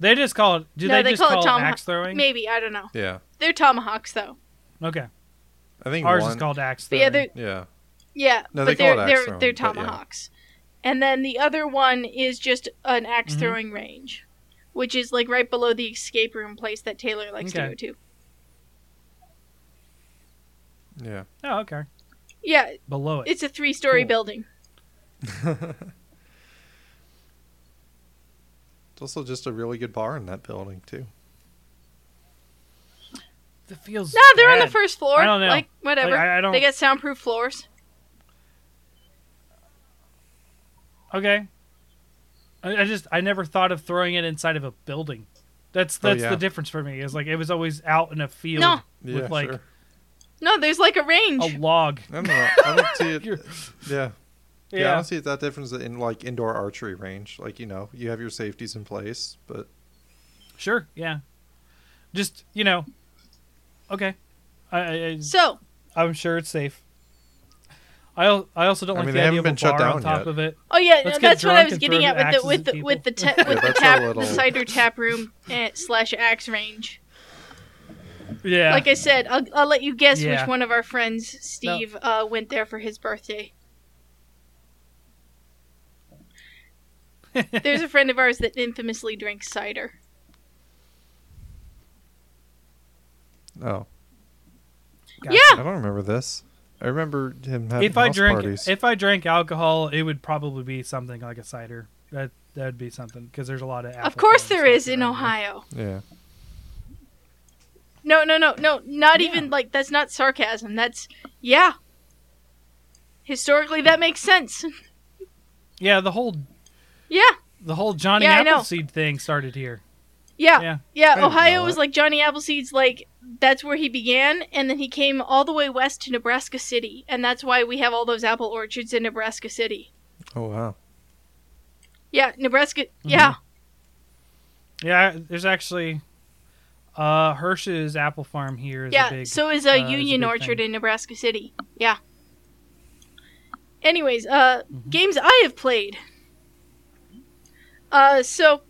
They just call it. Do No, they, they just call it call it tomahawk- axe throwing? Maybe I don't know. Yeah. They're tomahawks though. Okay, I think ours one. is called axe The throwing. other Yeah. yeah, No, but call they're it axe they're throwing, they're but yeah. tomahawks. And then the other one is just an axe Mhm. throwing range, which is like right below the escape room place that Taylor likes Okay. to go to. Yeah. Oh, okay. Yeah, Below it. it's a three-story Cool. building. It's also just a really good bar in that building too. It feels. No, they're on the first floor. I don't know. Like whatever. Like, I- I don't- They get soundproof floors. Okay. I, I just I never thought of throwing it inside of a building. That's Oh, that's yeah. the difference for me. Is like it was always out in a field No. Yeah, with like sure. No, there's like a range. a log. I don't know. I don't see it. You're- Yeah. Yeah. I don't see it that difference in like indoor archery range. Like you know, you have your safeties in place, but Sure. Yeah. Just you know. Okay. I, I I- so I'm sure it's safe. I I also don't I like mean, the they idea haven't of been a shut bar on down top yet. of it. Oh yeah, Let's no, that's what I was getting at with the with the people. with the ta- Yeah, with the tap little- the cider tap room eh, slash axe range. Yeah. Like I said, I'll, I'll let you guess Yeah. which one of our friends, Steve, uh, went there for his birthday. There's a friend of ours that infamously drinks cider. Oh, Gotcha. Yeah, I don't remember this. I remember him having if I house drank parties. if I drank alcohol, it would probably be something like a cider. That that would be something because there's a lot of. of course there is in around here. Ohio. yeah. No, no, no, no, not Yeah. even like that's not sarcasm. That's yeah. Historically, that makes sense. Yeah, the whole Yeah, the whole Johnny Yeah, Appleseed thing started here. yeah, Yeah. yeah. Ohio was like Johnny Appleseed's like that's where he began, and then he came all the way west to Nebraska City, and that's why we have all those apple orchards in Nebraska City. Oh wow. Yeah, Nebraska. Mm-hmm. Yeah, Yeah, there's actually uh Hirsch's apple farm here is a yeah. big so is a uh, is a Union Orchard thing. in Nebraska City. Yeah. Anyways, uh, Mhm. games I have played. Uh, so,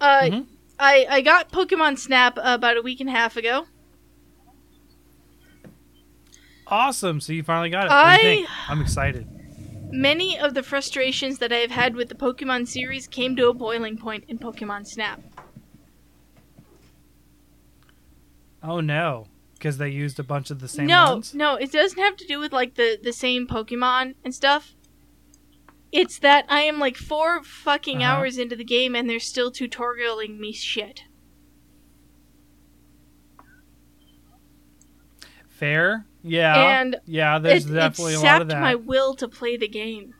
uh, Mhm. I I got Pokemon Snap about a week and a half ago. Awesome. So you finally got it. What do you I- think? I'm excited. Many of the frustrations that I have had with the Pokemon series came to a boiling point in Pokemon Snap. Oh no, because they used a bunch of the same no, ones. no, it doesn't have to do with like the the same Pokemon and stuff. It's that I am like four fucking Uh-huh. hours into the game and they're still tutorialing me shit. Fair. Yeah. And yeah, there's it, it definitely a lot of that. my will to play the game.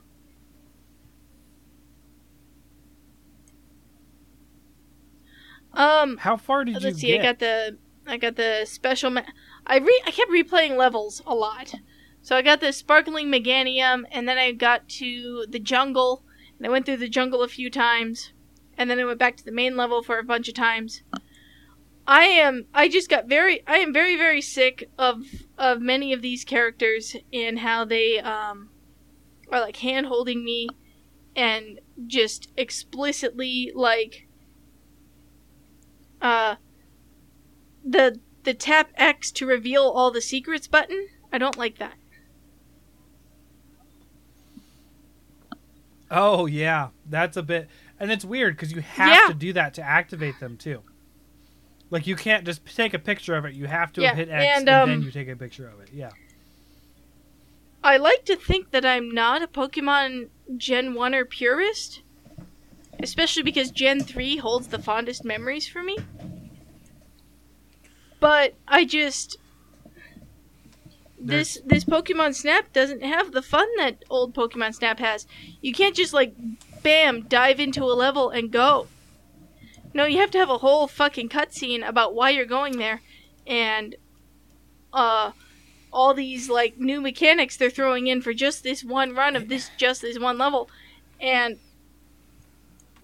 Um, How far did let's you see. get? I got the I got the special. Ma- I re I kept replaying levels a lot, so I got the sparkling meganium, and then I got to the jungle, and I went through the jungle a few times, and then I went back to the main level for a bunch of times. I am. I just got very. I am very very sick of of many of these characters and how they um are like hand holding me, and just explicitly like uh the the tap X to reveal all the secrets button. I don't like that. Oh yeah, that's a bit, and it's weird because you have Yeah. to do that to activate them too. Like you can't just take a picture of it. You have to Yeah, have hit X and, and, um, then you take a picture of it. Yeah. I like to think that I'm not a Pokemon Gen 1er purist, especially because Gen 3 holds the fondest memories for me. But I just this this Pokemon Snap doesn't have the fun that old Pokemon Snap has. You can't just like bam dive into a level and go. No, you have to have a whole fucking cutscene about why you're going there and uh all these like new mechanics they're throwing in for just this one run of this just this one level and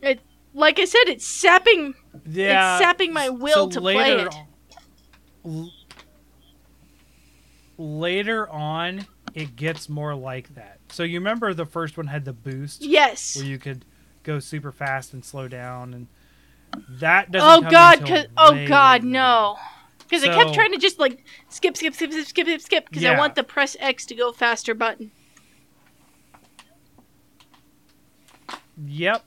it like I said it's sapping Yeah. it's sapping my will so to play it. l- later on, it gets more like that. So you remember the first one had the boost, Yes. where you could go super fast and slow down, and that doesn't. Oh god, until 'cause- oh god, no. Because I kept trying to just like skip, skip, skip, skip, skip, skip, skip. Because I want the press X to go faster button. Yep.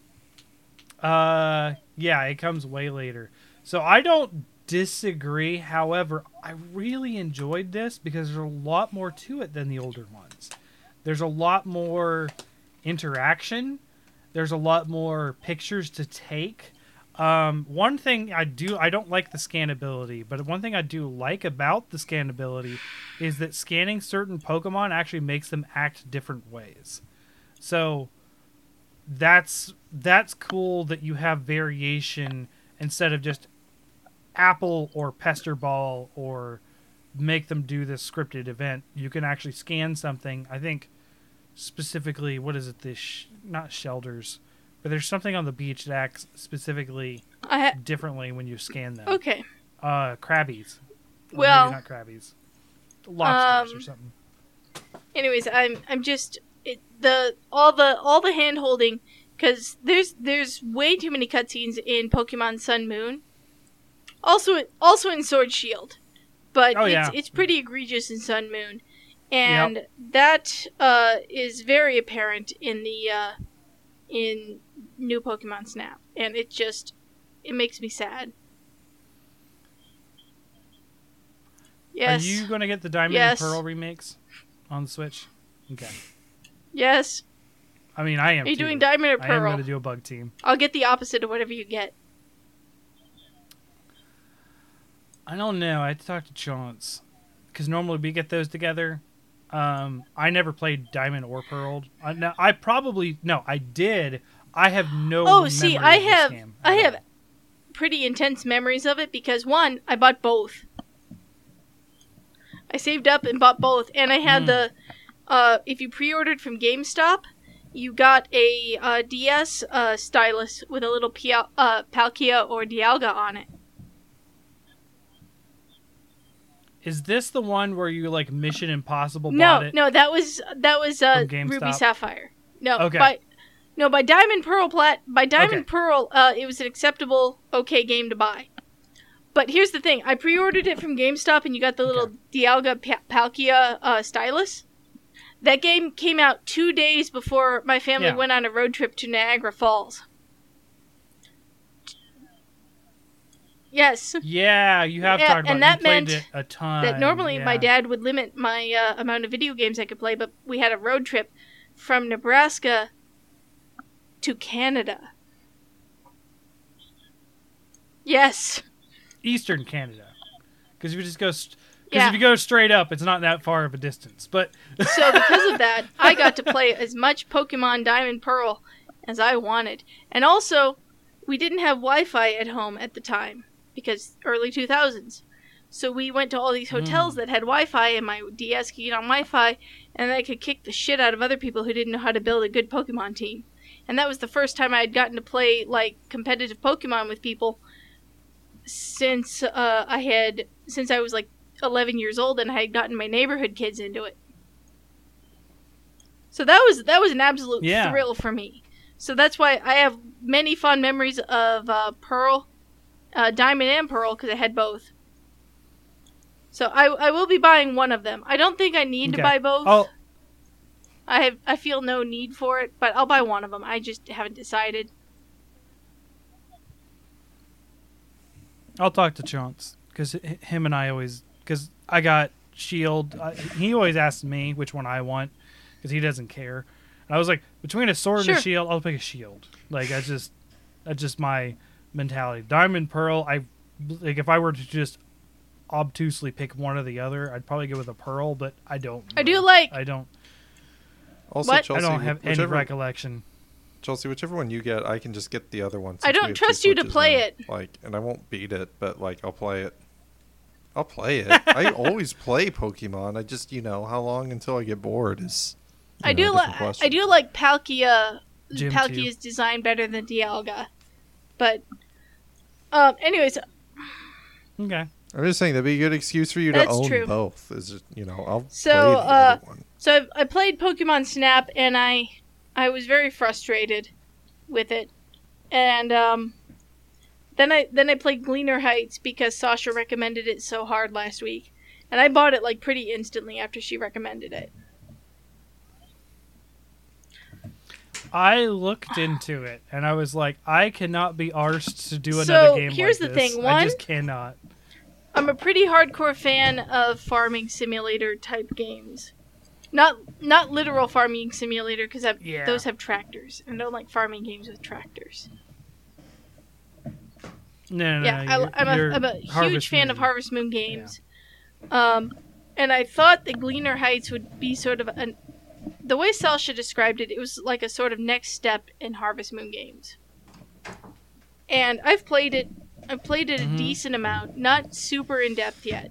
Uh, yeah, it comes way later. So I don't disagree. However, I really enjoyed this because there's a lot more to it than the older ones. There's a lot more interaction. There's a lot more pictures to take. Um, one thing I do, I don't like the scannability, but one thing I do like about the scannability is that scanning certain Pokemon actually makes them act different ways. So that's that's cool that you have variation instead of just apple or pester ball or make them do this scripted event you can actually scan something i think specifically what is it this sh- not shelters but there's something on the beach that acts specifically ha- differently when you scan them. Okay. uh Krabbies. Or maybe Well, not Krabbies. Lobsters or um, something. anyways, I'm I'm just it, the all the all the hand holding because there's there's way too many cutscenes in Pokemon Sun Moon. Also, also in Sword Shield, but Oh, it's yeah. it's pretty egregious in Sun Moon, and that uh, is very apparent in the uh, in new Pokemon Snap, and it just it makes me sad. Yes. are you going to get the diamond Yes. and pearl remakes on the switch okay Yes. i mean i am Are you too. doing Diamond or I am going to do a bug team. I'll get the opposite of whatever you get. I don't know. I had to talk to Chance because normally we get those together. Um, I never played Diamond or Pearl. I, no, I probably no, I did. I have no. Oh, see, I have- I have. Pretty intense memories of it because one, I bought both. I saved up and bought both, and I had Hmm. the. Uh, if you pre-ordered from GameStop, you got a uh, DS uh, stylus with a little Pia- uh, Palkia or Dialga on it. Is this the one where you like Mission Impossible No, bought it? no, that was that was uh, Ruby Sapphire. No, Okay. by no by Diamond Pearl Plat by Diamond Okay. Pearl, uh, it was an acceptable, okay game to buy. But here's the thing: I pre-ordered it from GameStop, and you got the little Dialga pa- Palkia uh, stylus. That game came out two days before my family Yeah. went on a road trip to Niagara Falls. Yes. Yeah, you have Yeah, talked about and that meant it a ton. that normally my dad would limit my uh, amount of video games I could play, but we had a road trip from Nebraska to Canada. Yes. Eastern Canada. Because if you just go, because Yeah. if you go straight up, it's not that far of a distance. But So because of that, I got to play as much Pokemon Diamond Pearl as I wanted. And also, we didn't have Wi-Fi at home at the time because early 2000s. So we went to all these hotels hmm. that had Wi-Fi and my DS could get on Wi-Fi and I could kick the shit out of other people who didn't know how to build a good Pokemon team. And that was the first time I had gotten to play like competitive Pokemon with people since uh, I had since I was like 11 years old and I had gotten my neighborhood kids into it. So that was that was an absolute Yeah. thrill for me. So that's why I have many fond memories of uh, Pearl, uh, Diamond and Pearl because I had both. So I I will be buying one of them. I don't think I need to buy both. oh, I have I feel no need for it, but I'll buy one of them. I just haven't decided. I'll talk to Chance because him and I always because I got Shield. I, he always asks me which one I want because he doesn't care. And I was like, between a sword and a shield, I'll pick a shield. Like I just That's just my mentality. Diamond Pearl, I like if I were to just obtusely pick one or the other, I'd probably go with a Pearl, but I don't. I do like I don't. Also, What? Chelsea, I don't have any whichever, recollection. Chelsea, whichever one you get, I can just get the other one. I don't we have two trust you to play now. it. Like, and I won't beat it, but like, I'll play it. I'll play it. I always play Pokemon. I just, you know, how long until I get bored is. I know, do like. I do like Palkia Gym too. Palkia's design better than Dialga. But um anyways, Okay. I'm just saying that'd be a good excuse for you to own true. both. Is just, you know, I'll So, play the uh, other one. So I, I played Pokemon Snap and I I was very frustrated with it. And um then I then I played Gleaner Heights because Sasha recommended it so hard last week. And I bought it like pretty instantly after she recommended it. I looked into it and I was like, I cannot be arsed to do So, another game. here's like the this. thing, I one- just cannot. I'm a pretty hardcore fan of farming simulator type games. Not not literal farming simulator because Yeah. those have tractors. I don't like farming games with tractors. No, no, yeah, no. I, I'm, a, a huge Harvest fan of Harvest Moon games. Um, and I thought the Gleaner Heights would be sort of an. The way Sasha described it, it was like a sort of next step in Harvest Moon games. And I've played it. I've played it a decent amount, not super in depth yet.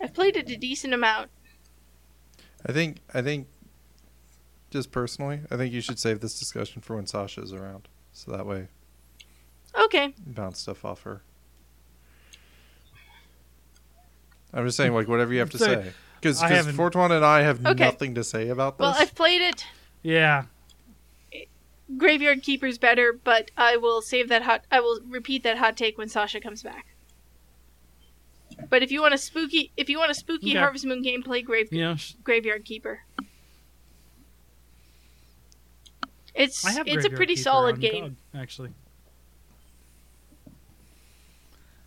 I've played it a decent amount. I think, I think, just personally, I think you should save this discussion for when Sasha is around, so that way Okay, bounce stuff off her. I'm just saying, like whatever you have to So, say, because I haven't- Fortuan and I have Okay. nothing to say about this. well I've played it. Yeah. Graveyard Keeper's better, but I will save that hot. I will repeat that hot take when Sasha comes back. But if you want a spooky, if you want a spooky Okay. Harvest Moon game, play Grave You Graveyard Keeper. It's I have it's a pretty Keeper solid game. GOG, actually.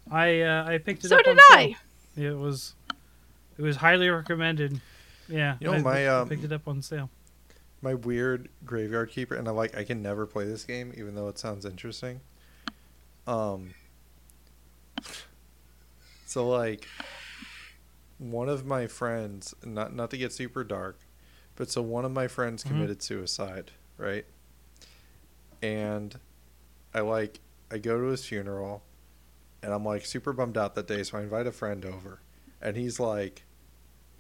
I uh, I picked it So up. did on I. sale. It was it was highly recommended. Yeah, You know, I, my, I um, picked it up on sale. my weird graveyard keeper and I'm like I can never play this game even though it sounds interesting. Um so like one of my friends not not to get super dark, but so one of my friends Mhm. committed suicide, right? And I like I go to his funeral and I'm like super bummed out that day so I invite a friend over and he's like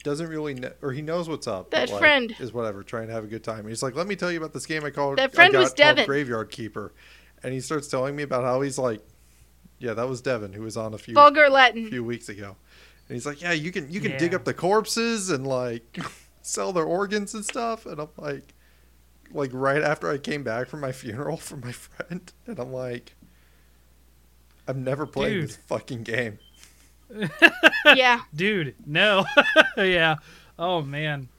doesn't really know, or he knows what's up. but, That like, friend. is whatever, trying to have a good time. He's like, "Let me tell you about this game I called That friend was Devin. Graveyard Keeper," and he starts telling me about how he's like, "Yeah, that was Devin who was on a few Vulgar Latin. few weeks ago," and he's like, "Yeah, you can you can dig up the corpses and like sell their organs and stuff," and I'm like, like right after I came back from my funeral from my friend, and I'm like, I've never played Dude. this fucking game. yeah, Dude, no. yeah. Oh man.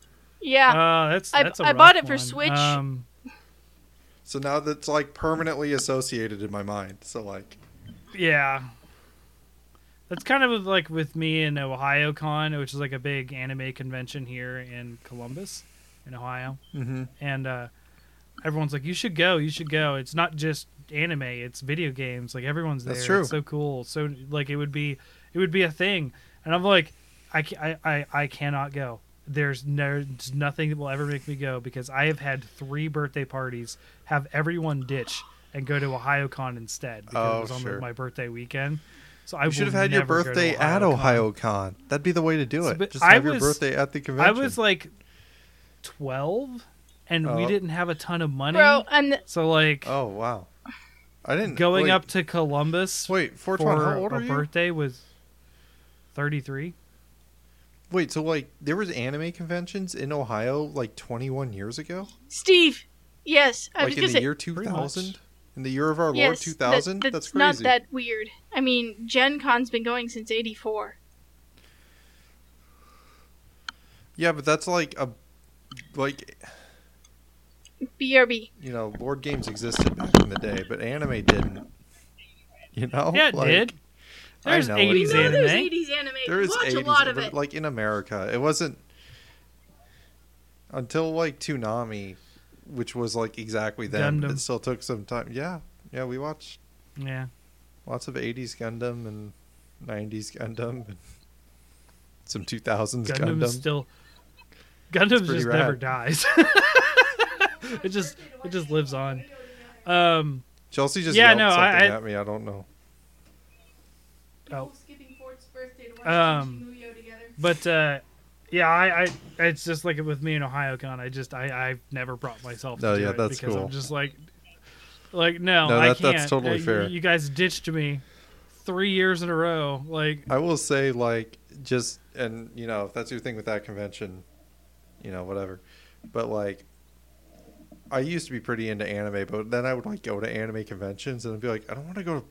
yeah. Uh, that's I- that's a I bought it for one. Switch. Um, So now that's like permanently associated in my mind. So like, yeah. That's kind of like with me in Ohio Con, which is like a big anime convention here in Columbus, in Ohio. mm-hmm. and uh, everyone's like, "You should go. You should go." It's not just anime; it's video games. Like everyone's there. That's true. It's so cool. So like it would be, it would be a thing. And I'm like, I, I, I, I cannot go. There's no, there's nothing that will ever make me go because I have had three birthday parties, have everyone ditch and go to OhioCon instead because Oh, it was on the- my birthday weekend. So I You should have had your never go to birthday at OhioCon. OhioCon. That'd be the way to do it. but Just I have your was- birthday at the convention. I was like twelve, and we Oh. didn't have a ton of money. Bro, I'm So like oh wow, I didn't going wait, up to Columbus Wait, for Fortune, how old a are you? birthday was 33. Wait, so like there was anime conventions in Ohio like 21 years ago, Steve. Yes, I like was in the say. year 2000, much. In the year of our Lord 2000. that- that's that's not that weird. I mean, Gen Con's been going since '84. Yeah, but that's like a like BRB. you know, board games existed back in the day, but anime didn't. You know? yeah, it Like, did. I There's know 80s it You know did. anime. there's '80s anime. There is Watch 80s, a lot of it. like in America, it wasn't until like Toonami, which was like exactly then. Gundam. It still took some time. Yeah, Yeah, we watched Yeah. lots of 80s Gundam and 90s Gundam and some 2000s Gundam Gundam. still Gundam just rad. never dies. it just it just lives on. Um Chelsea just Yeah, yelled no, I- something I- at me. I don't know. Oh. skipping Fort's birthday to watch Um, but uh yeah, I, I it's just like with me in OhioCon, I just I I've never brought myself to No, do yeah, it that's because cool. I'm just like like no, No, I can't. that's totally you- fair. You guys ditched me 3 years in a row. Like I will say, like, just, and, you know, if that's your thing with that convention, you know, whatever. But, like, I used to be pretty into anime, but then I would, like, go to anime conventions and I'd be like, I don't want to go to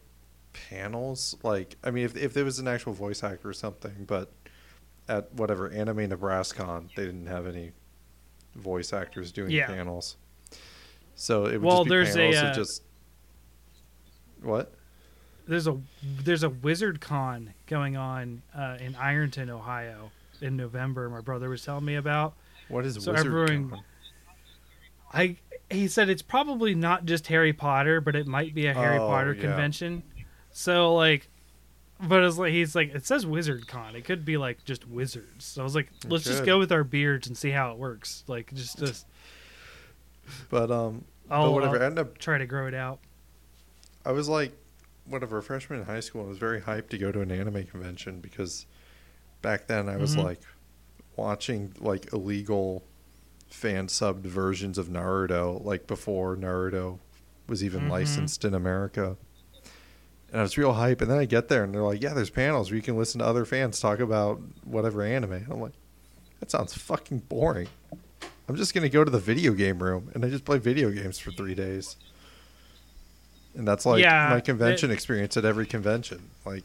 panels. Like, I mean, if, if there was an actual voice actor or something, but at whatever, Anime Nebraska, they didn't have any voice actors doing Yeah. panels. So it would Well, just be there's a, panels of uh, just. What? there's a there's a Wizard Con going on uh, in Ironton, Ohio in November. My brother was telling me about. What is So Wizard everyone- Con? I he said it's probably not just Harry Potter, but it might be a Harry Oh, Potter yeah. convention. So like, but it's like he's like it says Wizard Con. It could be like just wizards. So I was like, let's just go with our beards and see how it works. Like just just But, um, I'll, but whatever. I'll I ended up try to grow it out. I was like, whatever, freshman in high school, i was very hyped to go to an anime convention because back then I was Mhm. like watching like illegal fan subbed versions of Naruto, like before Naruto was even Mhm. licensed in America. And I was real hype, and then I get there, and they're like, "Yeah, there's panels where you can listen to other fans talk about whatever anime." And I'm like, "That sounds fucking boring." I'm just gonna go to the video game room, and I just play video games for three days. And that's like Yeah, my convention it- experience at every convention. Like,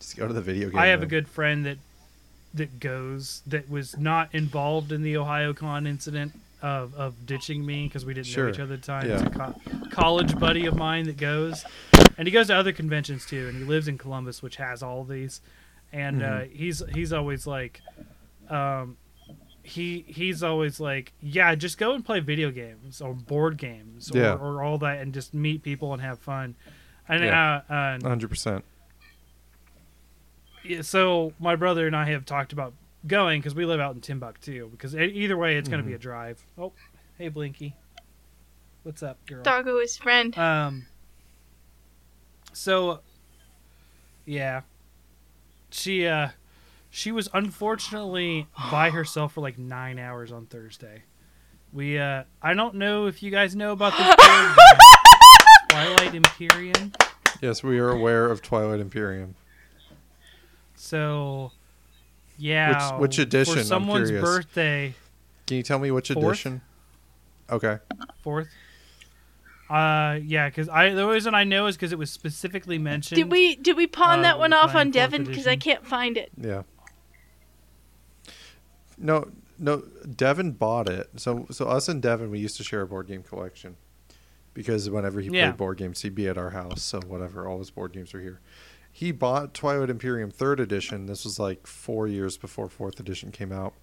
just go to the video game. I have a good friend that that goes that was not involved in the Ohio Con incident of, of ditching me because we didn't Sure. know each other at the time. Yeah. It's a co- college buddy of mine that goes, and he goes to other conventions too. And he lives in Columbus, which has all these. And uh, Mhm. he's he's always like, um, he he's always like, yeah, just go and play video games or board games or, Yeah. or all that, and just meet people and have fun. And Yeah. uh, uh, 100%. yeah, so my brother and I have talked about going because we live out in Timbuktu. Because e- either way, it's going to be a drive. Oh, hey Blinky, what's up, girl? Doggo is friend. Um. So, yeah, she uh, she was unfortunately by herself for like nine hours on Thursday. We uh, I don't know if you guys know about this board game, Twilight Imperium. Yes, we are aware of Twilight Imperium. So, yeah. Which- which edition? For I'm someone's birthday, Can you tell me which Fourth? edition? Okay. fourth. Uh, yeah, because I the reason I know is because it was specifically mentioned. Did we did we pawn uh, that one off on fourth Devin because I can't find it. Yeah. No, no. Devin bought it. So, so us and Devin, we used to share a board game collection because whenever he Yeah. played board games, he'd be at our house. So, whatever, all his board games are here. He bought Twilight Imperium third edition. This was like four years before fourth edition came out,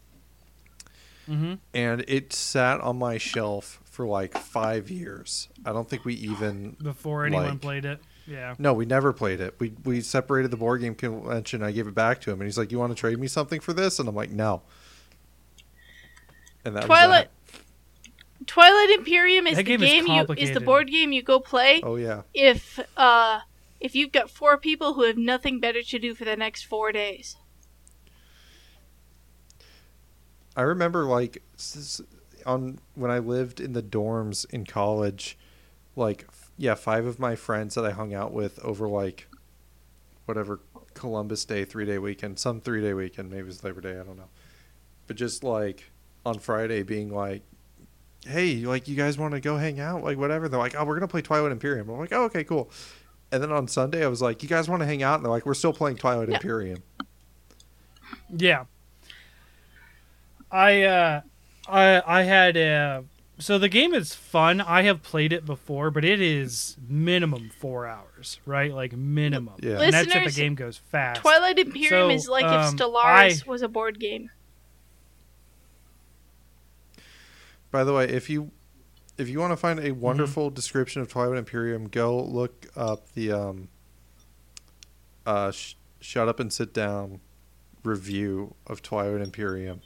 hmm and it sat on my shelf for like five years. I don't think we even before anyone Like- played it. Yeah. No, we never played it. We we separated the board game convention. I gave it back to him, and he's like, "You want to trade me something for this?" And I'm like, "No." And that Twilight was Twilight Imperium is That the game is you is the board game you go play. Oh yeah, if uh if you've got four people who have nothing better to do for the next four days. I remember like on when I lived in the dorms in college, like yeah, five of my friends that I hung out with over like whatever Columbus Day three day weekend, some three day weekend, maybe it was Labor Day, I don't know, but just like on Friday being like. Hey, like you guys want to go hang out, like whatever. They're like, oh, we're gonna play Twilight Imperium. I'm like, oh, okay, cool. And then on Sunday, I was like, you guys want to hang out? And they're like, we're still playing Twilight Yeah. Imperium. Yeah. I uh, I I had uh, so the game is fun. I have played it before, but it is minimum four hours, right? Like minimum. Yeah. And that's if the game goes fast. Twilight Imperium So, is like um, if Stellaris I- was a board game. By the way, if you if you want to find a wonderful description of Twilight Imperium, go look up the um, uh, sh- Shut Up and Sit Down review of Twilight Imperium.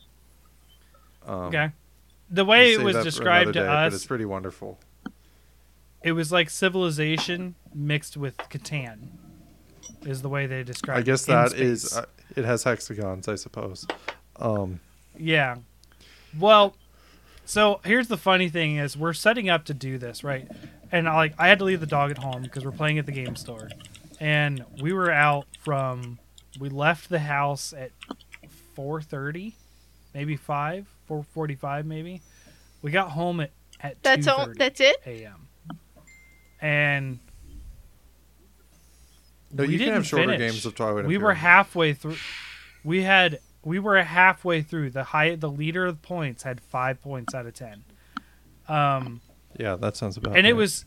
Um, Okay. The way it was described to day, it's us, pretty wonderful. it was like civilization mixed with Catan. Is the way they described. I guess it that is uh, it has hexagons, I suppose. Um, Yeah. Well, so here's the funny thing is we're setting up to do this, right? And I like I had to leave the dog at home because we're playing at the game store. And we were out from we left the house at 4:30, maybe 5, 4:45 maybe. We got home at at That's all. That's it. a.m. And no, we you can didn't have shorter finish. games of Twilight we Imperium. were halfway through. We had we were halfway through. The high the leader of points had five points out of ten. Um, yeah, that sounds about. and it was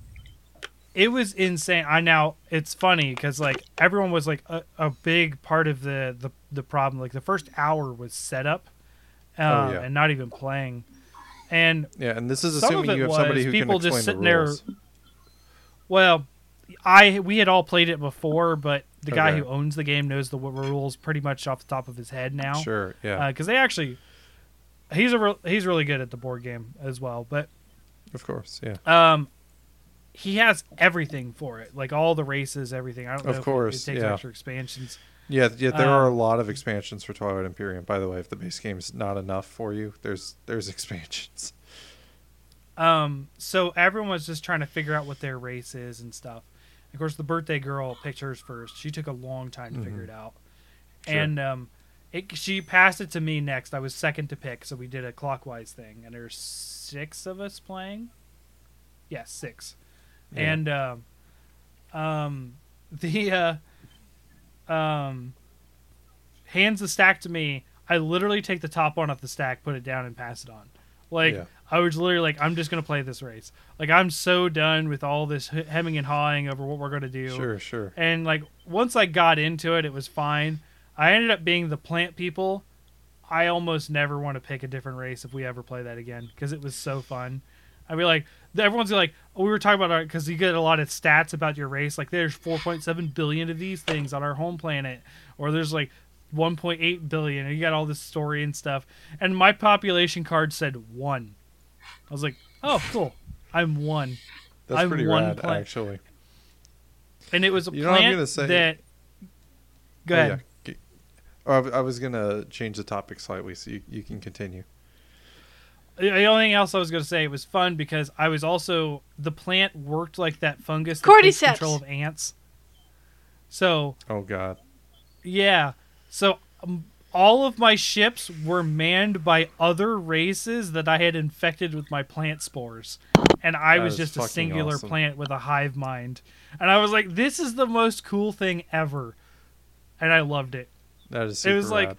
it was insane. I now it's funny because like everyone was like a, a big part of the, the the problem. Like the first hour was setup, um, Oh, yeah. and not even playing. And yeah, and this is assuming you have somebody who people can explain just sitting the there- rules. Well, I we had all played it before, but the guy Okay. who owns the game knows the rules pretty much off the top of his head now. Sure, yeah, because they actually he's a re- he's really good at the board game as well. But of course, yeah. um, he has everything for it, like all the races, everything. I don't know Of if it- course, it, takes yeah. extra expansions. Yeah, yeah. There are a Um, lot of expansions for Twilight Imperium. By the way, if the base game is not enough for you, there's there's expansions. Um, so everyone was just trying to figure out what their race is and stuff. Of course, the birthday girl picked hers first. She took a long time to figure Mhm. it out, Sure. and um, it, she passed it to me next. I was second to pick, so we did a clockwise thing, and there's six of us playing. Yes, six, Yeah. and um, um, the uh, um, hands the stack to me. I literally take the top one off the stack, put it down, and pass it on. Like Yeah. I was literally like, I'm just gonna play this race. Like I'm so done with all this hemming and hawing over what we're gonna do. Sure, sure. And like once I got into it, it was fine. I ended up being the plant people. I almost never want to pick a different race if we ever play that again because it was so fun. I'd be like, everyone's like, oh, we were talking about it because you get a lot of stats about your race. Like there's 4.7 billion of these things on our home planet, or there's like 1.8 billion, and you got all this story and stuff. And my population card said one. I was like, oh, cool. I'm one. That's I'm pretty one rad, plant. actually. And it was a You know what I'm plant gonna say? that. Go Oh, yeah. G- oh, I w- I was gonna change the topic slightly, so you, you can continue. The the only thing else I was going to say it was fun because I was also the plant worked like that fungus that takes Cordyceps. control of ants. So Oh God. yeah, so um, all of my ships were manned by other races that I had infected with my plant spores, and I That was just a singular awesome. plant with a hive mind, and I was like, this is the most cool thing ever, and I loved it. That is It was like-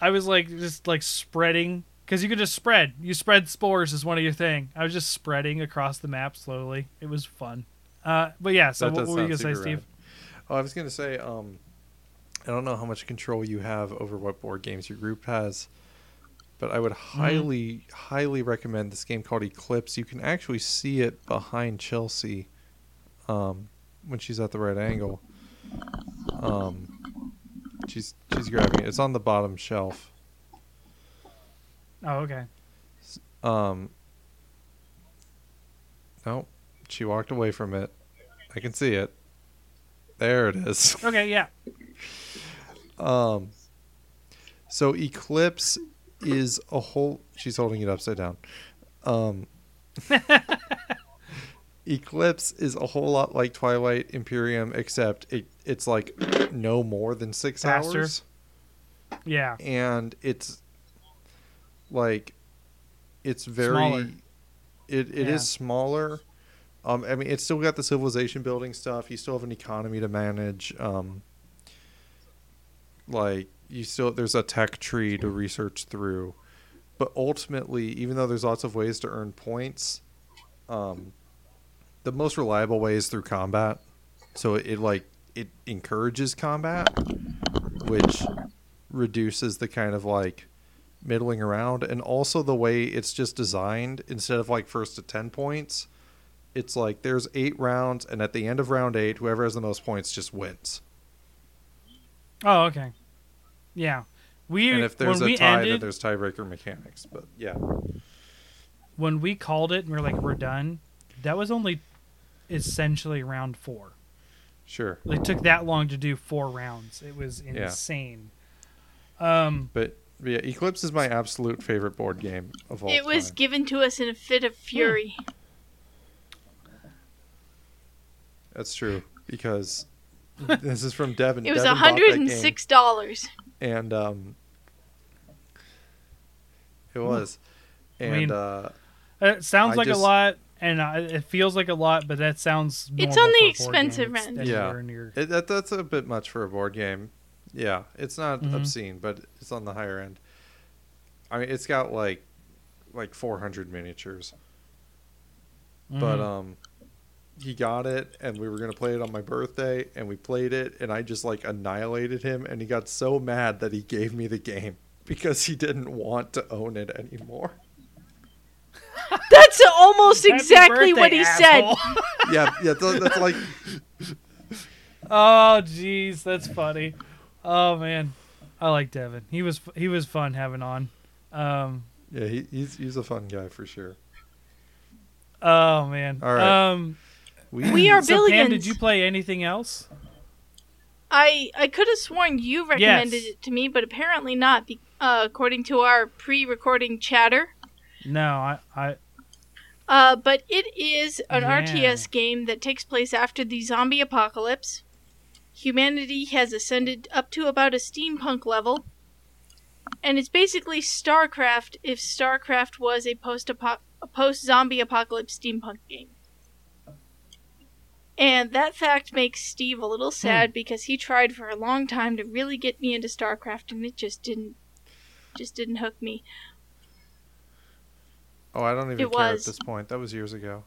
I was like just like spreading because you could just spread. You spread spores is one of your thing. I was just spreading across the map slowly. It was fun. Uh, but yeah. So That what were you gonna say, super Steve? Oh, I was gonna say, um, I don't know how much control you have over what board games your group has, but I would Mm-hmm. highly, highly recommend this game called Eclipse. You can actually see it behind Chelsea, um, when she's at the right angle. Um, she's she's grabbing it. It's on the bottom shelf. Oh, okay. Um, no, she walked away from it. I can see it. There it is. Okay, yeah. Um, so Eclipse is a whole. She's holding it upside down. Um, Eclipse is a whole lot like Twilight Imperium, except it it's like no more than six Faster. hours, Yeah. and it's like it's very. Smaller. It it is Yeah. smaller. Um, I mean, it's still got the civilization building stuff. You still have an economy to manage. Um, like you still there's a tech tree to research through, but ultimately, even though there's lots of ways to earn points, um, the most reliable way is through combat. So it, it like it encourages combat, which reduces the kind of like middling around, and also the way it's just designed instead of like first to ten points, it's like there's eight rounds, and at the end of round eight, whoever has the most points just wins. Oh, okay. Yeah. We and if there's when a we tie, then there's tiebreaker mechanics. But yeah, when we called it and we are like we're done, that was only essentially round 4. sure. It took that long to do 4 rounds. It was Yeah. insane. Um But, but yeah, Eclipse is my absolute favorite board game of all It was time. given to us in a fit of fury. That's true because this is from Devin. It was Devin bought that hundred and game, six dollars. and um, it was, and mean, uh, it sounds I like just- a lot and uh, it feels like a lot, but that sounds It's normal on the for a board expensive game. End. Yeah. near- it, that that's a bit much for a board game. Yeah, it's not Mhm. obscene, but it's on the higher end. I mean, it's got like like 400 miniatures, but Mhm. um, he got it, and we were gonna play it on my birthday, and we played it, and I just like annihilated him, and he got so mad that he gave me the game because he didn't want to own it anymore. That's almost Happy exactly what birthday, he said. yeah, yeah, that's, that's like Oh, jeez, that's funny. Oh man, I like Devin. He was he was fun having on. Um, yeah, he, he's he's a fun guy for sure. oh man. All right. Um, We are so Pam, did you play anything else? I I could have sworn you recommended Yes. it to me, but apparently not. Be, uh, according to our pre-recording chatter, No, I, I uh, but it is an Yeah. RTS game that takes place after the zombie apocalypse. Humanity has ascended up to about a steampunk level, and it's basically StarCraft if StarCraft was a post a post zombie apocalypse steampunk game. And that fact makes Steve a little sad because he tried for a long time to really get me into StarCraft and it just didn't just didn't hook me. Oh, I don't even It care was. at this point. That was years ago.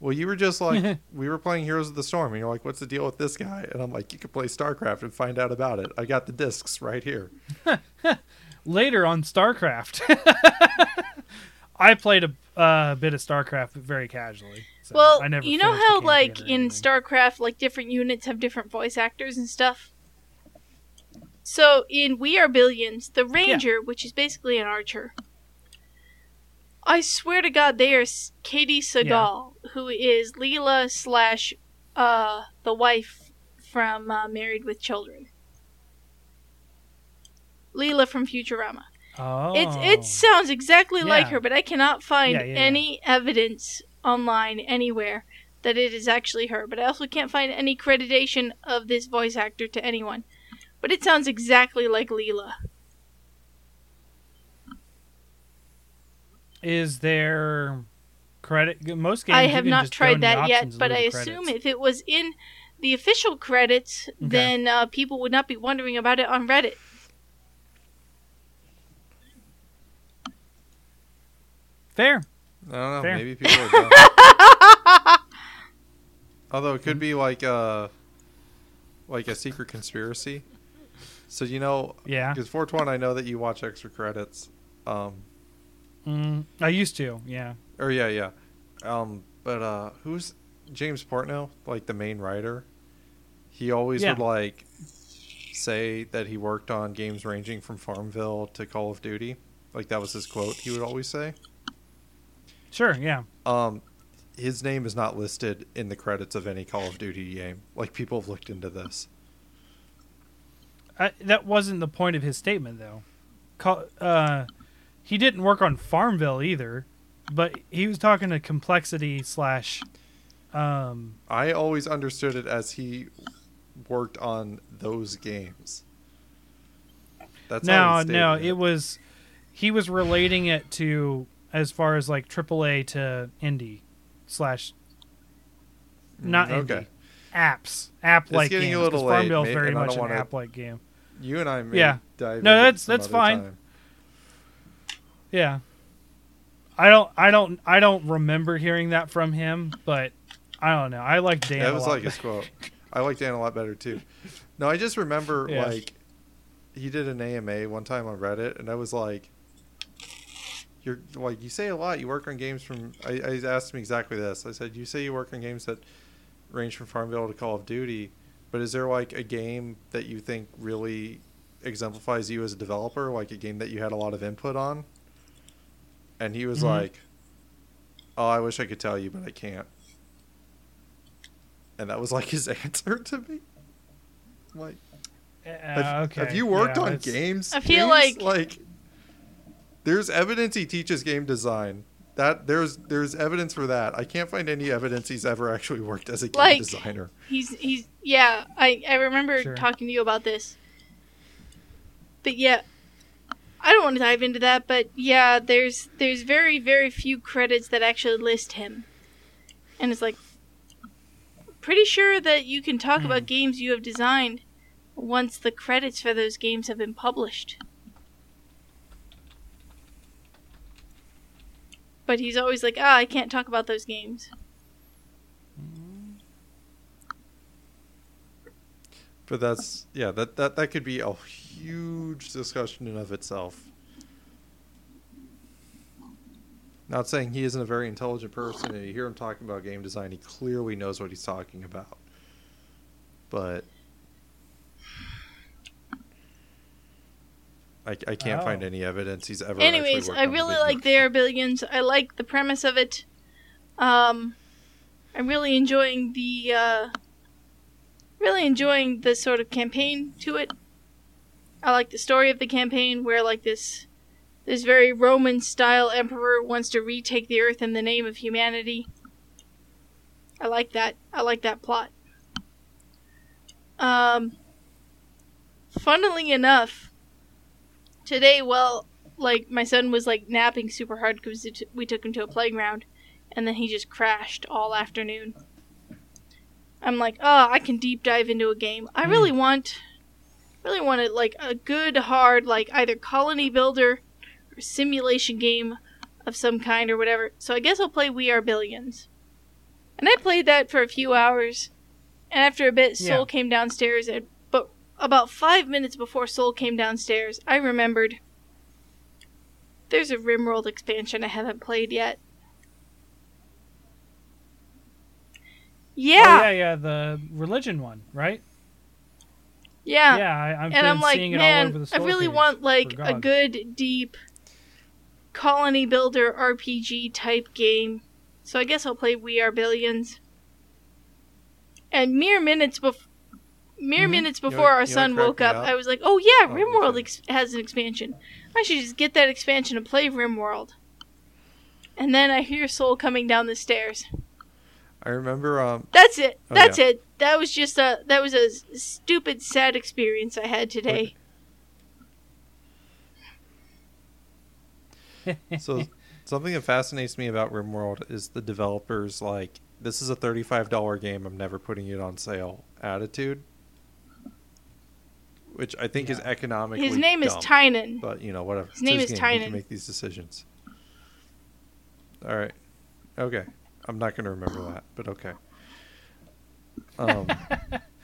Well, you were just like we were playing Heroes of the Storm, and you're like, "What's the deal with this guy?" And I'm like, "You could play StarCraft and find out about it. I got the discs right here." later on StarCraft. I played a uh, bit of StarCraft but very casually. So well, you know how like in. StarCraft like different units have different voice actors and stuff. So in We Are Billions, the Ranger, which is basically an archer, I swear to God, they are Katey Sagal, who is Leela slash uh the wife from uh, Married with Children. Leela from Futurama. Oh, It's it sounds exactly like her, but I cannot find Yeah, yeah, yeah. any evidence online anywhere that it is actually her. But I also can't find any creditation of this voice actor to anyone. But it sounds exactly like Leela. is there credit? Most games I have not tried that yet, but I assume if it was in the official credits, then uh, people would not be wondering about it on Reddit. fair. I don't know. Fair. Maybe people are dumb. Although it could be like a like a secret conspiracy. So you know, Yeah, because 420, I know that you watch extra credits. Um, mm, I used to. Yeah, or yeah, yeah. Um, but uh, who's James Portnow? Like the main writer. He always Yeah. would like say that he worked on games ranging from Farmville to Call of Duty. Like that was his quote. He would always say. Sure. Yeah, Um, his name is not listed in the credits of any Call of Duty game. Like people have looked into this. I, that wasn't the point of his statement, though. Call, uh, he didn't work on Farmville either, but he was talking to complexity slash. Um, I always understood it as he worked on those games. That's no, no, it was he was relating it to as far as like AAA to indie slash not Mm, indie apps app like getting a little late, Farmville is very much an app like game. You and I may Yeah. No, that's- that's fine. time. Yeah, I don't, I don't, I don't remember hearing that from him, but I don't know. I like Dan. That a was lot like his quote. I like Dan a lot better too. No, I just remember Yeah. like he did an AMA one time on Reddit, and I was like, "You're like you say a lot. You work on games from." I, I asked him exactly this. I said, "You say you work on games that range from Farmville to Call of Duty, but is there like a game that you think really exemplifies you as a developer, like a game that you had a lot of input on?" And he was Mhm. like, "Oh, I wish I could tell you, but I can't." And that was like his answer to me. I'm like, Uh, have, okay. have you worked yeah, on games? I feel James? like- like there's evidence he teaches game design. That there's there's evidence for that. I can't find any evidence he's ever actually worked as a game Like- designer. He's he's yeah. I I remember Sure. talking to you about this. But yeah, I don't want to dive into that. But yeah, there's there's very very few credits that actually list him, and it's like pretty sure that you can talk Hmm. about games you have designed once the credits for those games have been published. But he's always like, ah, I can't talk about those games. But that's yeah, that that that could be a huge discussion in of itself. Not saying he isn't a very intelligent person, and you hear him talking about game design, he clearly knows what he's talking about. But I, I can't find Oh. any evidence he's ever. Anyways, I really video like They Are Billions. I like the premise of it. Um, I'm really enjoying the uh, really enjoying the sort of campaign to it. I like the story of the campaign where like this this very Roman style emperor wants to retake the earth in the name of humanity. I like that. I like that plot. Um, funnily enough, today, well, like my son was like napping super hard because we took him to a playground, and then he just crashed all afternoon. I'm like, oh, I can deep dive into a game. I hmm. really want, really wanted like a good hard like either colony builder or simulation game of some kind or whatever. So I guess I'll play We Are Billions. And I played that for a few hours, and after a bit, Soul Yeah. came downstairs. And about five minutes before Soul came downstairs, I remembered there's a RimWorld expansion I haven't played yet. Yeah, Oh, yeah, yeah, the religion one, right? yeah. Yeah, I, I'm and I'm like, seeing it all over man, I really want like a good, deep colony builder RPG type game. So I guess I'll play We Are Billions. And mere minutes before. Mere Mhm. minutes You know before our you know what son cracked woke up, up? I was like, "Oh yeah, Oh, RimWorld ex- has an expansion. I should just get that expansion and play RimWorld." And then I hear Soul coming down the stairs. I remember um That's it. Oh, That's yeah. it. That was just a that was a stupid sad experience I had today. so something that fascinates me about RimWorld is the developers like this is a $35 game I'm never putting it on sale attitude which I think is Yeah. economically His name is dumb. Tynan. but you know whatever His name It's is game. He can make these decisions all right okay I'm not going to remember that but okay um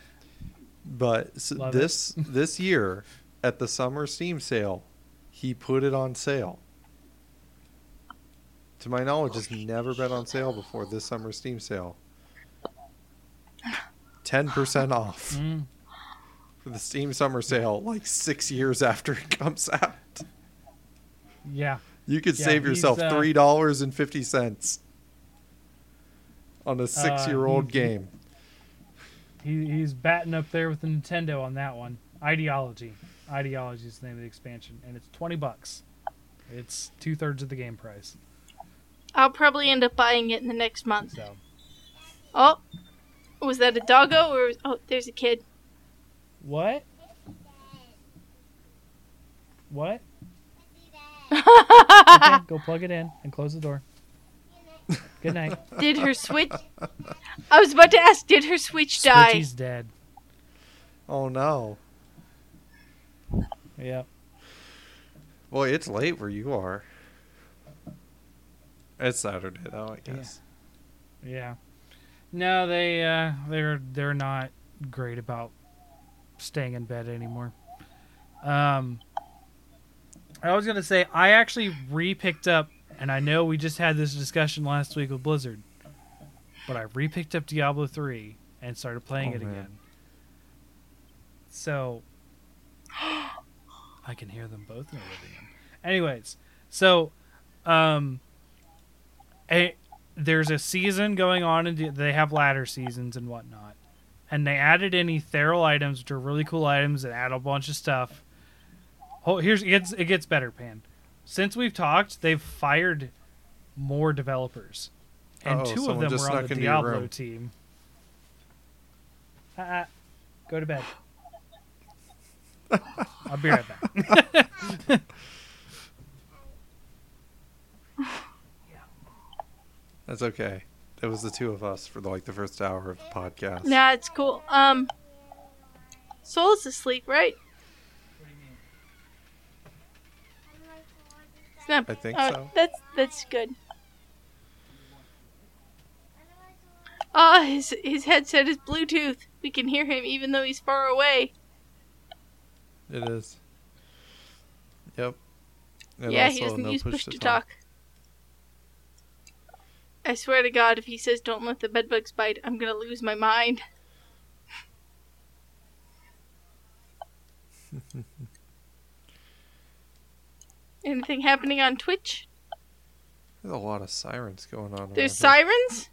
but s Love it. this this year at the summer Steam sale he put it on sale to my knowledge, it's never been on sale before this summer Steam sale. Ten percent off Mm. For the Steam summer sale, like six years after it comes out. Yeah. You could Yeah, save yourself uh, three dollars and fifty cents on a six-year-old he- he- game. He, he's batting up there with the Nintendo on that one. Ideology. Ideology is the name of the expansion, and it's twenty bucks. It's two thirds of the game price. I'll probably end up buying it in the next month. So Oh, was that a doggo or oh, there's a kid. What? What? Okay, go plug it in and close the door. Good night. did her switch? I was about to ask, did her switch die? Switchy's dead. Oh no! Yep. Boy, it's late where you are. It's Saturday though, I Yeah. guess. Yeah. No, they uh they're they're not great about staying in bed anymore. Um, I was gonna say I actually re-picked up, and I know we just had this discussion last week with Blizzard, but I re-picked up Diablo three and started playing Oh, it man. again. So I can hear them both in Oblivion. Anyways, so um, a, there's a season going on, and they have ladder seasons and whatnot. And they added in ethereal items, which are really cool items, and add a bunch of stuff. Oh, here's it gets, it gets better, Pan. Since we've talked, they've fired more developers, and Uh-oh, two of them were on the Diablo team. Uh-uh. Go to bed. I'll be right back. That's okay. It was the two of us for like the first hour of the podcast. Nah, it's cool. Um, Soul's asleep, right? Not. I think oh, so. That's that's good. Ah, his his headset is Bluetooth. We can hear him even though he's far away. It is. Yep. And yeah, he doesn't no use push to talk. I swear to God, if he says "Don't let the bedbugs bite," I'm gonna lose my mind. Anything happening on Twitch? There's a lot of sirens going on. There's around here. sirens.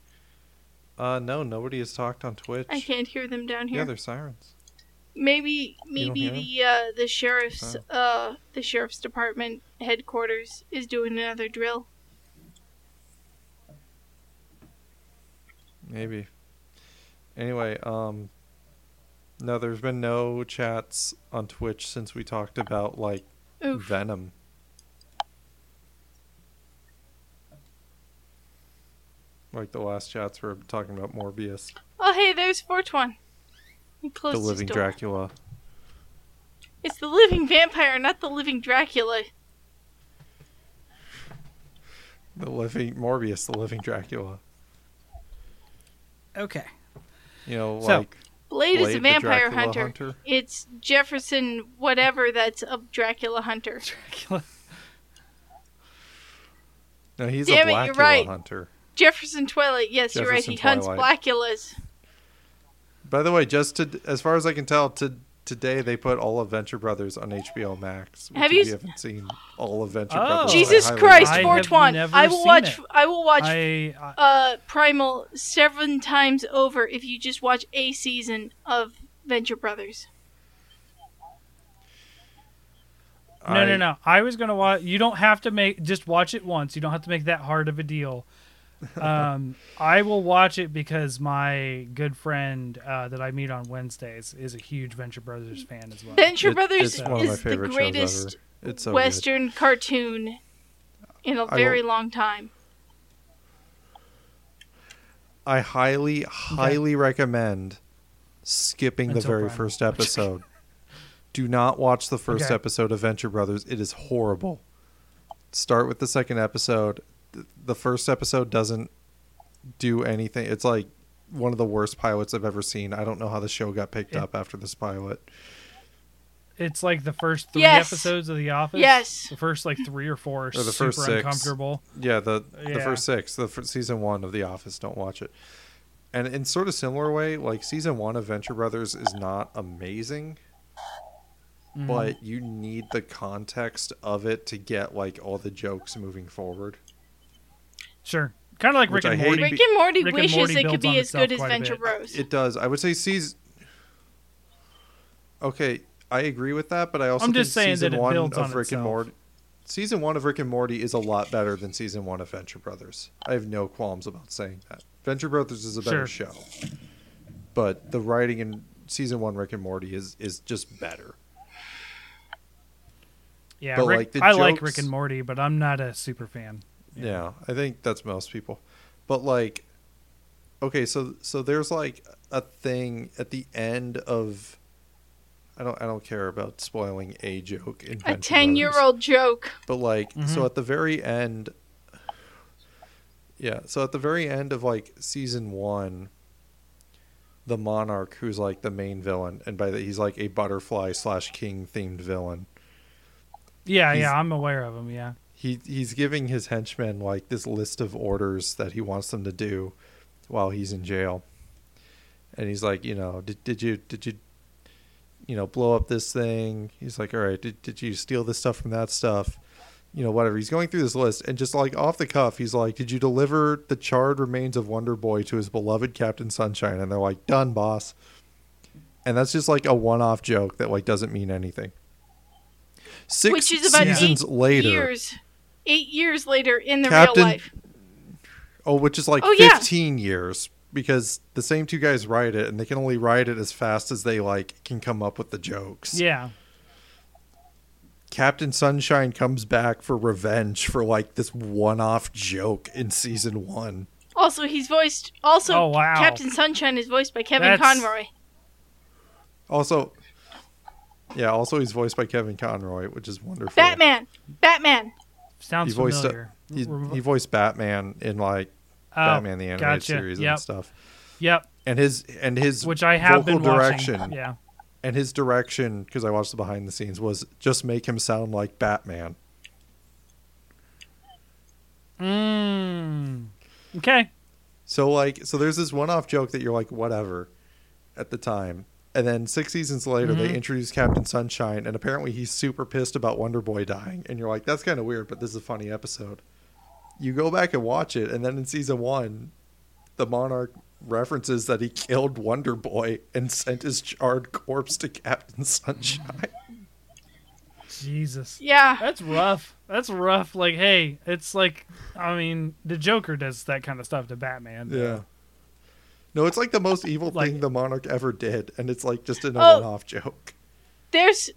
Uh, no, nobody has talked on Twitch. I can't hear them down here. Yeah, there's sirens. maybe maybe the uh, the sheriff's Oh. uh the sheriff's department headquarters is doing another drill. Maybe. Anyway, um, no, there's been no chats on Twitch since we talked about like Oof. Venom. Like the last chats were talking about Morbius, Oh hey, there's Fortuan. He closed the living. Dracula. It's the living vampire, not the living Dracula. The living Morbius, the living Dracula. Okay. You know, So- like Blade, is a vampire hunter. hunter. It's Jefferson whatever that's a Dracula hunter. Dracula. No, he's Damn a it, you're right. hunter. Jefferson Twilight. Yes, you're right. He Jefferson hunts Twilight. Blackulas. By the way, just to as far as I can tell, to today they put all of Venture Brothers on HBO Max. Which Have you you haven't seen all of Venture Oh. Brothers, Jesus highly Christ, I have recommend. Fortuan. never I will watch. it. I will watch I, I uh Primal seven times over if you just watch a season of Venture Brothers. no I- no no. I was gonna watch. You don't have to make. Just watch it once. You don't have to make that hard of a deal. Um, I will watch it because my good friend uh, that I meet on Wednesdays is a huge Venture Brothers fan as well. Venture It- Brothers it's one of my is the greatest ever. It's so good. Western cartoon in a I very long time. I highly, highly recommend skipping the very Primal. first episode. Do not watch the first Okay. episode of Venture Brothers. It is horrible. Start with the second episode. Th- The first episode doesn't do anything. It's like one of the worst pilots I've ever seen. I don't know how the show got picked It- up after this pilot. It's like the first three Yes. episodes of The Office. Yes. The first like three or four are Or the super first six. uncomfortable. Yeah, the the Yeah. first six, the fir- season one of The Office. Don't watch it. And in sort of similar way, like season one of Venture Brothers is not amazing, Mhm. but you need the context of it to get like all the jokes moving forward. Sure, kind of like Rick and Morty. Rick and Morty Rick and wishes it could be as good as Venture. Bros. It does. I would say season. Okay, I agree with that, but I also I'm think just saying season that it one builds of on Rick and itself. Morty. Season one of Rick and Morty is a lot better than season one of Venture Brothers. I have no qualms about saying that. Venture Brothers is a better Sure. show, but the writing in season one Rick and Morty is is just better. yeah, but, Rick, like, the I like Rick and Morty, but I'm not a super fan. Yeah. I think that's most people. But like okay, so so there's like a thing at the end of I don't I don't care about spoiling a joke in A ten-year-old joke. But like Mhm. so at the very end Yeah, so at the very end of like season 1 the monarch who's like the main villain, and by that he's like a butterfly slash king themed villain. Yeah, He's- yeah, I'm aware of him. Yeah. He he's giving his henchmen like this list of orders that he wants them to do while he's in jail. And he's like, you know, did did you did you you know, blow up this thing? He's like, all right, did did you steal this stuff from that stuff? You know, whatever. He's going through this list and just like off the cuff, he's like, Did you deliver the charred remains of Wonder Boy to his beloved Captain Sunshine? And they're like, Done, boss. And that's just like a one off joke that like doesn't mean anything. Six Which is about seasons later. years. Eight years later in the Captain- real life. Oh, which is like Oh, yeah. 15 years because the same two guys write it and they can only write it as fast as they like can come up with the jokes. Yeah. Captain Sunshine comes back for revenge for like this one-off joke in season 1. Also, he's voiced. Also, Oh, wow. Captain Sunshine is voiced by Kevin That's- Conroy. Also Yeah, also he's voiced by Kevin Conroy, which is wonderful. Batman. Batman. Sounds He voiced familiar. he, he voiced Batman in like oh, Batman the animated gotcha. series Yep. and stuff. Yep. And his and his Which I have vocal been direction watching. Yeah. and his direction because I watched the behind the scenes was just make him sound like Batman. Mm. Okay. So like so there's this one-off joke that you're like whatever at the time. And then 6 seasons later Mhm. they introduce Captain Sunshine and apparently he's super pissed about Wonder Boy dying and you're like that's kind of weird but this is a funny episode. You go back and watch it and then in season 1 the monarch references that he killed Wonder Boy and sent his charred corpse to Captain Sunshine. Jesus. Yeah. That's rough. That's rough. Like, hey, it's like, I mean, the Joker does that kind of stuff to Batman. Yeah. No, it's like the most evil Like- thing the monarch ever did and it's like just in a Oh. one-off joke. There's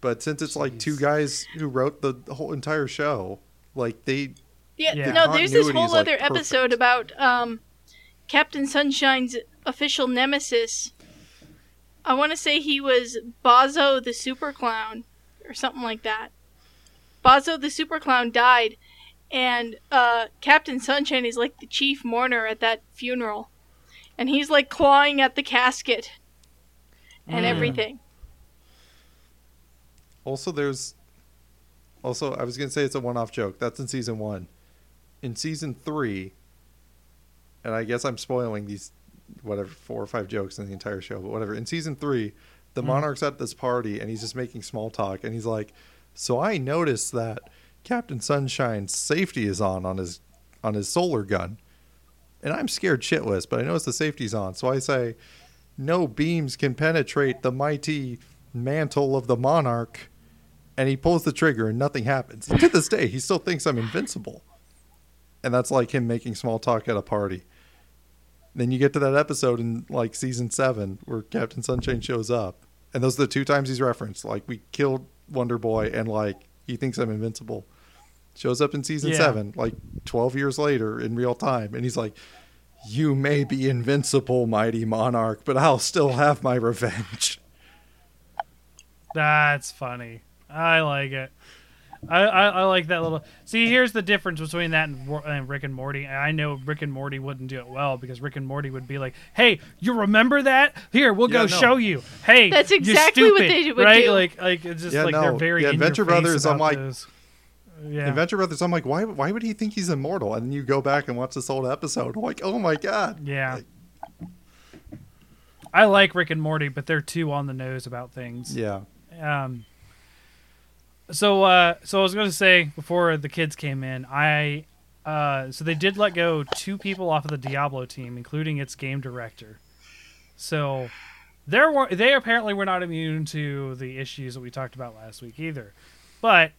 But since it's like two guys who wrote the whole entire show, like they yeah, Yeah. no, there's this whole is, like, other episode about um Captain Sunshine's official nemesis. I want to say he was Bozo the Super Clown or something like that. Bozo the Super Clown died and uh Captain Sunshine is like the chief mourner at that funeral. And he's like clawing at the casket and Mm. everything. also there's also I was gonna say it's a one-off joke. That's in season one. In season three, and I guess I'm spoiling these whatever four or five jokes in the entire show, but whatever. In season three, the Mm. monarch's at this party and he's just making small talk and he's like, "So I noticed that Captain Sunshine's safety is on on his on his solar gun, and I'm scared shitless, but I notice the safety's on. So I say, no beams can penetrate the mighty mantle of the monarch." And he pulls the trigger and nothing happens. To this day, he still thinks I'm invincible. And that's like him making small talk at a party. Then you get to that episode in like season seven where Captain Sunshine shows up, and those are the two times he's referenced. Like we killed Wonder Boy, and like he thinks I'm invincible. Shows up in season Yeah. seven, like twelve years later in real time, and he's like, "You may be invincible, mighty monarch, but I'll still have my revenge." That's funny. I like it. I, I, I like that little. See, here's the difference between that and, and Rick and Morty. I know Rick and Morty wouldn't do it well because Rick and Morty would be like, "Hey, you remember that? Here, we'll go no. show you. Hey, That's you're exactly what they would right? do. Like, like it's just Yeah, like they're very Yeah, in Adventure Brothers, I'm like- those. Yeah, Adventure Brothers, I'm like, why? Why would he think he's immortal? And then you go back and watch this old episode, I'm like, oh my god. yeah. Like- I like Rick and Morty, but they're too on the nose about things. Yeah. Um. So, uh, so I was going to say before the kids came in, I, uh, so they did let go two people off of the Diablo team, including its game director. So, there were they apparently were not immune to the issues that we talked about last week either. But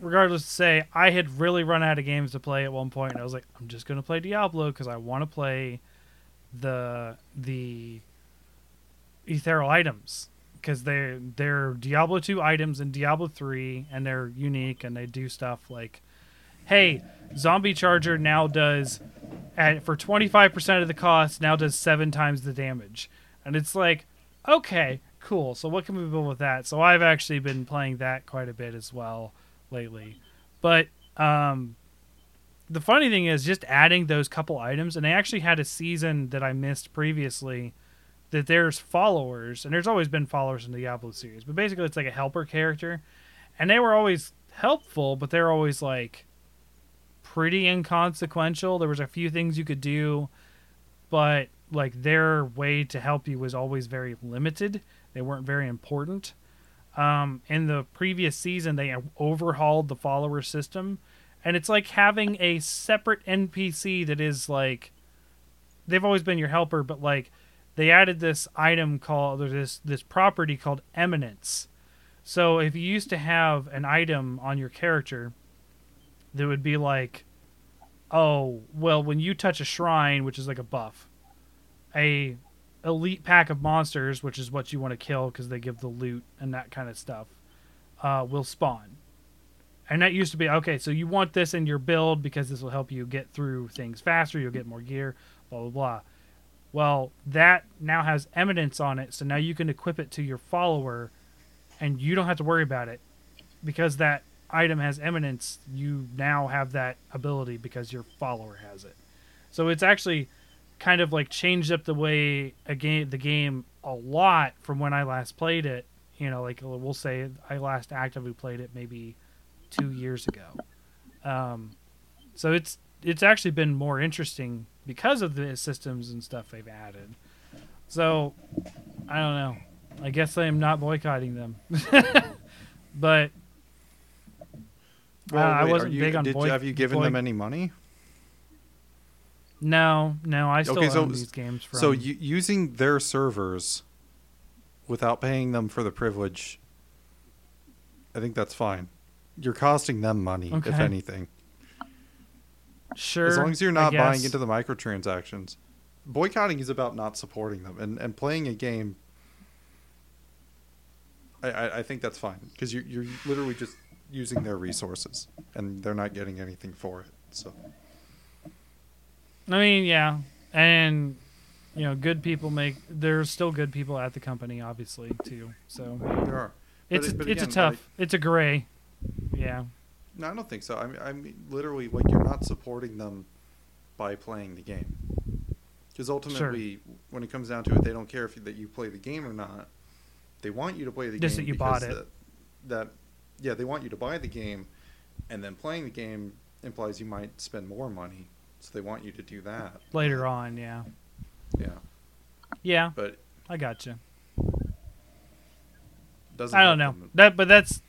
regardless, to say I had really run out of games to play at one point, and I was like, I'm just going to play Diablo because I want to play the the ethereal items. Because they're they're Diablo 2 items in Diablo 3 and they're unique and they do stuff like hey zombie charger now does at for 25% of the cost now does 7 times the damage. And it's like okay cool. So what can we build with that? So I've actually been playing that quite a bit as well lately but um the funny thing is just adding those couple items and they actually had a season that I missed previously that there's followers, and there's always been followers in the Diablo series, but basically it's like a helper character, and they were always helpful, but they're always like pretty inconsequential. There was a few things you could do, but like their way to help you was always very limited. They weren't very important. Um, in the previous season, they overhauled the follower system, and it's like having a separate NPC that is like they've always been your helper, but like they added this item called there's this this property called eminence. So if you used to have an item on your character that would be like, oh well, when you touch a shrine, which is like a buff, a elite pack of monsters, which is what you want to kill because they give the loot and that kind of stuff, uh, will spawn. And that used to be okay. So you want this in your build because this will help you get through things faster. You'll get more gear. Blah blah blah. Well, that now has eminence on it, so now you can equip it to your follower, and you don't have to worry about it because that item has eminence. You now have that ability because your follower has it. So it's actually kind of like changed up the way a game the game a lot from when I last played it. You know, like we'll say I last actively played it maybe two years ago. Um, so it's it's actually been more interesting because of the systems and stuff they've added. So I don't know. I guess I am not boycotting them, but Well, Uh, I wasn't you, big on did boy- have you given boy- them any money? No, no, I still Okay, so- own these games from. So you, using their servers without paying them for the privilege, I think that's fine. You're costing them money, if anything. sure, as long as you're not buying into the microtransactions. Boycotting is about not supporting them and, and playing a game. I, I, I think that's fine because you're, you're literally just using their resources and they're not getting anything for it. So I mean, yeah, and you know, good people make. There's still good people at the company, obviously, too. So there are. it's But a, it- but it's again, a tough. like- it's a gray. Yeah, No, I don't think so. I mean, I mean, literally, like you're not supporting them by playing the game. Because ultimately, when it comes down to it, they don't care if you, that you play the game or not. They want you to play the Just game. that you because bought it. That, that, yeah, they want you to buy the game, and then playing the game implies you might spend more money. So they want you to do that. later on. Yeah, Yeah, yeah, but I got you. doesn't. I don't know them. that, but that's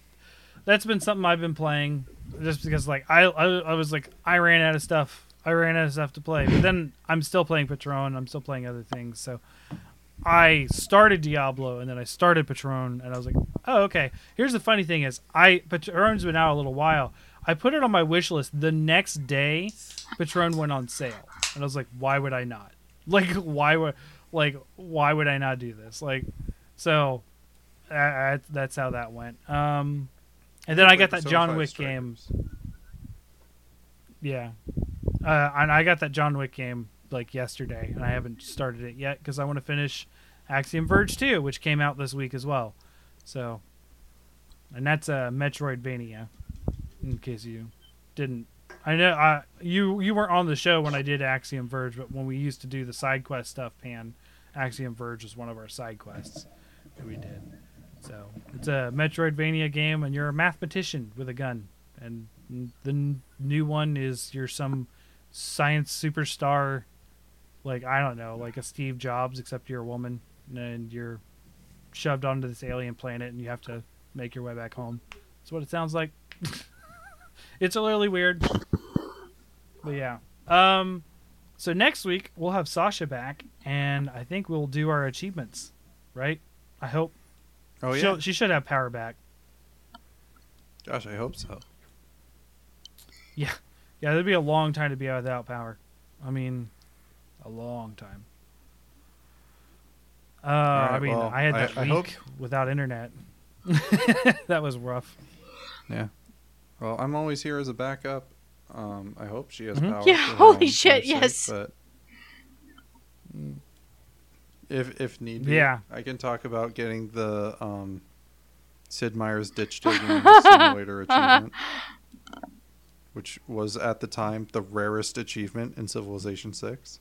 that's been something I've been playing just because like I, I I was like I ran out of stuff. I ran out of stuff to play, but then I'm still playing Patron. I'm still playing other things. So I started Diablo and then I started Patron, and I was like, oh okay. Here's the funny thing is I Patron's been out a little while. I put it on my wish list. The next day, Patron went on sale, and I was like, why would I not? Like why would like why would I not do this? Like so. Uh, that's how that went. Um, and then I got that John Wick game. Yeah, uh, and I got that John Wick game like yesterday, and I haven't started it yet because I want to finish Axiom Verge 2, which came out this week as well. So, and that's a uh, Metroidvania. In case you didn't, I know I you you weren't on the show when I did Axiom Verge, but when we used to do the side quest stuff, Pan, Axiom Verge was one of our side quests that we did. So it's a Metroidvania game, and you're a mathematician with a gun. And the n- new one is you're some science superstar, like I don't know, like a Steve Jobs, except you're a woman, and you're shoved onto this alien planet, and you have to make your way back home. That's what it sounds like. it's a little weird, but yeah. Um, so next week we'll have Sasha back, and I think we'll do our achievements, right? I hope. Oh yeah. She'll, she should have power back. Gosh, I hope so. Yeah, Yeah, It'd be a long time to be without power. I mean, a long time. Uh, I mean, well, I had I- that I week hope- without internet. that was rough. Yeah. Well, I'm always here as a backup. Um, I hope she has Mhm. power. Yeah, holy shit, sake, yes. But mm, if if need be, Yeah. I can talk about getting the um, Sid Meier's ditch digging simulator achievement, which was at the time the rarest achievement in Civilization Six.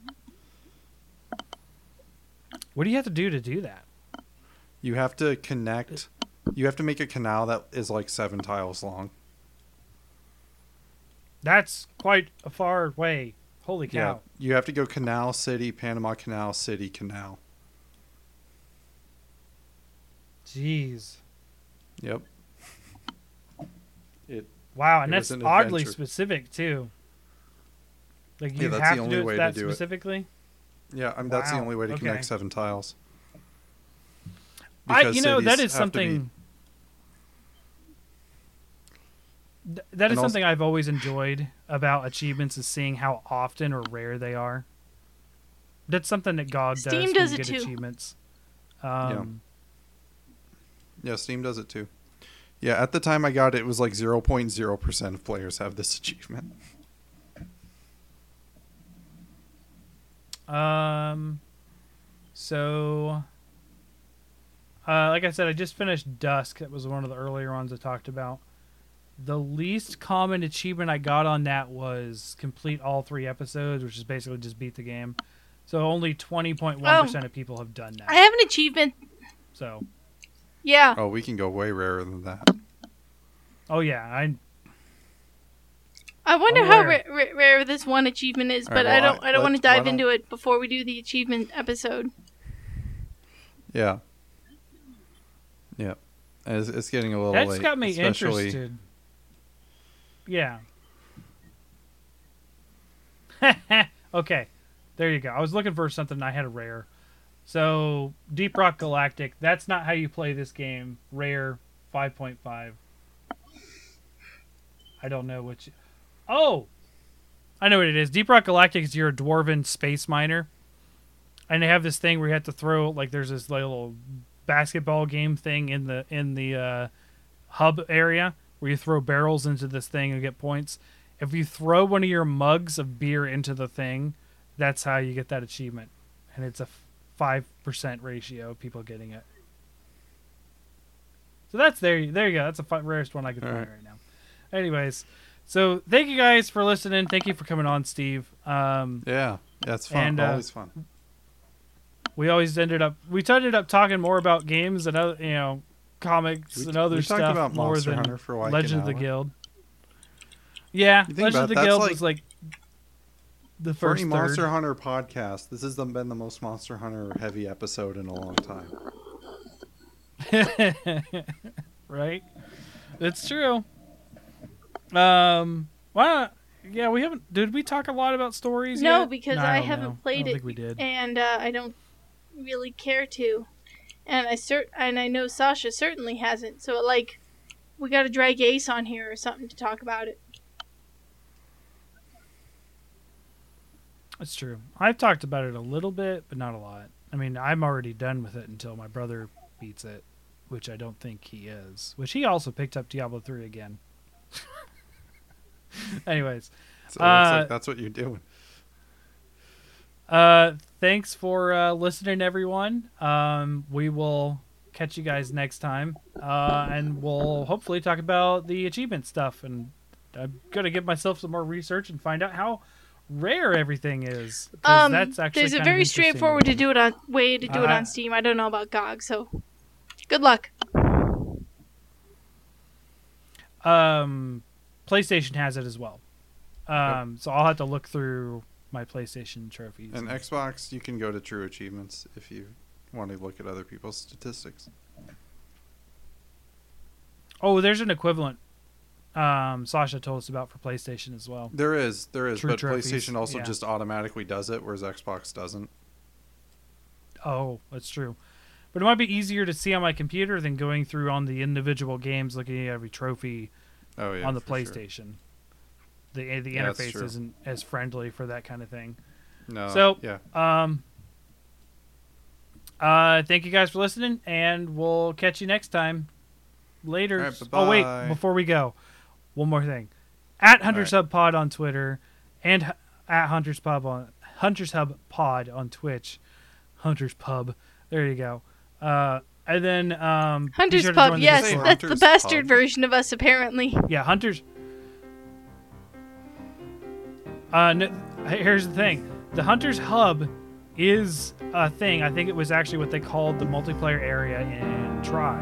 What do you have to do to do that? You have to connect. You have to make a canal that is like seven tiles long. That's quite a far way. Holy cow. Yeah. You have to go Canal City, Panama Canal City, Canal. Jeez. Yep. It. Wow, and It that's an oddly adventure. specific too. Like Yeah, you that's have the to only do it way to that do it. specifically. Yeah, I mean, that's the only way to okay. connect seven tiles. I, Because you know, that cities is have to be- something. Th- That is And also- something I've always enjoyed about achievements is seeing how often or rare they are. That's something that God does. Steam when does it get too. Achievements. Um, Yeah, Steam does it too. Yeah, at the time I got it, it was like 0.0% of players have this achievement. Um. So, uh, like I said, I just finished Dusk. That was one of the earlier ones I talked about. The least common achievement I got on that was complete all three episodes, which is basically just beat the game. So only twenty point one percent oh. of people have done that. I have an achievement. So, Yeah. Oh, we can go way rarer than that. oh yeah, I I wonder Oh, how where? ra- ra- rare this one achievement is, All but right, I don't. I- I, don't want to dive into it before we do the achievement episode. Yeah. Yeah. It's, it's getting a little that's late. got me especially- interested. Yeah. okay, there you go. I was looking for something. I had a rare. So Deep Rock Galactic. That's not how you play this game. Rare, five point five. I don't know which. Oh, I know what it is. Deep Rock Galactic is you're a dwarven space miner, and they have this thing where you have to throw like there's this little basketball game thing in the in the uh, hub area where you throw barrels into this thing and get points. If you throw one of your mugs of beer into the thing, that's how you get that achievement, and it's a five percent ratio of people getting it. So that's there. There you go. That's the rarest one I can All find right. right now. Anyways, so thank you guys for listening. Thank you for coming on, Steve. Um, Yeah, that's fun. And, uh, Always fun. we always ended up we ended up talking more about games and other you know comics We- and other we stuff about more Monster than Hunter for like Legend of the. Guild. Yeah, Legend of the Guild like- was like the For first third. Monster Hunter podcast, this has been the most Monster Hunter heavy episode in a long time. right? It's true. Um, well, yeah, we haven't. Did we talk a lot about stories? No, yet? because No, I don't haven't know. played I don't it, think we did. and uh, I don't really care to. And I cert and I know Sasha certainly hasn't. So like, we got to drag Ace on here or something to talk about it. That's true. I've talked about it a little bit, but not a lot. I mean, I'm already done with it until my brother beats it, which I don't think he is. Which he also picked up Diablo 3 again. Anyways, So Uh, like that's what you're doing. uh, thanks for uh, listening, everyone. Um, we will catch you guys next time, uh, and we'll hopefully talk about the achievement stuff. And I'm gonna give myself some more research and find out how rare everything is. Um, that's actually there's a very straightforward to do it on way to do it Uh, on Steam. I don't know about GOG, so good luck. Um, PlayStation has it as well. Um, so I'll have to look through my PlayStation trophies. And Xbox, you can go to True Achievements if you want to look at other people's statistics. oh, there's an equivalent. Um, Sasha told us about for PlayStation as well. There is, there is, True but trophies, PlayStation also yeah. just automatically does it, whereas Xbox doesn't. Oh, that's true. But it might be easier to see on my computer than going through on the individual games, looking at every trophy Oh yeah, on the PlayStation. sure. PlayStation. The the Yeah, interface isn't as friendly for that kind of thing. No, So- yeah, Um. Uh, thank you guys for listening, and we'll catch you next time. Later. All right, oh wait, before we go, one more thing. At Hunters right. Hub Pod on Twitter, and at Hunters Pub on Hunters Hub Pod on Twitch. Hunters Pub. There you go. Uh, and then um, Hunter's sure Pub, join the yes, Say Discord. that's the bastard Pub. version of us, apparently. Yeah, hunters. Uh, no, here's the thing: the hunters hub is a thing. I think it was actually what they called the multiplayer area in Tri.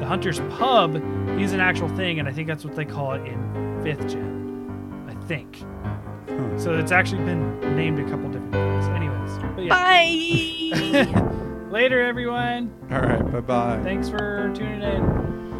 The Hunter's Pub is an actual thing, and I think that's what they call it in fifth gen. I think. Huh. So it's actually been named a couple different things. Anyways, but yeah. Bye. Later, everyone. All right. Bye bye. Thanks for tuning in.